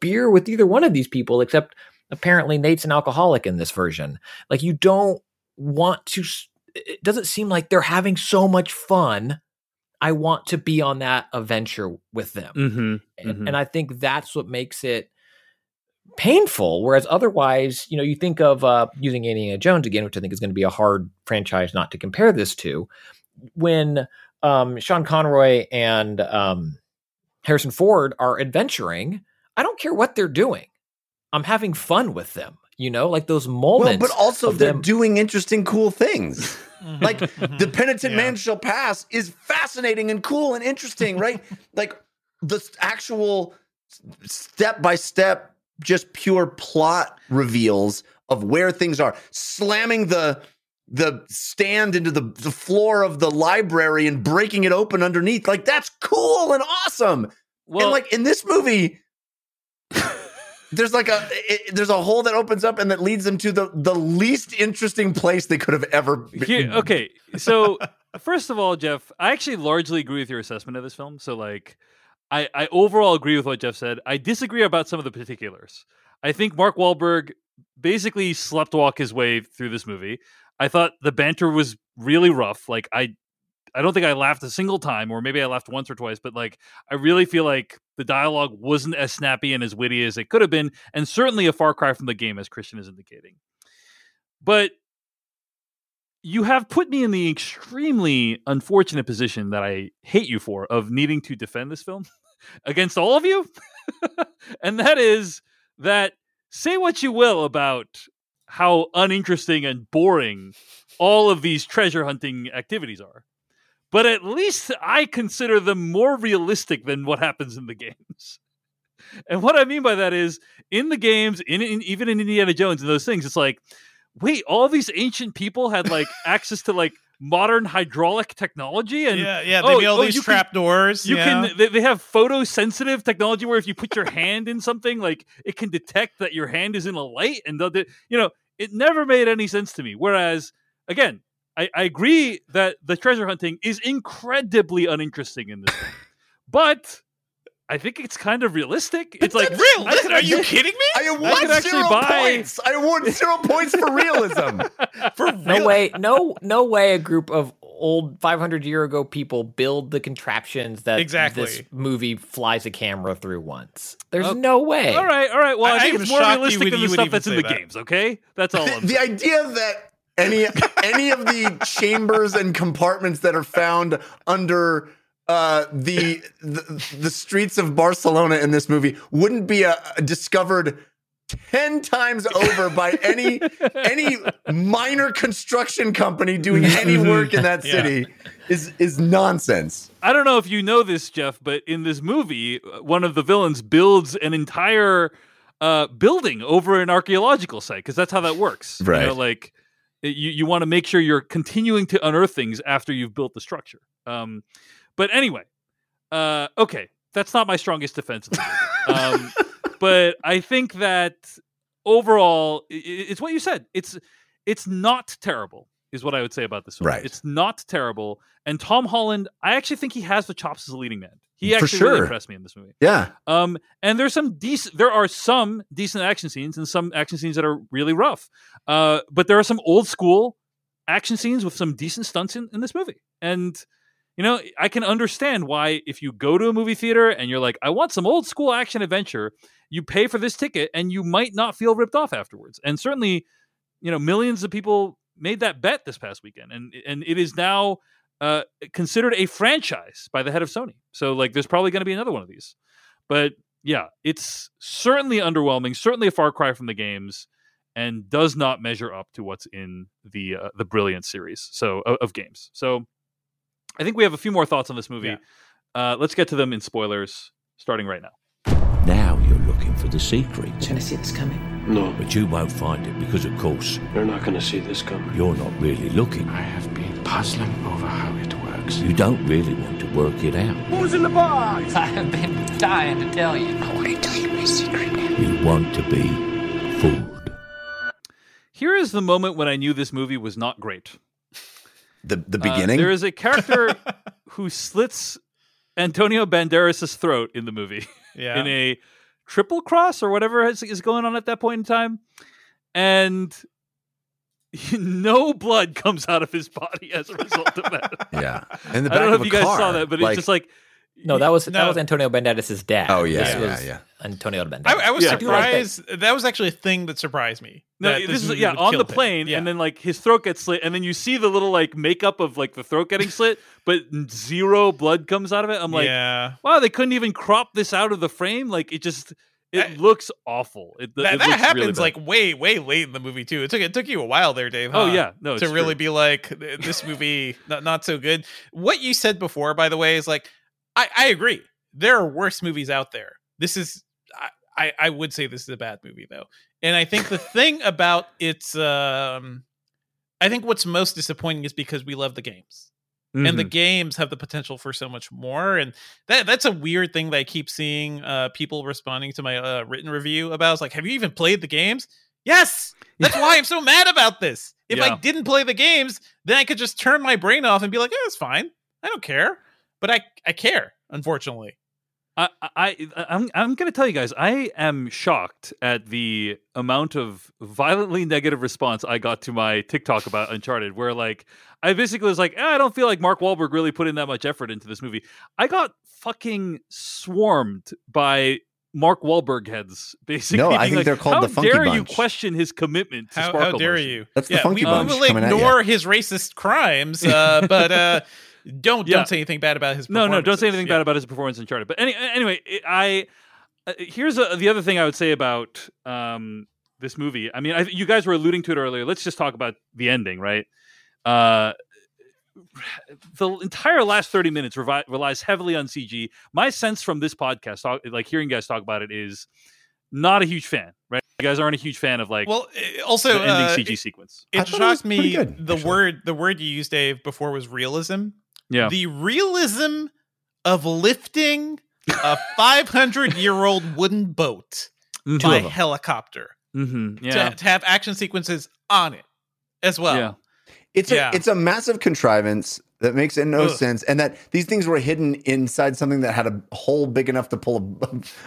beer with either one of these people, except apparently Nate's an alcoholic in this version. Like you don't want to. It doesn't seem like they're having so much fun. I want to be on that adventure with them, Mm-hmm. and, Mhm. and I think that's what makes it painful. Whereas otherwise, you know, you think of uh, using Indiana Jones again, which I think is going to be a hard franchise not to compare this to. When um, Sean Connery and um, Harrison Ford are adventuring, I don't care what they're doing. I'm having fun with them. You know, like those Well, but also they're them- doing interesting, cool things. Mhm, like mhm. the penitent Yeah. man shall pass is fascinating and cool and interesting right? Like the actual step by step just pure plot reveals of where things are. Slamming the the stand into the, the floor of the library and breaking it open underneath. Like that's cool and awesome. Well, and like in this movie there's like a it, there's a hole that opens up and that leads them to the the least interesting place they could have ever been. Here, okay, so first of all, Jeff, I actually largely agree with your assessment of this film. So, like, I, I overall agree with what Jeff said. I disagree about some of the particulars. I think Mark Wahlberg basically slept walk his way through this movie. I thought the banter was really rough. Like, I, I don't think I laughed a single time, or maybe I laughed once or twice. But like, I really feel like the dialogue wasn't as snappy and as witty as it could have been, and certainly a far cry from the game, as Christian is indicating. But you have put me in the extremely unfortunate position that I hate you for of needing to defend this film against all of you. and that is that say what you will about how uninteresting and boring all of these treasure hunting activities are. But at least I consider them more realistic than what happens in the games. And what I mean by that is in the games, in, in even in Indiana Jones and those things, it's like, wait, all these ancient people had like access to like modern hydraulic technology and yeah, yeah. They oh, all oh, these can- trap doors. you yeah. can they, they have photosensitive technology where if you put your hand in something like it can detect that your hand is in a light and the, you know it never made any sense to me whereas again I, I agree that the treasure hunting is incredibly uninteresting in this thing but i think it's kind of realistic it's like real. I could Are you kidding me? I award could actually zero buy- points. I award zero points for realism. For real. No way, no, no way. A group of old 500 year ago people build the contraptions that Exactly. this movie flies a camera through once. There's Oh, no way. all right all right well i, I- think I'm it's more realistic than the stuff that's in the that. games okay that's all i'm the saying. idea that any any of the chambers and compartments that are found under uh, the, the the streets of Barcelona in this movie wouldn't be uh, discovered ten times over by any any minor construction company doing any work in that Yeah. city is is nonsense. I don't know if you know this, Jeff, but in this movie, uh, one of the villains builds an entire uh, building over an archaeological site because that's how that works. You know, Right. like you, you want to make sure you're continuing to unearth things after you've built the structure. Um, but anyway, uh, okay, that's not my strongest defense. of the movie. um, but I think that overall, i- i- it's what you said. It's it's not terrible, is what I would say about this one. Right. It's not terrible. And Tom Holland, I actually think he has the chops as a leading man. He actually really impressed me in this movie. Yeah, Um, and there's some decent. There are some decent action scenes and some action scenes that are really rough. Uh, but there are some old school action scenes with some decent stunts in, in this movie. And you know, I can understand why if you go to a movie theater and you're like, I want some old school action adventure, you pay for this ticket and you might not feel ripped off afterwards. And certainly, you know, millions of people made that bet this past weekend, and and it is now uh, considered a franchise by the head of Sony. So like, there's probably going to be another one of these. But yeah, it's certainly underwhelming. Certainly a far cry from the games, and does not measure up to what's in the uh, the brilliant series. So of, of games. So I think we have a few more thoughts on this movie. Yeah. Uh, let's get to them in spoilers, starting right now. Now you're looking for the secret. Gonna see this coming. No, But you won't find it because, of course, you're not gonna see this coming. you're not really looking. I have been puzzling over how it works. You don't really want to work it out. What was in the box? I have been dying to tell you. I want to tell you my secret. You want to be fooled. Here is the moment when I knew this movie was not great. the the Uh, beginning. there is a character who slits Antonio Banderas' throat in the movie Yeah. in a triple cross or whatever is, is going on at that point in time, and no blood comes out of his body as a result of that. yeah, in the I don't know of if you guys car, saw that, but like, it's just like No, that was that was Antonio Banderas' dad. Oh, yeah, This yeah, was yeah. Antonio Banderas. I, I was Yeah. I like that. surprised. That. was actually a thing that surprised me. No, that this is yeah on the plane, Yeah. and then like his throat gets slit, and then you see the little like makeup of like the throat getting slit, but zero blood comes out of it. I'm like, yeah, wow, they couldn't even crop this out of the frame. Like it just it That- looks awful. It, that, it that really happens bad. like way, way late in the movie too. It took it took you a while there, Dave. oh yeah, no, to really true. be like this movie not not so good. What you said before, by the way, is like I, I agree. There are worse movies out there. This is I, I I would say this is a bad movie though. And I think the thing about it's um I think what's most disappointing is because we love the games. And the Mhm. games have the potential for so much more and that that's a weird thing that i keep seeing uh people responding to my uh, written review about it's like have you even played the games? Yes! That's why i'm so mad about this. If Yeah. i didn't play the games then i could just turn my brain off and be like oh it's fine. I don't care. But i i care unfortunately I, I, I'm, I'm going to tell you guys, I am shocked at the amount of violently negative response I got to my TikTok about Uncharted, where like I basically was like, eh, I don't feel like Mark Wahlberg really put in that much effort into this movie. I got fucking swarmed by Mark Wahlberg heads, basically. No, I think like, they're called How the Funky dare you question his commitment to how, sparkle how dare motion?" you That's the Funky we, Bunch we will coming at ya. ignore his racist crimes uh but uh don't Yeah. don't say anything bad about his No, no, don't say anything performances. bad about his performance in Uncharted. But any, anyway, I uh, here's a, the other thing I would say about um, this movie. I mean, I, you guys were alluding to it earlier. Let's just talk about the ending, right? Uh, the entire last 30 minutes revi- relies heavily on CG. My sense from this podcast, talk- like hearing you guys talk about it, is not a huge fan, right? You guys aren't a huge fan of like Well, uh, also the ending uh, CG it, sequence. It thought it shocked pretty me. good, the actually. word the word you used, Dave, before was realism. Yeah. The realism of lifting a 500 year old wooden boat Mhm. by of them. helicopter Mhm. Yeah. to, to have action sequences on it as well. yeah. It's Yeah. a it's a massive contrivance that makes no Ugh. sense, and that these things were hidden inside something that had a hole big enough to pull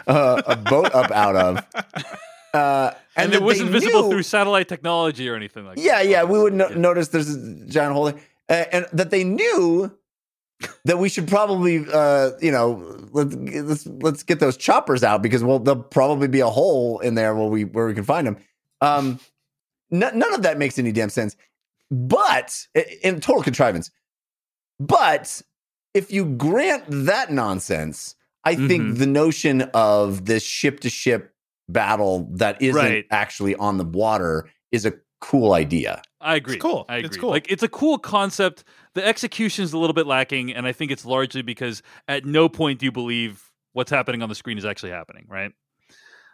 a, uh, a boat up out of, uh, And, that it wasn't they visible knew- through satellite technology or anything like Yeah, that. yeah, yeah, we would no- Yeah. notice there's a giant hole, there. Uh, and that they knew that we should probably, uh, you know, let's let's let's get those choppers out because well, there'll probably be a hole in there where we where we can find them. Um, n- none of that makes any damn sense. But in total contrivance. But if you grant that nonsense, I think Mhm. the notion of this ship to ship battle that isn't Right. actually on the water is a cool idea. I agree. cool. I It's agree. cool. Like it's a cool concept. The execution is a little bit lacking, and I think it's largely because at no point do you believe what's happening on the screen is actually happening. Right?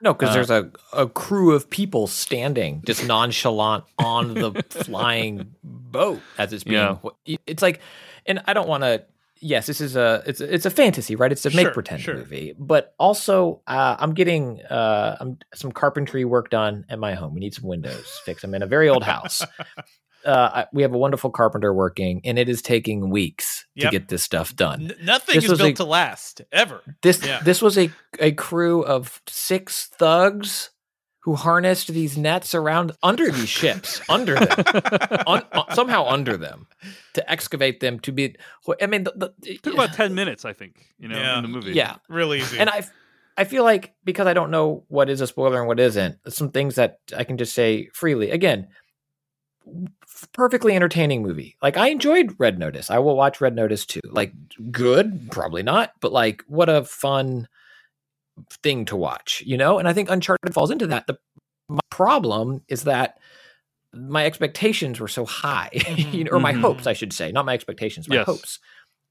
No, because Uh, there's a, a crew of people standing just nonchalant on the flying boat as it's being. Yeah. It's like, and I don't want to. Yes, this is a it's a- it's a fantasy, right? It's a make Sure, pretend sure. movie, but also uh, I'm getting uh, I'm, some carpentry work done at my home. We need some windows fixed. I'm in a very old house. Uh, we have a wonderful carpenter working, and it is taking weeks Yep. to get this stuff done. N- nothing This is built a- to last ever. This Yeah. this was a a crew of six thugs who harnessed these nets around under these ships, under them, un, uh, somehow under them, to excavate them to be. I mean, the, the, It took about ten minutes, I think. You know, Yeah. in the movie. yeah, Really easy. and I I feel like because I don't know what is a spoiler and what isn't, some things that I can just say freely. Again, perfectly entertaining movie. Like I enjoyed Red Notice. I will watch Red Notice too. Like good, probably not, but like what a fun thing to watch, you know? And I think Uncharted falls into that. The my problem is that my expectations were so high, you know, or my Mhm. hopes, I should say, not my expectations, my Yes. hopes.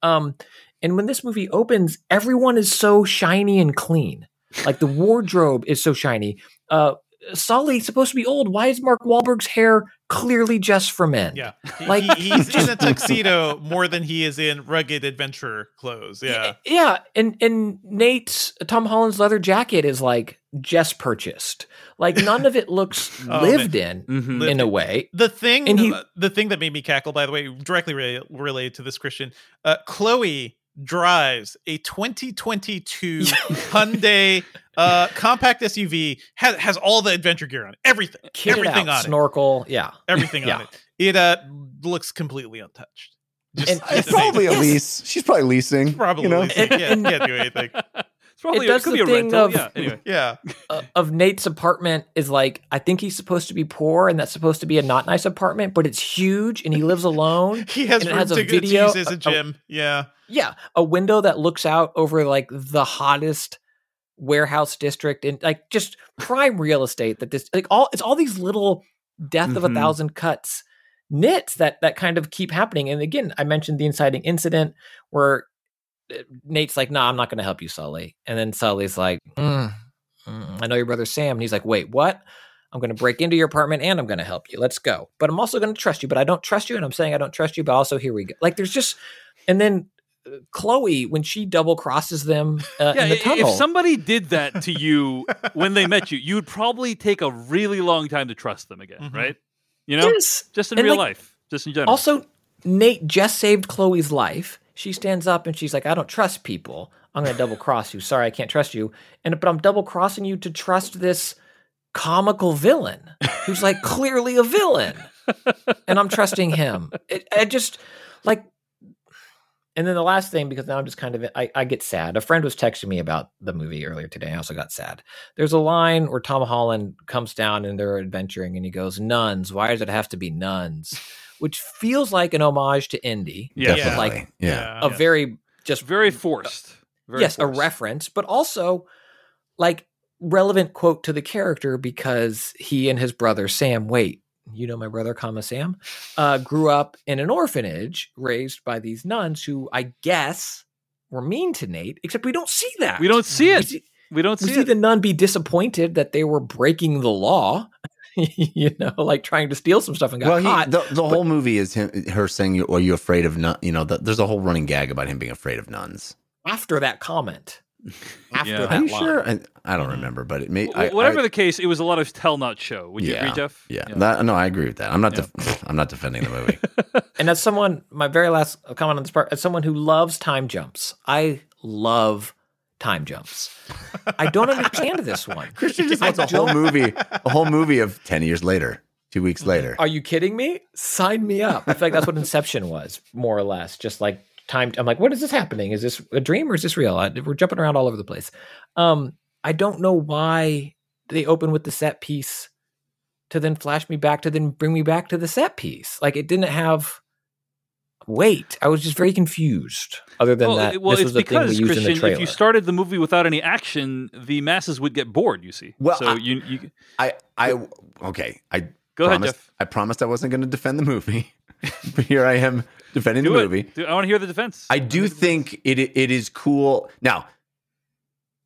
Um, and when this movie opens, everyone is so shiny and clean. Like the wardrobe is so shiny. Uh, Sully's supposed to be old. Why is Mark Wahlberg's hair clearly just for men? yeah, He- Like- he- he's in a tuxedo more than he is in rugged adventure clothes. Yeah, yeah. And and Nate's Tom Holland's leather jacket is like just purchased. Like none of it looks Oh, lived in Mhm. in a way. The thing, And he- the thing that made me cackle, by the way, directly re- related to this Christian, uh, Chloe drives a 2022 Hyundai uh, compact SUV. has has all the adventure gear on it, everything, Kitted everything out, on it, snorkel. Yeah. everything Yeah. on it. It uh, looks completely untouched. Just, And- just It's probably a amazing. lease. She's probably leasing. Probably, you know. leasing. Yeah, can't do anything. It's probably It does could the be a thing rental. of- yeah. Anyway. Yeah, uh, of Nate's apartment is like I think he's supposed to be poor and that's supposed to be a not nice apartment, but it's huge and he lives alone. he has And it room has a to, to video- as a a- gym. yeah, Yeah, a window that looks out over like the hottest warehouse district and like just prime real estate that this like all it's all these little death of a Mhm. thousand cuts nits that that kind of keep happening and again i mentioned the inciting incident where nate's like nah i'm not going to help you sully and then sully's like "Mm, mm, i know your brother sam and he's like wait what i'm going to break into your apartment and i'm going to help you let's go but i'm also going to trust you but i don't trust you and i'm saying i don't trust you but also here we go like there's just and then uh, Chloe, when she double crosses them uh, Yeah, in the tunnel, if somebody did that to you when they met you, you would probably take a really long time to trust them again, Mhm. right? You know, Yes. just in And, real like, life, just in general. Also, Nate just saved Chloe's life. She stands up and she's like, "I don't trust people. I'm going to double cross you. Sorry, I can't trust you." And but I'm double crossing you to trust this comical villain who's like clearly a villain, and I'm trusting him. It, I just like. And then the last thing, because now I'm just kind of I, I get sad. A friend was texting me about the movie earlier today. I also got sad. There's a line where Tom Holland comes down and they're adventuring, and he goes, "Nuns. Why does it have to be nuns?" Which feels like an homage to Indy. Yeah. Definitely. like yeah. a very just very forced. Very yes, forced. a reference, but also like relevant quote to the character because he and his brother Sam wait. you know my brother, comma Sam, uh, grew up in an orphanage raised by these nuns who I guess were mean to Nate. Except we don't see that. We don't see We it. see, We don't we see see it. the nun be disappointed that they were breaking the law. you know, like trying to steal some stuff and got well, he, caught. the, the whole movie is him, her saying, "Are you afraid of nun?" You know, the, there's a whole running gag about him being afraid of nuns. after that comment. After Yeah. that Are you line. sure? I, I don't Mhm. remember, but it may. Wh- I, Whatever I, the case, it was a lot of tell not show. Would you yeah, agree, Jeff? Yeah, That, no, I agree with that. I'm not. Yeah. Def- I'm not defending the movie. And as someone, my very last comment on this part, as someone who loves time jumps, I love time jumps. I don't understand this one. Christian just wants a whole movie, a whole movie of ten years later, two weeks later. Are you kidding me? Sign me up. I feel like that's what Inception was, more or less. Just like time. I'm like, what is this happening? Is this a dream or is this real? I, we're jumping around all over the place. Um, I don't know why they open with the set piece to then flash me back to then bring me back to the set piece. Like it didn't have weight. I was just very confused. Other than well, that, it- well, this was the thing we because used in the Christian, trailer. if you started the movie without any action, the masses would get bored. You see. Well, so I- you, you I, I, okay. I go ahead, promised, Jeff. I promised I wasn't going to defend the movie, but here I am defending Do the it. movie. Do- I want to hear the defense. I do think it it is cool. Now,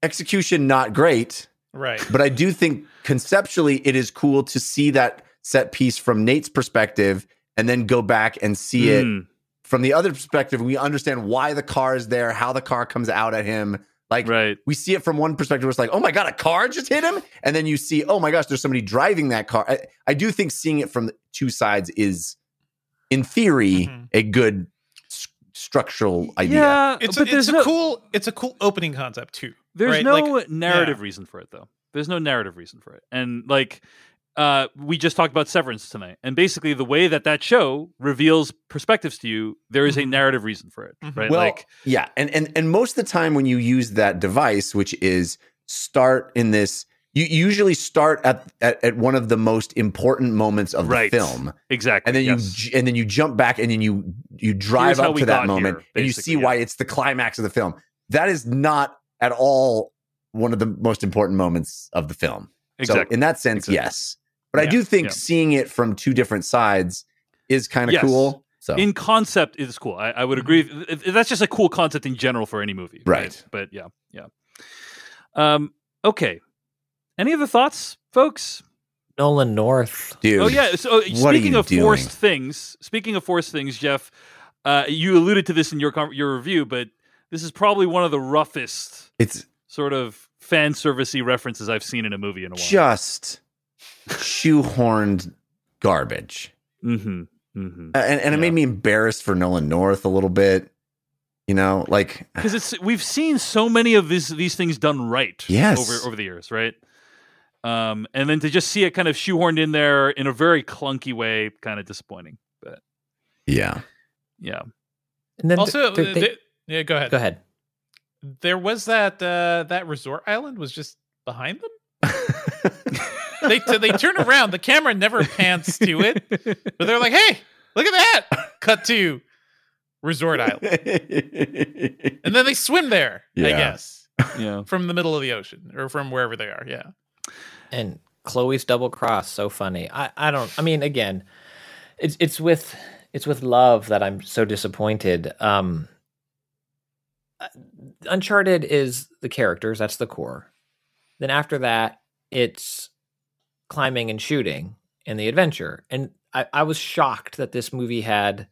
execution not great, Right. but I do think conceptually it is cool to see that set piece from Nate's perspective and then go back and see it Mm, from the other perspective. We understand why the car is there, how the car comes out at him. Like right. we see it from one perspective where it's like, oh my God, a car just hit him. And then you see, oh my gosh, there's somebody driving that car. I, I do think seeing it from the two sides is, in theory, Mhm. a good s- structural idea. Yeah, It's but a, there's it's no cool it's a cool opening concept too. there's right? no Like, narrative yeah. reason for it though. There's no narrative reason for it, and like. Uh, we just talked about Severance tonight, and basically the way that that show reveals perspectives to you, there is a Mhm. narrative reason for it, Mhm. right? Well, like, yeah, and and and most of the time when you use that device, which is start in this, you usually start at at, at one of the most important moments of Right. the film, exactly, and then you yes. j- and then you jump back and then you you drive Here's up to that moment here, and you see yeah. why it's the climax of the film. That is not at all one of the most important moments of the film. exactly. So in that sense, Exactly. yes. But I do think yeah. seeing it from two different sides is kind of Yes. cool. So in concept it is cool. I, I would agree. Th- th- That's just a cool concept in general for any movie, Right. But yeah, yeah. Um. Okay. Any other thoughts, folks? Nolan North. dude. oh yeah. So uh, what are speaking you of forced things, speaking of forced things, Jeff, uh, you alluded to this in your your review, but this is probably one of the roughest It's sort of fan servicey references I've seen in a movie in a while. just shoehorned garbage. mm-hmm. Mm-hmm. Uh, and and it made me embarrassed for Nolan North a little bit. You know, like because it's we've seen so many of these these things done right Yes. over over the years right um and then to just see it kind of shoehorned in there in a very clunky way kind of disappointing but yeah. yeah And then Also, th- they- yeah, go ahead. go ahead. There was that uh, that resort island was just behind them. They they turn around. The camera never pans to it, but they're like, "Hey, look at that!" Cut to resort island, and then they swim there. I guess yeah from the middle of the ocean or from wherever they are. Yeah. and Chloe's double cross so funny. I I don't I mean again it's it's with it's with love that I'm so disappointed. Um Uncharted is the characters, that's the core. Then after that it's climbing and shooting and the adventure. And I, I was shocked that this movie had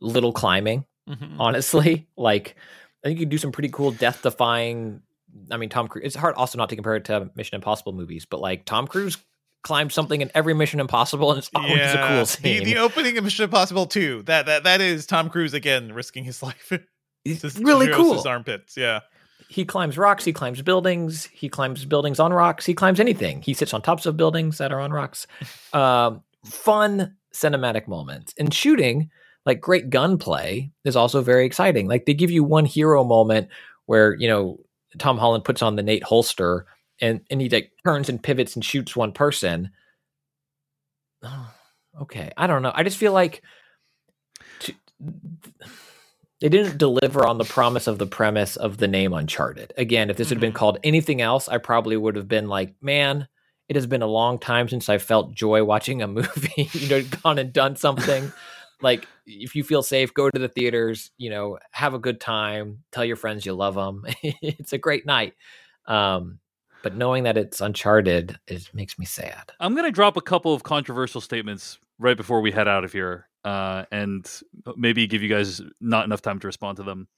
little climbing Mhm. honestly. Like, I think you do some pretty cool death defying. I mean, Tom Cruise. It's hard also not to compare it to Mission Impossible movies, but like Tom Cruise climbed something in every Mission Impossible, and it's always a cool scene. the opening of Mission Impossible 2. That that that is Tom Cruise again risking his life. It's really cool. His armpits. Yeah. He climbs rocks. He climbs buildings. He climbs buildings on rocks. He climbs anything. He sits on tops of buildings that are on rocks. Um, fun cinematic moments and shooting. Like great gunplay is also very exciting. Like they give you one hero moment where you know Tom Holland puts on the Nate holster and and he like turns and pivots and shoots one person. Oh, okay, I don't know. I just feel like to, they didn't deliver on the promise of the premise of the name Uncharted. Again, if this had been Mhm. called anything else, I probably would have been like, man, it has been a long time since I felt joy watching a movie. you know, gone and done something. like if you feel safe, go to the theaters. You know, have a good time. Tell your friends you love them. it's a great night. Um, but knowing that it's Uncharted, it makes me sad. I'm going to drop a couple of controversial statements right before we head out of here, uh, and maybe give you guys not enough time to respond to them.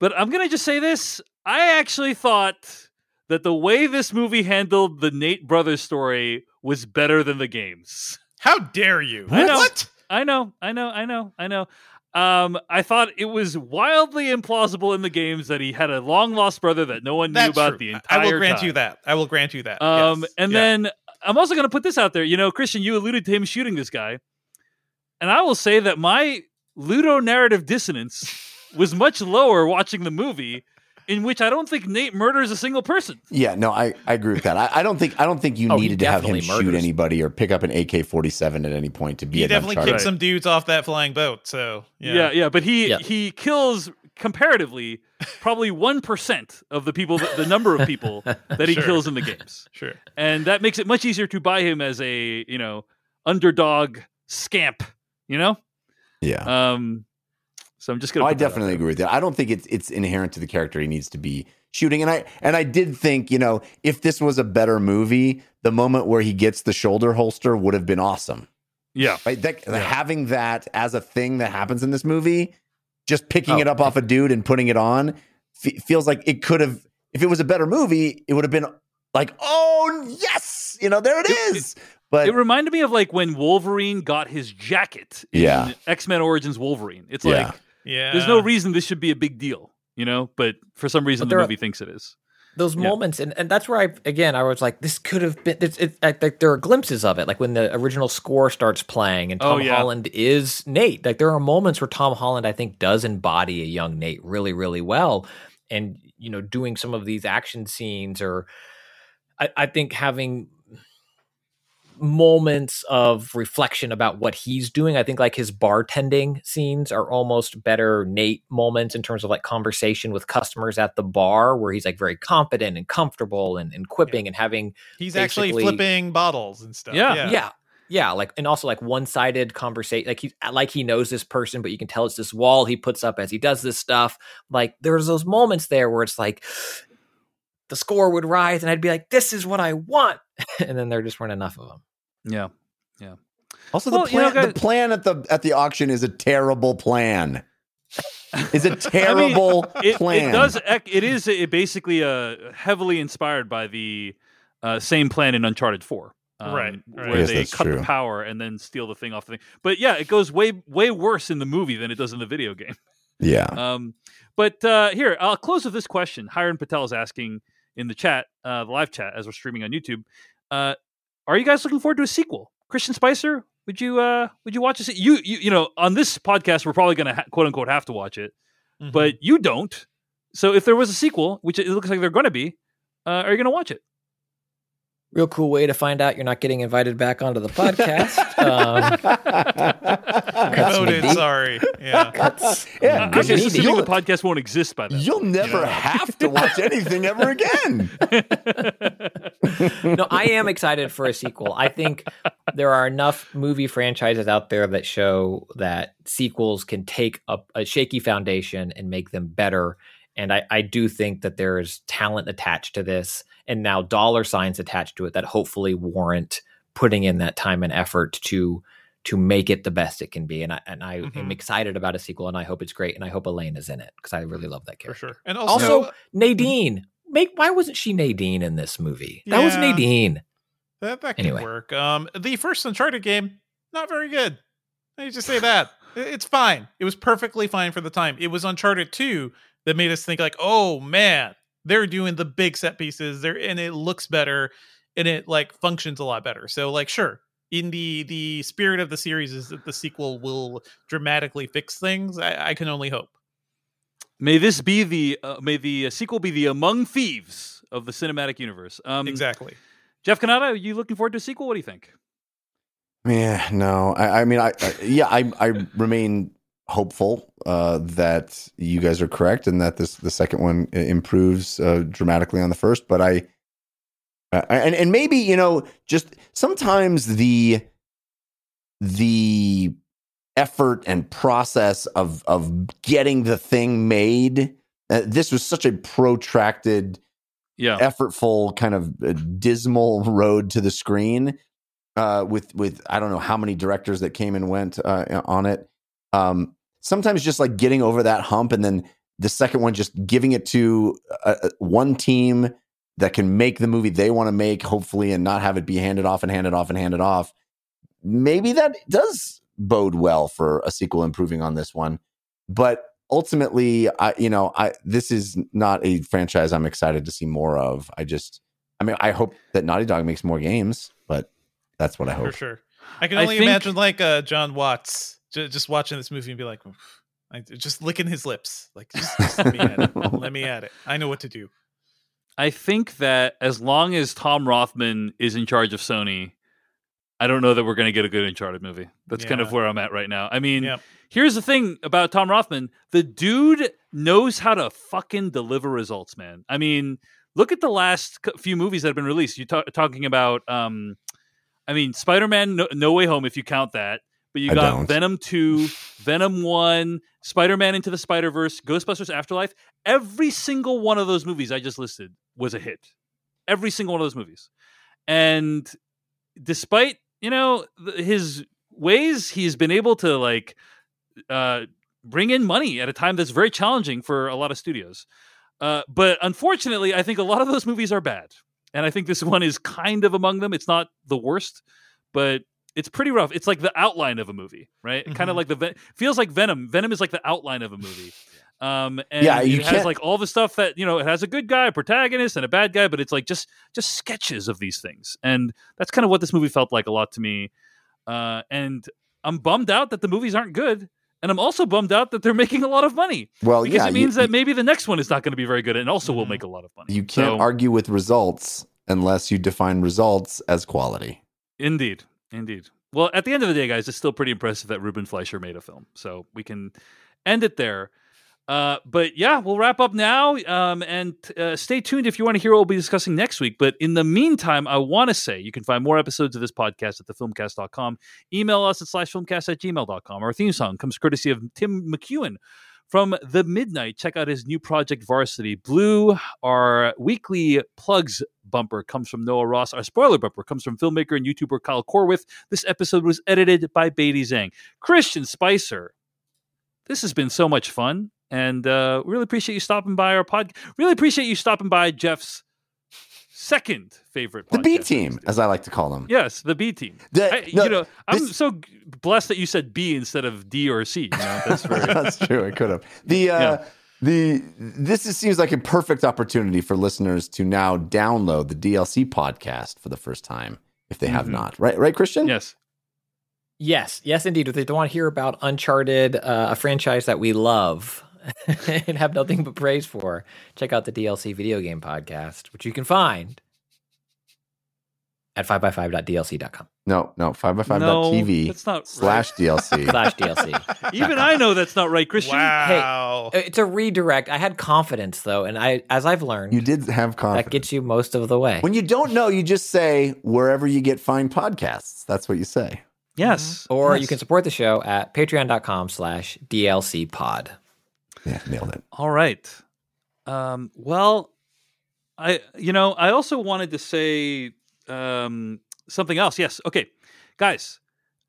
But I'm going to just say this: I actually thought that the way this movie handled the Nate brothers story was better than the games. How dare you? I know. What? I know, I know, I know, I know. Um, I thought it was wildly implausible in the games that he had a long lost brother that no one knew about true. the entire I will grant time. you that. I will grant you that. Um, Yes. and Yeah. then I'm also going to put this out there. You know, Christian, you alluded to him shooting this guy, and I will say that my ludo narrative dissonance was much lower watching the movie, in which I don't think Nate murders a single person. Yeah, no, I, I agree with that. I, I don't think I don't think you Oh, needed to have him definitely shoot anybody or pick up an AK forty seven at any point to be he an definitely Uncharted. kicked some dudes off that flying boat. So yeah, Yeah, yeah, but he Yeah. he kills comparatively probably one percent of the people, the number of people that he Sure. kills in the games, sure. and that makes it much easier to buy him as a you know underdog scamp. You know, Yeah. um, so I'm just gonna. Oh, I put that out definitely agree with that. I don't think it's it's inherent to the character. He needs to be shooting, and I and I did think you know if this was a better movie, the moment where he gets the shoulder holster would have been awesome. Yeah, Right, that, having that as a thing that happens in this movie, just picking Oh. it up off a dude and putting it on, fe- feels like it could have. If it was a better movie, it would have been like, oh yes, you know, there it It- is. But it reminded me of like when Wolverine got his jacket in Yeah. X Men Origins Wolverine. It's Yeah. like Yeah, there's no reason this should be a big deal, you know, but for some reason the there are- movie thinks it is. those Yeah. moments and, and that's where i again i was like this could have been it's, it, I, like there are glimpses of it like when the original score starts playing and Oh, tom yeah. holland is nate like there are moments where tom holland i think does embody a young nate really really well and you know doing some of these action scenes or i, I think having moments of reflection about what he's doing. I think like his bartending scenes are almost better Nate moments in terms of like conversation with customers at the bar where he's like very confident and comfortable and, and quipping and having He's actually flipping bottles and stuff. Yeah. yeah. yeah. yeah. like and also like one-sided conversation like he uh, like he knows this person but you can tell it's this wall he puts up as he does this stuff like there's those moments there where it's like the score would rise and I'd be like this is what I want and then there just weren't enough of them Yeah. Yeah. Also, the Well, you know, plan, guys- the plan at the at the auction is a terrible plan. Is a terrible It, plan. it does. It is a, basically uh, heavily inspired by the uh, same plan in Uncharted Four. um, Right, right. Where Yes, they cut true. the power and then steal the thing off the thing. But yeah, it goes way way worse in the movie than it does in the video game. Yeah. Um, but uh, here, I'll close with this question. Hiram Patel is asking in the chat, uh, the live chat, as we're streaming on YouTube. Uh, are you guys looking forward to a sequel? Christian Spicer, would you uh, would you watch it? You you you know, on this podcast, we're probably going to ha- quote unquote have to watch it, Mhm. but you don't. So if there was a sequel, which it looks like they're going to be, uh, are you going to watch it? Real cool way to find out you're not getting invited back onto the podcast um, Cuts me voted. deep. Sorry. Yeah. that's Yeah, I'm just you'll- assuming the podcast won't exist by then. You'll never have to watch anything ever again. no, I am excited for a sequel. I think there are enough movie franchises out there that show that sequels can take a, a shaky foundation and make them better. And I, I do think that there is talent attached to this and now dollar signs attached to it that hopefully warrant putting in that time and effort to to make it the best it can be. And I and I am Mhm. excited about a sequel and I hope it's great. And I hope Elena is in it because I really love that character. For sure. And also, Also, Nadine. Make why wasn't she Nadine in this movie? That was Nadine. that, that could Anyway. work. Um, the first Uncharted game, not very good. Let me just say that. It's fine. It was perfectly fine for the time. It was Uncharted 2 that made us think like, oh man, they're doing the big set pieces. There and it looks better and it like functions a lot better. So like sure. In the the spirit of the series is that the sequel will dramatically fix things. I, I can only hope. May this be the uh, may the uh, sequel be the Among Thieves of the cinematic universe. Um, exactly. Jeff Cannata, are you looking forward to a sequel? What do you think? Yeah, no. I, I mean, I, I yeah, I I remain hopeful uh, that you guys are correct and that this the second one improves uh, dramatically on the first. But I, Uh, and and maybe you know just sometimes the the effort and process of of getting the thing made. Uh, this was such a protracted, Yeah. effortful, kind of uh, dismal road to the screen. Uh, with with I don't know how many directors that came and went uh, on it. Um, sometimes just like getting over that hump, and then the second one just giving it to uh, uh, one team that can make the movie they want to make, hopefully, and not have it be handed off and handed off and handed off. Maybe that does bode well for a sequel improving on this one. But ultimately, I you know, I this is not a franchise I'm excited to see more of. I just I mean, I hope that Naughty Dog makes more games, but that's what I hope For sure. I can I only think- imagine like uh, Jon Watts j- just watching this movie and be like, I, just licking his lips. Like, just, just let me at it. Let me at it. I know what to do. I think that as long as Tom Rothman is in charge of Sony, I don't know that we're going to get a good Uncharted movie. That's kind of where I'm at right now. I mean, Yep. here's the thing about Tom Rothman the dude knows how to fucking deliver results, man. I mean, look at the last few movies that have been released. You're ta- talking about, um, I mean, Spider Man no-, no Way Home, if you count that. But you I got don't. Venom 2, Venom 1, Spider Man Into the Spider Verse, Ghostbusters Afterlife. Every single one of those movies I just listed was a hit. Every single one of those movies. And despite, you know, his ways, he's been able to like uh, bring in money at a time that's very challenging for a lot of studios. Uh, but unfortunately, I think a lot of those movies are bad. And I think this one is kind of among them. It's not the worst, but it's pretty rough. It's like the outline of a movie, right? Kind of like the Ven- feels like Venom. Venom is like the outline of a movie. Um, and Yeah, you it has can't- like all the stuff that you know. It has a good guy, a protagonist, and a bad guy, but it's like just just sketches of these things, and that's kind of what this movie felt like a lot to me. Uh, and I'm bummed out that the movies aren't good, and I'm also bummed out that they're making a lot of money Well, because yeah, it means you, that maybe the next one is not going to be very good, and also will Mhm. make a lot of money. you can't So- argue with results unless you define results as quality. Indeed, indeed. Well, at the end of the day, guys, it's still pretty impressive that Ruben Fleischer made a film. So we can end it there. Uh, but yeah, we'll wrap up now. Um, and uh, stay tuned if you want to hear what we'll be discussing next week. But in the meantime, I want to say you can find more episodes of this podcast at thefilmcast.com. Email us at slashfilmcast at gmail.com. Our theme song comes courtesy of Tim McEwan from The Midnight. Check out his new project, Varsity Blue. Our weekly plugs bumper comes from Noah Ross. Our spoiler bumper comes from filmmaker and YouTuber Kyle Corwith. This episode was edited by Beatty Zhang. Christian Spicer, this has been so much fun. And uh, really appreciate you stopping by our pod. Really appreciate you stopping by Jeff's second favorite The B podcast team, that he's as. I like to call them. Yes, the B team. The- I- no, you know, I'm this- so blessed that you said B instead of D or C. You know, that's very That's true. I could have. The uh, Yeah. the this is, seems like a perfect opportunity for listeners to now download the DLC podcast for the first time if they have Mhm. not. Right, right, Christian? yes. Yes, yes, indeed. If they don't want to hear about Uncharted, uh, a franchise that we love and have nothing but praise for, check out the DLC video game podcast, which you can find at 5x5.dlc.com No, no. Five by five No, that's not slash DLC. slash DLC. Even I know that's not right, Christian. Wow. It's a redirect. I had confidence though, and I, as I've learned, you did have confidence. that gets you most of the way. when you don't know, you just say wherever you get fine podcasts. That's what you say. Yes. or you can support the show at patreon.com slash DLC pod. Yeah, nailed it. All right. Um, well, I you know I also wanted to say um, something else. Yes. Okay, guys.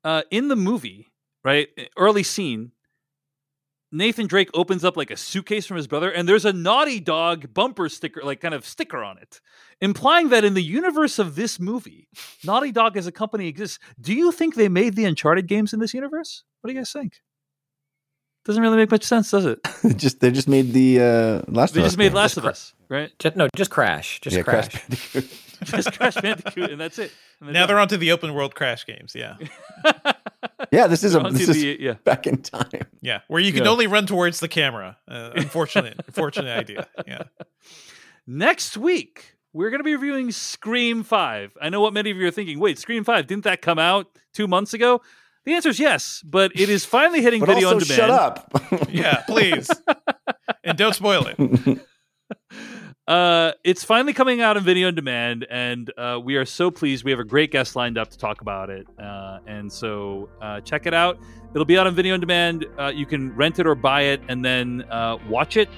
Uh, in the movie, right, early scene, Nathan Drake opens up like a suitcase from his brother, and there's a Naughty Dog bumper sticker, like kind of sticker on it, implying that in the universe of this movie, Naughty Dog as a company exists. Do you think they made the Uncharted games in this universe? What do you guys think? Doesn't really make much sense, does it? just they just made the uh, last. They of Us just made games. Last of Us, right? Just, no, just crash. Just yeah, crash. Bandicoot. Just Crash Bandicoot, and that's it. And Now they're onto the open world crash games. Yeah. yeah, this is a Onto this is the- yeah. back in time. Yeah. Where you can Yeah. only run towards the camera. Uh, unfortunate, unfortunate idea. Yeah. Next week, we're going to be reviewing Scream 5. I know what many of you are thinking. Wait, Scream 5, didn't that come out two months ago? The answer is yes, but it is finally hitting But video also, on demand. shut up. Yeah. Please. and don't spoil it. Uh, it's finally coming out on video on demand, and uh, we are so pleased. We have a great guest lined up to talk about it, uh, and so uh, check it out. It'll be out on video on demand. Uh, you can rent it or buy it, and then uh, watch it,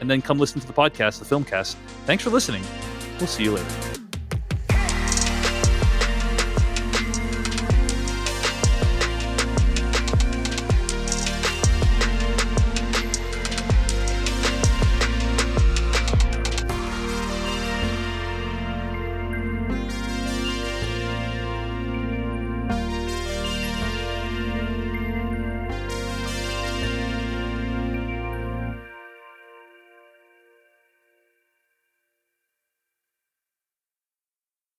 and then come listen to the podcast, the Filmcast. Thanks for listening. We'll see you later.